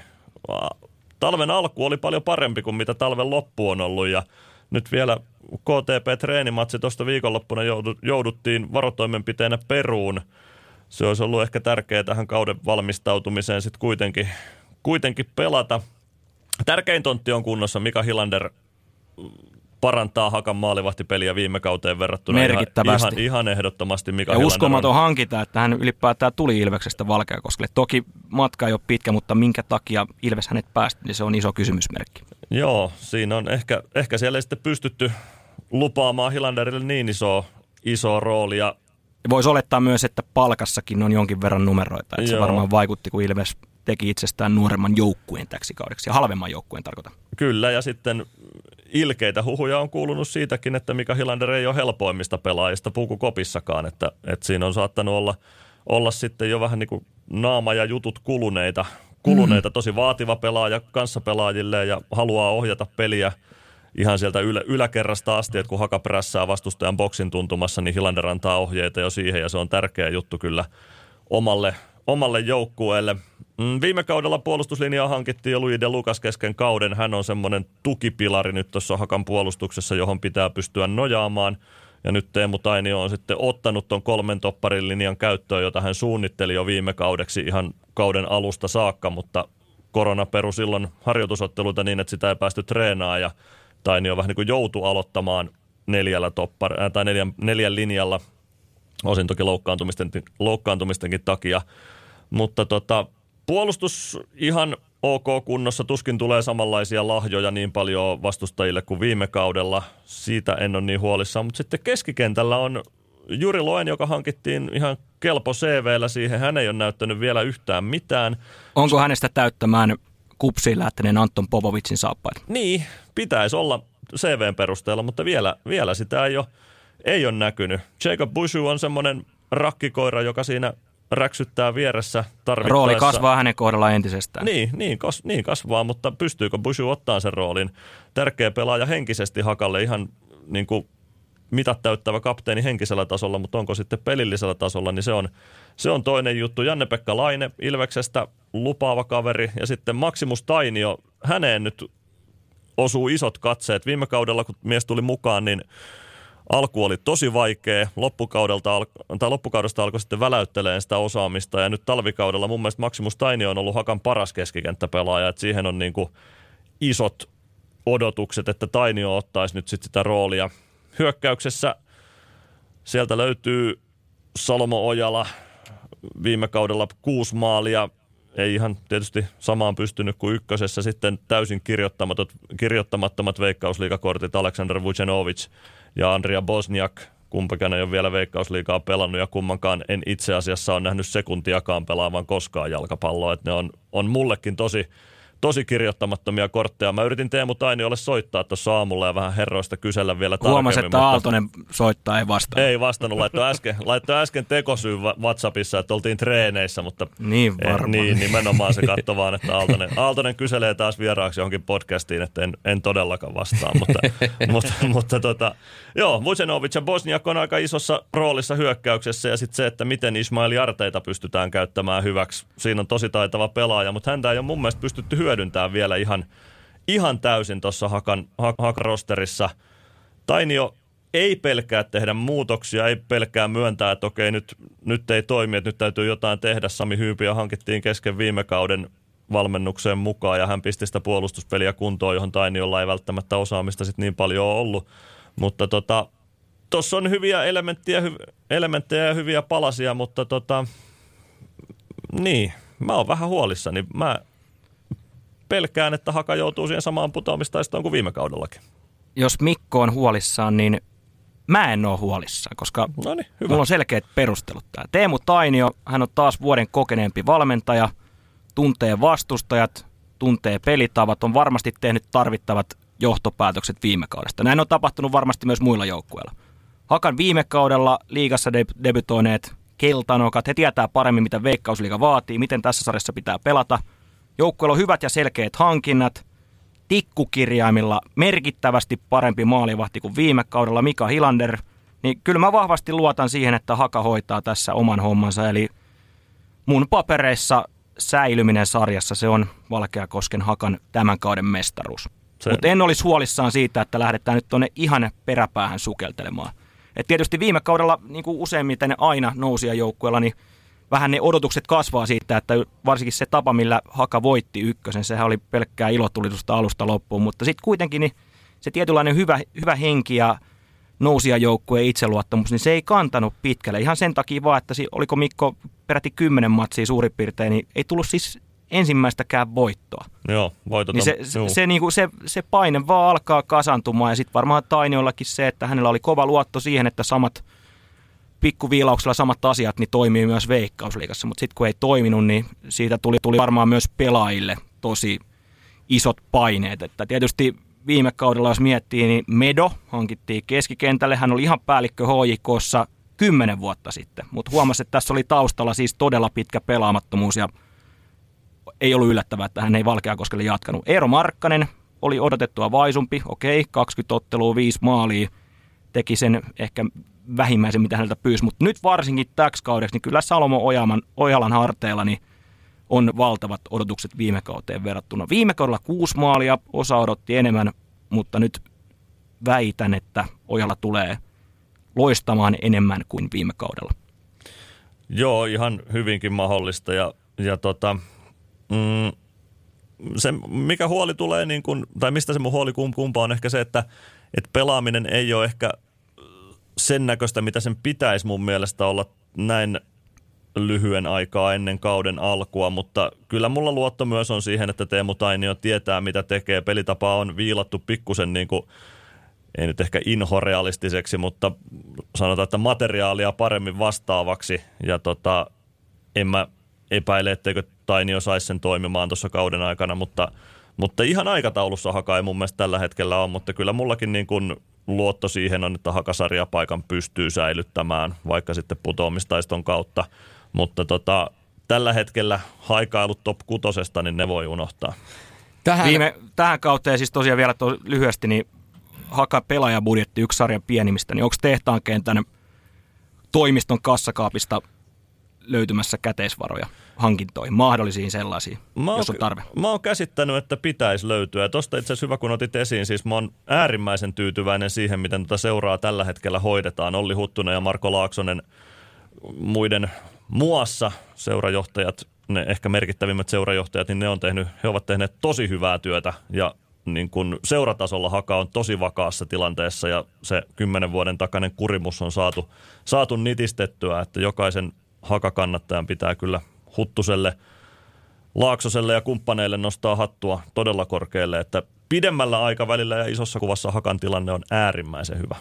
[SPEAKER 3] Talven alku oli paljon parempi kuin mitä talven loppu on ollut ja nyt vielä KTP-treenimatsi tuosta viikonloppuna jouduttiin varotoimenpiteenä peruun – se olisi ollut ehkä tärkeää tähän kauden valmistautumiseen sitten kuitenkin, kuitenkin pelata. Tärkein tontti on kunnossa. Mika Hilander parantaa Hakan maalivahtipeliä viime kauteen verrattuna
[SPEAKER 4] Merkittävästi.
[SPEAKER 3] Ihan, ihan ehdottomasti Mika
[SPEAKER 4] ja
[SPEAKER 3] Hilander
[SPEAKER 4] uskomaton on... hankinta, että hän ylipäätään tuli Ilveksestä Valkeakoskelle. Toki matka ei ole pitkä, mutta minkä takia Ilves hänet päästi, niin se on iso kysymysmerkki.
[SPEAKER 3] Joo, siinä on ehkä, ehkä siellä ei sitten pystytty lupaamaan Hilanderille niin isoa, isoa roolia.
[SPEAKER 4] Voisi olettaa myös, että palkassakin on jonkin verran numeroita. Että se varmaan vaikutti, kun Ilves teki itsestään nuoremman joukkueen täksi kaudeksi ja halvemman joukkueen tarkoitan.
[SPEAKER 3] Kyllä, ja sitten ilkeitä huhuja on kuulunut siitäkin, että Mika Hilander ei ole helpoimmista pelaajista pukukopissakaan, että, että siinä on saattanut olla, olla sitten jo vähän niin kuin naama ja jutut kuluneita, kuluneita mm. tosi vaativa pelaaja kanssapelaajille ja haluaa ohjata peliä – ihan sieltä ylä, yläkerrasta asti, että kun haka prässää vastustajan boksin tuntumassa, niin Hilander antaa ohjeita jo siihen ja se on tärkeä juttu kyllä omalle, omalle joukkueelle. Mm, viime kaudella puolustuslinjaa hankittiin jo Louis de Lucas kesken kauden. Hän on semmoinen tukipilari nyt tuossa Hakan puolustuksessa, johon pitää pystyä nojaamaan. Ja nyt Teemu Tainio on sitten ottanut tuon kolmen topparin linjan käyttöön, jota hän suunnitteli jo viime kaudeksi ihan kauden alusta saakka, mutta korona peru silloin harjoitusotteluita niin, että sitä ei päästy treenaamaan ja Tainio vähän niin kuin joutui aloittamaan neljällä toppar, äh, tai neljän, neljän linjalla, osin toki loukkaantumisten, loukkaantumistenkin takia. Mutta tota, puolustus ihan ok kunnossa. Tuskin tulee samanlaisia lahjoja niin paljon vastustajille kuin viime kaudella. Siitä en ole niin huolissaan. Mutta sitten keskikentällä on Juri Loen, joka hankittiin ihan kelpo CVllä siihen. Hän ei ole näyttänyt vielä yhtään mitään.
[SPEAKER 4] Onko hänestä täyttämään kupsiin lähteneen Anton Popovicin saappaita?
[SPEAKER 3] Niin, pitäisi olla CVn perusteella, mutta vielä, vielä sitä ei ole, ei ole näkynyt. Jacob Bushu on semmoinen rakkikoira, joka siinä räksyttää vieressä tarvittaessa.
[SPEAKER 4] Rooli kasvaa hänen kohdallaan entisestään.
[SPEAKER 3] Niin, niin, kas, niin kasvaa, mutta pystyykö Bushu ottaa sen roolin? Tärkeä pelaaja henkisesti hakalle ihan niin kuin mitat täyttävä kapteeni henkisellä tasolla, mutta onko sitten pelillisellä tasolla, niin se on, se on toinen juttu. Janne-Pekka Laine Ilveksestä lupaava kaveri ja sitten Maximus Tainio, häneen nyt osuu isot katseet. Viime kaudella, kun mies tuli mukaan, niin alku oli tosi vaikea. Loppukaudelta, tai loppukaudesta alkoi sitten väläytteleen sitä osaamista ja nyt talvikaudella mun mielestä Maximus Tainio on ollut Hakan paras keskikenttäpelaaja, että siihen on niin kuin isot odotukset, että Tainio ottaisi nyt sitten sitä roolia – hyökkäyksessä sieltä löytyy Salomo Ojala viime kaudella kuusi maalia. Ei ihan tietysti samaan pystynyt kuin ykkösessä. Sitten täysin kirjoittamattomat, kirjoittamattomat veikkausliikakortit Aleksandr Vucenovic ja Andria Bosniak. Kumpakaan ei ole vielä veikkausliikaa pelannut ja kummankaan en itse asiassa ole nähnyt sekuntiakaan pelaavan koskaan jalkapalloa. Että ne on, on mullekin tosi tosi kirjoittamattomia kortteja. Mä yritin Teemu Tainiolle soittaa tuossa aamulla ja vähän herroista kysellä vielä tarkemmin.
[SPEAKER 4] että mutta... Aaltonen soittaa, ei vastaa.
[SPEAKER 3] Ei vastannut, laittoi äsken, laittoi äsken tekosyyn WhatsAppissa, että oltiin treeneissä, mutta
[SPEAKER 4] niin, varmaan.
[SPEAKER 3] Eh, niin, nimenomaan se katsoi vaan, että Aaltonen, Aaltonen kyselee taas vieraaksi johonkin podcastiin, että en, en todellakaan vastaa, mutta, *laughs* mutta, mutta tota, joo, Vucenovic ja Bosniak on aika isossa roolissa hyökkäyksessä ja sitten se, että miten Ismail Jarteita pystytään käyttämään hyväksi. Siinä on tosi taitava pelaaja, mutta häntä ei ole mun mielestä pystytty hyödyntämään vielä ihan, ihan täysin tuossa Hakan, Hakan rosterissa. Tainio ei pelkää tehdä muutoksia, ei pelkää myöntää, että okei, nyt, nyt ei toimi, että nyt täytyy jotain tehdä. Sami Hyypiä hankittiin kesken viime kauden valmennukseen mukaan ja hän pisti sitä puolustuspeliä kuntoon, johon Tainiolla ei välttämättä osaamista sit niin paljon ollut. Mutta tota, tuossa on hyviä elementtejä, hy, elementtejä ja hyviä palasia, mutta tota, niin, mä oon vähän huolissani. Mä pelkään, että Haka joutuu siihen samaan putoamistaistoon kuin viime kaudellakin.
[SPEAKER 4] Jos Mikko on huolissaan, niin mä en ole huolissaan, koska
[SPEAKER 3] Noniin, hyvä.
[SPEAKER 4] mulla on selkeät perustelut tää. Teemu Tainio, hän on taas vuoden kokeneempi valmentaja, tuntee vastustajat, tuntee pelitavat, on varmasti tehnyt tarvittavat johtopäätökset viime kaudesta. Näin on tapahtunut varmasti myös muilla joukkueilla. Hakan viime kaudella liigassa deb- debytoineet keltanokat, he tietää paremmin, mitä veikkausliiga vaatii, miten tässä sarjassa pitää pelata – Joukkueella on hyvät ja selkeät hankinnat. Tikkukirjaimilla merkittävästi parempi maalivahti kuin viime kaudella Mika Hilander. Niin kyllä mä vahvasti luotan siihen, että Haka hoitaa tässä oman hommansa. Eli mun papereissa säilyminen sarjassa, se on Valkeakosken Hakan tämän kauden mestaruus. Mutta en olisi huolissaan siitä, että lähdetään nyt tuonne ihan peräpäähän sukeltelemaan. Et tietysti viime kaudella, niin kuin useimmiten aina nousia joukkueella, niin vähän ne odotukset kasvaa siitä, että varsinkin se tapa, millä Haka voitti ykkösen, sehän oli pelkkää ilotulitusta alusta loppuun, mutta sitten kuitenkin niin se tietynlainen hyvä, hyvä henki ja nousijajoukkueen itseluottamus, niin se ei kantanut pitkälle. Ihan sen takia vaan, että oliko Mikko peräti kymmenen matsia suurin piirtein, niin ei tullut siis ensimmäistäkään voittoa.
[SPEAKER 3] Joo, voitot
[SPEAKER 4] niin se, se, se, niinku, se, se paine vaan alkaa kasantumaan ja sitten varmaan Tainiollakin se, että hänellä oli kova luotto siihen, että samat – pikkuviilauksella samat asiat niin toimii myös Veikkausliigassa, mutta sitten kun ei toiminut, niin siitä tuli, tuli varmaan myös pelaajille tosi isot paineet. Että tietysti viime kaudella, jos miettii, niin Medo hankittiin keskikentälle. Hän oli ihan päällikkö HJKssa kymmenen vuotta sitten, mutta huomasi, että tässä oli taustalla siis todella pitkä pelaamattomuus ja ei ollut yllättävää, että hän ei Valkeakoskelle jatkanut. Eero Markkanen oli odotettua vaisumpi, okei, 20 ottelua, 5 maalia, teki sen ehkä vähimmäisen, mitä häneltä pyysi. Mutta nyt varsinkin täksi kaudeksi, niin kyllä Salomo Ojaman, Ojalan harteilla niin on valtavat odotukset viime kauteen verrattuna. Viime kaudella kuusi maalia, osa odotti enemmän, mutta nyt väitän, että Ojala tulee loistamaan enemmän kuin viime kaudella.
[SPEAKER 3] Joo, ihan hyvinkin mahdollista. Ja, ja tota, mm, se, mikä huoli tulee, niin kun, tai mistä se mun huoli kumpaa on ehkä se, että, että pelaaminen ei ole ehkä sen näköistä, mitä sen pitäisi mun mielestä olla näin lyhyen aikaa ennen kauden alkua, mutta kyllä mulla luotto myös on siihen, että Teemu Tainio tietää, mitä tekee. Pelitapa on viilattu pikkusen niin kuin, ei nyt ehkä inhorealistiseksi, mutta sanotaan, että materiaalia paremmin vastaavaksi. Ja tota, en mä epäile, etteikö Tainio saisi sen toimimaan tuossa kauden aikana, mutta, mutta ihan aikataulussa Haka ei mun mielestä tällä hetkellä on, mutta kyllä mullakin niin kuin luotto siihen on, että Hakasarjapaikan pystyy säilyttämään, vaikka sitten putoamistaiston kautta. Mutta tota, tällä hetkellä haikailut top kutosesta, niin ne voi unohtaa.
[SPEAKER 4] Tähän, Viime, tähän kautta ja siis tosiaan vielä to, lyhyesti, niin Haka pelaajabudjetti yksi sarjan pienimmistä, niin onko tehtaan kentän toimiston kassakaapista löytymässä käteisvaroja hankintoihin, mahdollisiin sellaisiin, mä jos on tarve?
[SPEAKER 3] Mä oon käsittänyt, että pitäisi löytyä. Tuosta itse asiassa hyvä, kun otit esiin, siis mä oon äärimmäisen tyytyväinen siihen, miten tätä seuraa tällä hetkellä hoidetaan. Olli Huttunen ja Marko Laaksonen muiden muassa seurajohtajat, ne ehkä merkittävimmät seurajohtajat, niin ne on tehnyt, he ovat tehneet tosi hyvää työtä ja niin kun seuratasolla Haka on tosi vakaassa tilanteessa ja se kymmenen vuoden takainen kurimus on saatu, saatu nitistettyä, että jokaisen Haka-kannattajan pitää kyllä Huttuselle, Laaksoselle ja kumppaneille nostaa hattua todella korkealle, että pidemmällä aikavälillä ja isossa kuvassa Hakan tilanne on äärimmäisen hyvä.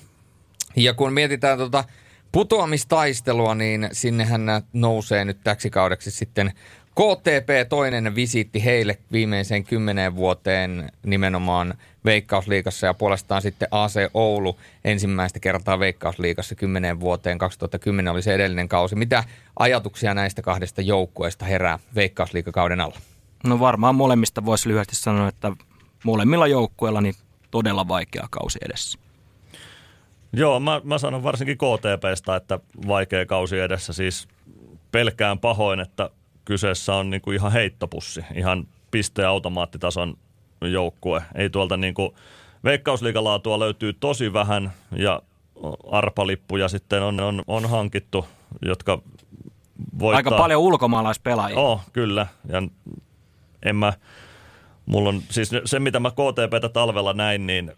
[SPEAKER 1] Ja kun mietitään tuota putoamistaistelua, niin sinnehän nousee nyt täksi kaudeksi sitten KTP toinen visiitti heille viimeiseen kymmeneen vuoteen nimenomaan Veikkausliigassa ja puolestaan sitten AC Oulu ensimmäistä kertaa Veikkausliigassa kymmeneen vuoteen. 2010 oli se edellinen kausi. Mitä ajatuksia näistä kahdesta joukkueesta herää Veikkausliigakauden alla?
[SPEAKER 4] No varmaan molemmista voisi lyhyesti sanoa, että molemmilla joukkueilla niin todella vaikea kausi edessä.
[SPEAKER 3] Joo, mä, mä sanon varsinkin KTPstä, että vaikea kausi edessä. Siis pelkään pahoin, että kyseessä on niin kuin ihan heittopussi, ihan pisteautomaattitason joukkue. Ei tuolta niin kuin, veikkausliigalaatua löytyy tosi vähän ja arpalippuja sitten on, on, on hankittu, jotka voittaa.
[SPEAKER 4] Aika paljon ulkomaalaispelaajia.
[SPEAKER 3] Oh, kyllä. Ja en mä, mulla on, siis se mitä mä KTPtä talvella näin, niin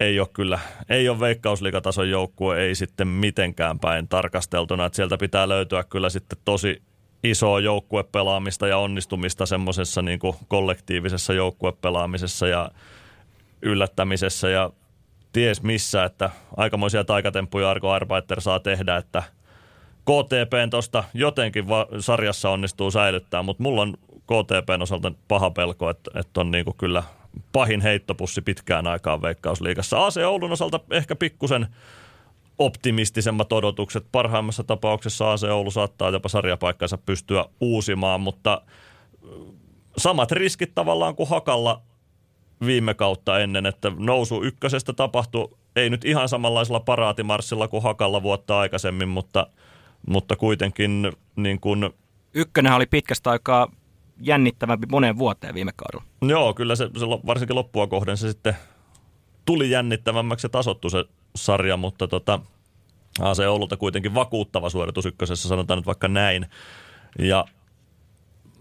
[SPEAKER 3] ei ole kyllä, ei ole veikkausliikatason joukkue, ei sitten mitenkään päin tarkasteltuna, että sieltä pitää löytyä kyllä sitten tosi isoa joukkuepelaamista ja onnistumista semmoisessa niin kollektiivisessa joukkuepelaamisessa ja yllättämisessä ja ties missä, että aikamoisia taikatemppuja Arko Arbeiter saa tehdä, että KTPn tuosta jotenkin va- sarjassa onnistuu säilyttää, mutta mulla on KTPn osalta paha pelko, että, että on niin kyllä pahin heittopussi pitkään aikaan Veikkausliigassa. AC Oulun osalta ehkä pikkusen optimistisemmat odotukset. Parhaimmassa tapauksessa AC Oulu saattaa jopa sarjapaikkansa pystyä uusimaan, mutta samat riskit tavallaan kuin Hakalla viime kautta ennen, että nousu ykkösestä tapahtui ei nyt ihan samanlaisella paraatimarssilla kuin Hakalla vuotta aikaisemmin, mutta, mutta kuitenkin niin kuin...
[SPEAKER 4] Ykkönen oli pitkästä aikaa jännittävämpi moneen vuoteen viime kaudella.
[SPEAKER 3] Joo, kyllä se, se varsinkin loppua kohden se sitten tuli jännittävämmäksi ja tasottu se sarja, mutta tota, AC Oululta kuitenkin vakuuttava suoritus ykkösessä, sanotaan nyt vaikka näin. Ja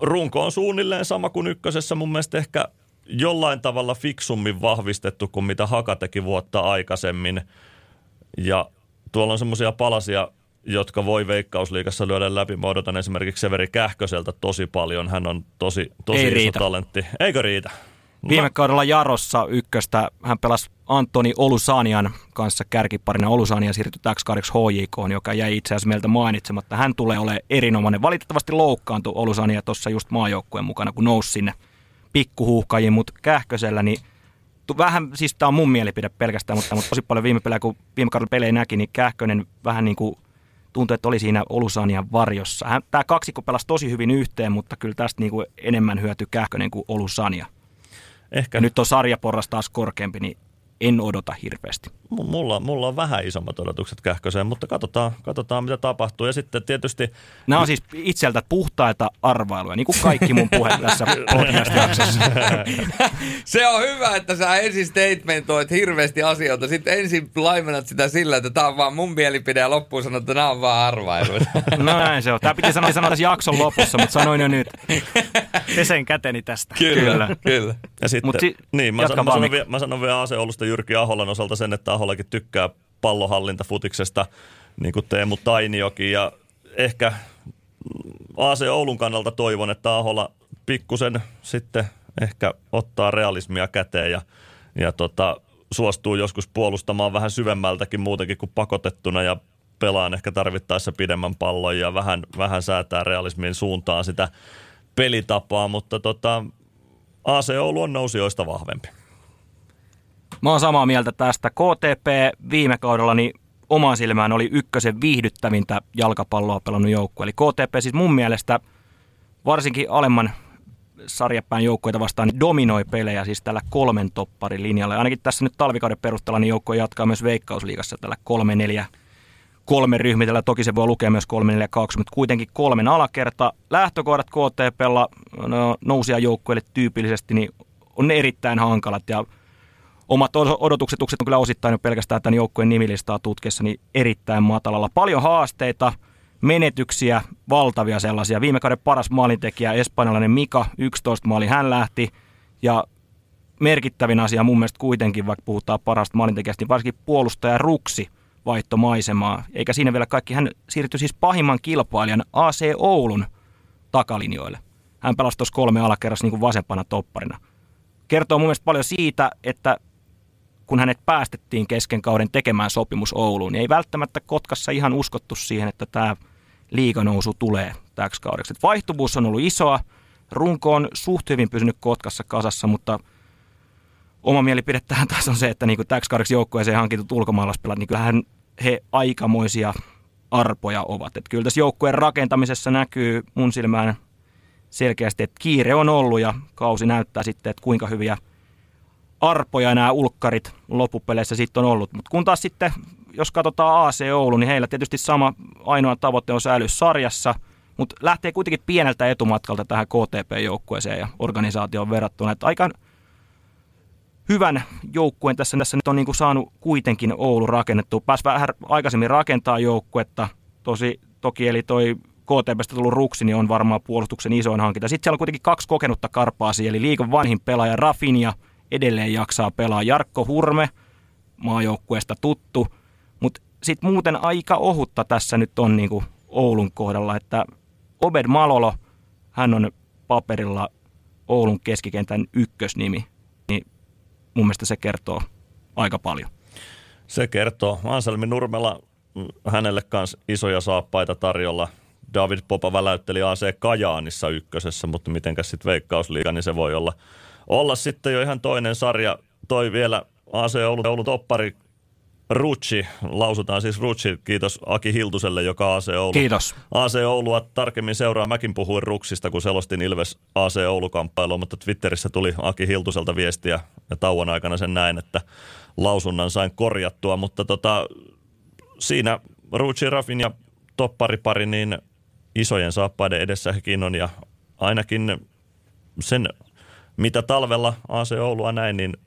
[SPEAKER 3] runko on suunnilleen sama kuin ykkösessä, mun mielestä ehkä jollain tavalla fiksummin vahvistettu kuin mitä Haka teki vuotta aikaisemmin. Ja tuolla on semmoisia palasia, jotka voi Veikkausliigassa lyödä läpi. Mä odotan esimerkiksi Severi Kähköseltä tosi paljon. Hän on tosi, tosi Ei iso riitä. talentti. Eikö riitä?
[SPEAKER 4] Viime kaudella Jarossa ykköstä hän pelasi Antoni Olusanian kanssa kärkiparina. Olusania siirtyi täksi kaudeksi HJK, joka jäi itse asiassa meiltä mainitsematta. Hän tulee olemaan erinomainen. Valitettavasti loukkaantui Olusania tuossa just maajoukkueen mukana, kun nousi sinne pikkuhuuhkajiin, mutta Kähkösellä, niin vähän, siis tämä on mun mielipide pelkästään, mutta, mutta tosi paljon viime pelejä, kun viime kaudella pelejä näki, niin Kähkönen vähän niin kuin tuntui, että oli siinä Olusanian varjossa. Hän, tämä kaksikko pelasi tosi hyvin yhteen, mutta kyllä tästä niin kuin enemmän hyötyi Kähkönen kuin Olusania. Ehkä. Ja nyt on sarjaporras taas korkeampi, niin en odota hirveästi.
[SPEAKER 3] Mulla, mulla on vähän isommat odotukset Kähköseen, mutta katsotaan, katsotaan mitä tapahtuu. Ja sitten tietysti...
[SPEAKER 4] Nämä on siis itseltä puhtaita arvailuja, niin kuin kaikki mun puhe *laughs* tässä podcast
[SPEAKER 1] Se on hyvä, että sä ensin statementoit hirveästi asioita, sitten ensin laimenat sitä sillä, että tämä on vaan mun mielipide ja loppuun sanot, että nämä on vaan arvailuja. *laughs*
[SPEAKER 4] No näin se on. Tämä piti sanoa, sanoa tässä jakson lopussa, mutta sanoin jo nyt. Pesen käteni tästä.
[SPEAKER 1] Kyllä, kyllä. kyllä.
[SPEAKER 3] Ja sitten, si- niin, mä, sanon, mä, sanon vielä, mä sanon vielä Ase-Oulusta Jyrki Aholan osalta sen, että Aholakin tykkää pallohallintafutiksesta, niin kuin Teemu Tainiokin. Ja ehkä AC Oulun kannalta toivon, että Ahola pikkusen sitten ehkä ottaa realismia käteen ja, ja tota, suostuu joskus puolustamaan vähän syvemmältäkin muutenkin kuin pakotettuna ja pelaan ehkä tarvittaessa pidemmän pallon ja vähän, vähän säätää realismin suuntaan sitä pelitapaa, mutta tota, AC Oulu on nousijoista vahvempi.
[SPEAKER 4] Mä oon samaa mieltä tästä. KTP viime kaudella niin omaan silmään oli ykkösen viihdyttävintä jalkapalloa pelannut joukkue. Eli KTP siis mun mielestä varsinkin alemman sarjapään joukkoita vastaan niin dominoi pelejä siis tällä kolmen topparin linjalla. Ainakin tässä nyt talvikauden perusteella niin joukkue jatkaa myös Veikkausliigassa tällä kolme neljä kolme ryhmitellä. Toki se voi lukea myös 342, mutta kuitenkin kolmen alakerta. Lähtökohdat KTPlla no, nousia joukkueelle tyypillisesti niin on erittäin hankalat ja omat odotukset on kyllä osittain jo pelkästään tämän joukkueen nimilistaa tutkiessa niin erittäin matalalla. Paljon haasteita, menetyksiä, valtavia sellaisia. Viime kauden paras maalintekijä, espanjalainen Mika, 11 maali, hän lähti ja merkittävin asia mun mielestä kuitenkin, vaikka puhutaan parasta maalintekijästä, niin varsinkin puolustaja Ruksi – vaihto maisemaa. Eikä siinä vielä kaikki. Hän siirtyi siis pahimman kilpailijan AC Oulun takalinjoille. Hän pelasi tuossa kolme alakerrassa niin kuin vasempana topparina. Kertoo mun mielestä paljon siitä, että kun hänet päästettiin kesken kauden tekemään sopimus Ouluun, niin ei välttämättä Kotkassa ihan uskottu siihen, että tämä liiganousu tulee täksi kaudeksi. vaihtuvuus on ollut isoa, runko on suht hyvin pysynyt Kotkassa kasassa, mutta – oma mielipide tähän taas on se, että niin täksi kaudeksi joukkueeseen hankitut ulkomaalaispelaat, niin kyllähän he aikamoisia arpoja ovat. Että kyllä tässä joukkueen rakentamisessa näkyy mun silmään selkeästi, että kiire on ollut ja kausi näyttää sitten, että kuinka hyviä arpoja nämä ulkkarit loppupeleissä sitten on ollut. Mutta kun taas sitten, jos katsotaan AC Oulu, niin heillä tietysti sama ainoa tavoite on säilyä sarjassa, mutta lähtee kuitenkin pieneltä etumatkalta tähän KTP-joukkueeseen ja organisaatioon verrattuna. Että aika hyvän joukkueen tässä, tässä nyt on niin kuin saanut kuitenkin Oulu rakennettu. Pääsi vähän aikaisemmin rakentaa joukkuetta, tosi, toki eli toi KTPstä tullut Ruksi niin on varmaan puolustuksen isoin hankinta. Sitten siellä on kuitenkin kaksi kokenutta karpaasi, eli liikon vanhin pelaaja Rafinha edelleen jaksaa pelaa. Jarkko Hurme, maajoukkueesta tuttu, mutta sitten muuten aika ohutta tässä nyt on niin kuin Oulun kohdalla, että Obed Malolo, hän on paperilla Oulun keskikentän ykkösnimi mun mielestä se kertoo aika paljon.
[SPEAKER 3] Se kertoo. Anselmi Nurmela, mm, hänelle kanssa isoja saappaita tarjolla. David Popa väläytteli AC Kajaanissa ykkösessä, mutta mitenkäs sitten Veikkausliiga, niin se voi olla, olla sitten jo ihan toinen sarja. Toi vielä AC Oulu, Oulu toppari Rucci, lausutaan siis Rucci, kiitos Aki Hiltuselle, joka AC Oulu.
[SPEAKER 4] Kiitos.
[SPEAKER 3] AC Oulua tarkemmin seuraa, mäkin puhuin Ruksista, kun selostin Ilves AC Oulu-kamppailua, mutta Twitterissä tuli Aki Hiltuselta viestiä ja tauon aikana sen näin, että lausunnan sain korjattua, mutta tota, siinä Rucci, Rafin ja topparipari, niin isojen saappaiden edessä hekin on ja ainakin sen, mitä talvella AC Oulua näin, niin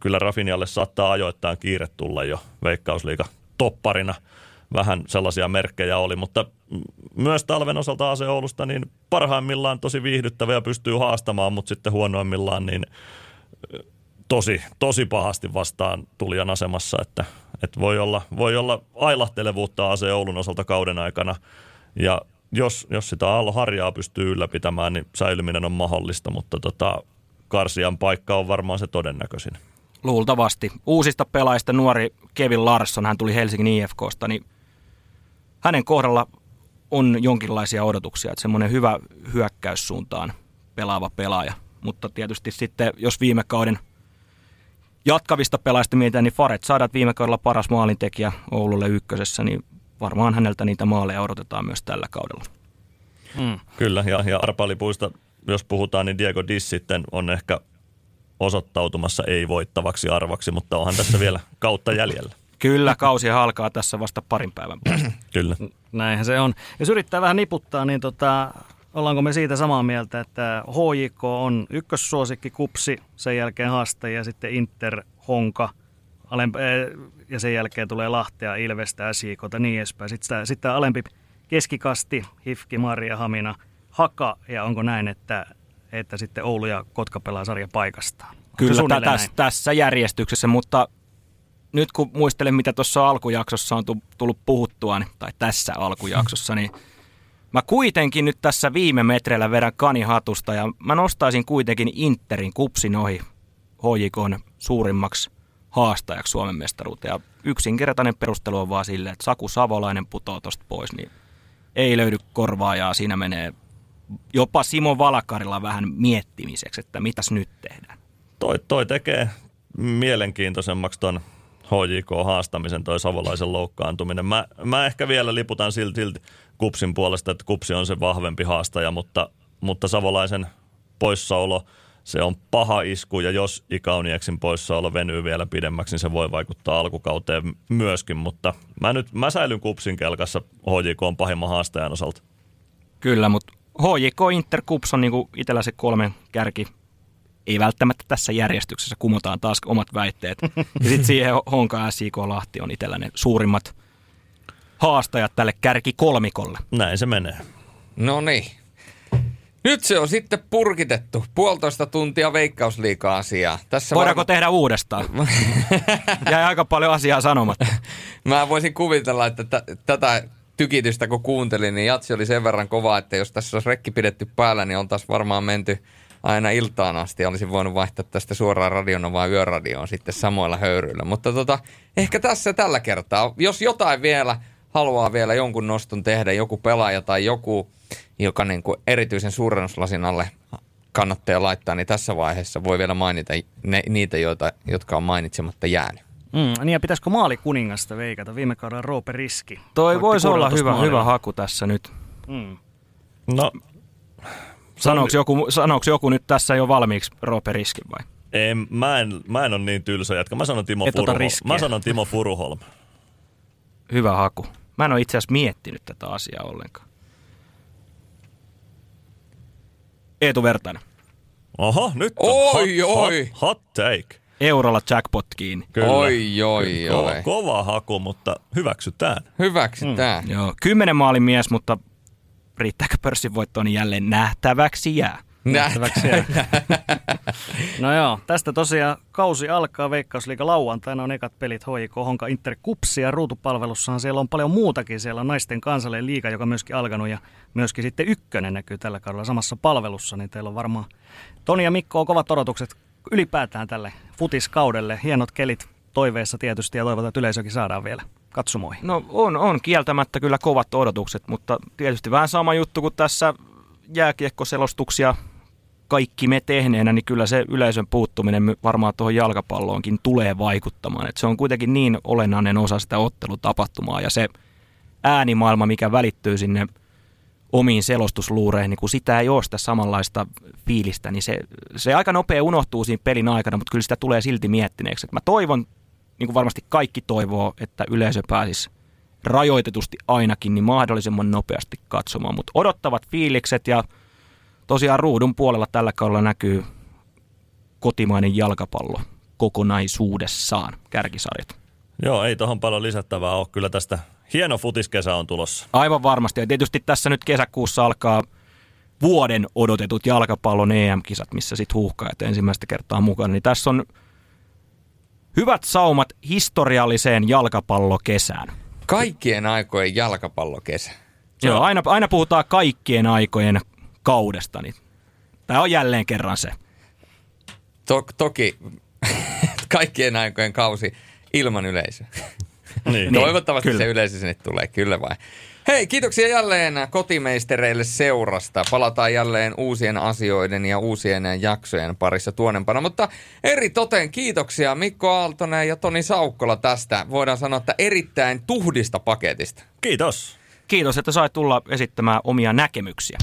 [SPEAKER 3] kyllä Rafinialle saattaa ajoittain kiire tulla jo Veikkausliiga topparina. Vähän sellaisia merkkejä oli, mutta myös talven osalta AC Oulusta niin parhaimmillaan tosi viihdyttävä ja pystyy haastamaan, mutta sitten huonoimmillaan niin tosi, tosi pahasti vastaan tulijan asemassa, että, että voi, olla, voi olla ailahtelevuutta AC Oulun osalta kauden aikana ja jos, jos sitä harjaa pystyy ylläpitämään, niin säilyminen on mahdollista, mutta tota, Karsian paikka on varmaan se todennäköisin.
[SPEAKER 4] Luultavasti. Uusista pelaajista nuori Kevin Larsson, hän tuli Helsingin IFKsta, niin hänen kohdalla on jonkinlaisia odotuksia, että semmoinen hyvä hyökkäyssuuntaan pelaava pelaaja. Mutta tietysti sitten, jos viime kauden jatkavista pelaajista mietitään, niin Faret saadaan viime kaudella paras maalintekijä Oululle ykkösessä, niin varmaan häneltä niitä maaleja odotetaan myös tällä kaudella.
[SPEAKER 3] Mm. Kyllä, ja, ja Arpalipuista, jos puhutaan, niin Diego Diss sitten on ehkä osoittautumassa ei-voittavaksi arvaksi, mutta onhan tässä vielä kautta jäljellä. *laughs*
[SPEAKER 4] Kyllä, kausi halkaa tässä vasta parin päivän päästä. *clears throat*
[SPEAKER 3] Kyllä.
[SPEAKER 2] Näinhän se on. Jos yrittää vähän niputtaa, niin tota, ollaanko me siitä samaa mieltä, että HJK on ykkössuosikki kupsi, sen jälkeen haaste ja sitten Inter, Honka, alempi, eh, ja sen jälkeen tulee Lahtea, Ilvestä, SJKta niin edespäin. Sitten, sitten alempi keskikasti, Hifki, Maria, Hamina, Haka, ja onko näin, että että sitten Oulu ja Kotka pelaa sarja paikastaan.
[SPEAKER 4] Kyllä täs, tässä järjestyksessä, mutta nyt kun muistelen, mitä tuossa alkujaksossa on tullut puhuttua, niin- tai tässä alkujaksossa, niin Mä kuitenkin nyt tässä viime metreillä vedän kanihatusta ja mä nostaisin kuitenkin Interin kupsin ohi HJKn suurimmaksi haastajaksi Suomen mestaruuteen. Ja yksinkertainen perustelu on vaan sille, että Saku Savolainen putoaa tosta pois, niin ei löydy korvaajaa. Siinä menee jopa Simo Valakarilla vähän miettimiseksi, että mitäs nyt tehdään.
[SPEAKER 3] Toi, toi tekee mielenkiintoisemmaksi ton HJK-haastamisen, toi Savolaisen loukkaantuminen. Mä, mä ehkä vielä liputan silti, silti Kupsin puolesta, että Kupsi on se vahvempi haastaja, mutta, mutta Savolaisen poissaolo, se on paha isku ja jos Ikaunieksin poissaolo venyy vielä pidemmäksi, niin se voi vaikuttaa alkukauteen myöskin, mutta mä nyt mä säilyn Kupsin kelkassa HJK on pahimman haastajan osalta.
[SPEAKER 4] Kyllä, mutta HJK Inter Kups on niinku itsellä se kolmen kärki ei välttämättä tässä järjestyksessä, kumotaan taas omat väitteet. Ja sitten siihen Honka SIK Lahti on itsellä ne suurimmat haastajat tälle kärki kolmikolle.
[SPEAKER 3] Näin se menee.
[SPEAKER 1] No niin. Nyt se on sitten purkitettu. Puolitoista tuntia veikkausliikaa asiaa.
[SPEAKER 4] Tässä Voidaanko varma... tehdä uudestaan? *laughs* Jäi aika paljon asiaa sanomatta.
[SPEAKER 1] Mä voisin kuvitella, että t- tätä tykitystä kun kuuntelin, niin jatsi oli sen verran kova, että jos tässä olisi rekki pidetty päällä, niin oltaisiin varmaan menty aina iltaan asti. Olisin voinut vaihtaa tästä suoraan radiona vai yöradioon sitten samoilla höyryillä. Mutta tota, ehkä tässä tällä kertaa, jos jotain vielä haluaa vielä jonkun noston tehdä, joku pelaaja tai joku, joka niin kuin erityisen suurennuslasin alle kannattaa laittaa, niin tässä vaiheessa voi vielä mainita ne, niitä, joita, jotka on mainitsematta jäänyt.
[SPEAKER 2] Mm, niin ja pitäisikö maali kuningasta veikata? Viime kaudella Roope Riski.
[SPEAKER 4] Toi voisi olla hyvä, hyvä haku tässä nyt.
[SPEAKER 3] Mm. No,
[SPEAKER 4] Sanooko joku, sanooko joku nyt tässä jo valmiiksi Roope Riski vai?
[SPEAKER 3] Ei, mä en, mä en ole niin tylsä jätkä. Mä sanon Timo, Furuholm. mä sanon Timo Furuholm.
[SPEAKER 4] Hyvä haku. Mä en ole itse asiassa miettinyt tätä asiaa ollenkaan. Eetu Vertainen.
[SPEAKER 3] Oho, nyt
[SPEAKER 1] on oi,
[SPEAKER 3] hot,
[SPEAKER 1] oi.
[SPEAKER 3] Hot, hot take.
[SPEAKER 4] Eurolla jackpot kiinni.
[SPEAKER 1] Kyllä. Oi, oi,
[SPEAKER 3] kova, oi. Kova haku, mutta hyväksytään.
[SPEAKER 1] Hyväksytään.
[SPEAKER 4] Mm. Joo, kymmenen maalin mies, mutta riittääkö pörssin voittoon, niin jälleen nähtäväksi jää.
[SPEAKER 2] Nähtäväksi jää. *laughs* no joo, tästä tosiaan kausi alkaa Veikkausliiga lauantaina on ekat pelit HJK Honka Inter Kupsi ja ruutupalvelussahan siellä on paljon muutakin. Siellä on naisten kansallinen liiga, joka myöskin alkanut ja myöskin sitten ykkönen näkyy tällä kaudella samassa palvelussa, niin teillä on varmaan Toni ja Mikko on kovat odotukset ylipäätään tälle futiskaudelle. Hienot kelit toiveessa tietysti ja toivotaan, että yleisökin saadaan vielä katsomoihin?
[SPEAKER 4] No on, on kieltämättä kyllä kovat odotukset, mutta tietysti vähän sama juttu kuin tässä jääkiekkoselostuksia kaikki me tehneenä, niin kyllä se yleisön puuttuminen varmaan tuohon jalkapalloonkin tulee vaikuttamaan. Et se on kuitenkin niin olennainen osa sitä ottelutapahtumaa ja se äänimaailma, mikä välittyy sinne omiin selostusluureihin, niin kun sitä ei ole sitä samanlaista fiilistä, niin se, se aika nopea unohtuu siinä pelin aikana, mutta kyllä sitä tulee silti miettineeksi. Et mä toivon niin kuin varmasti kaikki toivoo, että yleisö pääsisi rajoitetusti ainakin niin mahdollisimman nopeasti katsomaan. Mutta odottavat fiilikset ja tosiaan ruudun puolella tällä kaudella näkyy kotimainen jalkapallo kokonaisuudessaan kärkisarjat.
[SPEAKER 3] Joo, ei tuohon paljon lisättävää ole. Kyllä tästä hieno futiskesä on tulossa.
[SPEAKER 4] Aivan varmasti. Ja tietysti tässä nyt kesäkuussa alkaa vuoden odotetut jalkapallon EM-kisat, missä sitten huuhkajat ensimmäistä kertaa mukana. Niin tässä on Hyvät saumat historialliseen jalkapallokesään.
[SPEAKER 1] Kaikkien aikojen jalkapallokesä.
[SPEAKER 4] Joo, aina, aina puhutaan kaikkien aikojen kaudesta, niin tämä on jälleen kerran se.
[SPEAKER 1] To, toki *laughs* kaikkien aikojen kausi ilman yleisöä. *laughs* Niin. Toivottavasti niin, se yleisö sinne tulee, kyllä vai. Hei, kiitoksia jälleen kotimeistereille seurasta. Palataan jälleen uusien asioiden ja uusien jaksojen parissa tuonempana. Mutta eri toteen kiitoksia Mikko Aaltonen ja Toni Saukkola tästä. Voidaan sanoa, että erittäin tuhdista paketista.
[SPEAKER 3] Kiitos.
[SPEAKER 4] Kiitos, että sait tulla esittämään omia näkemyksiä.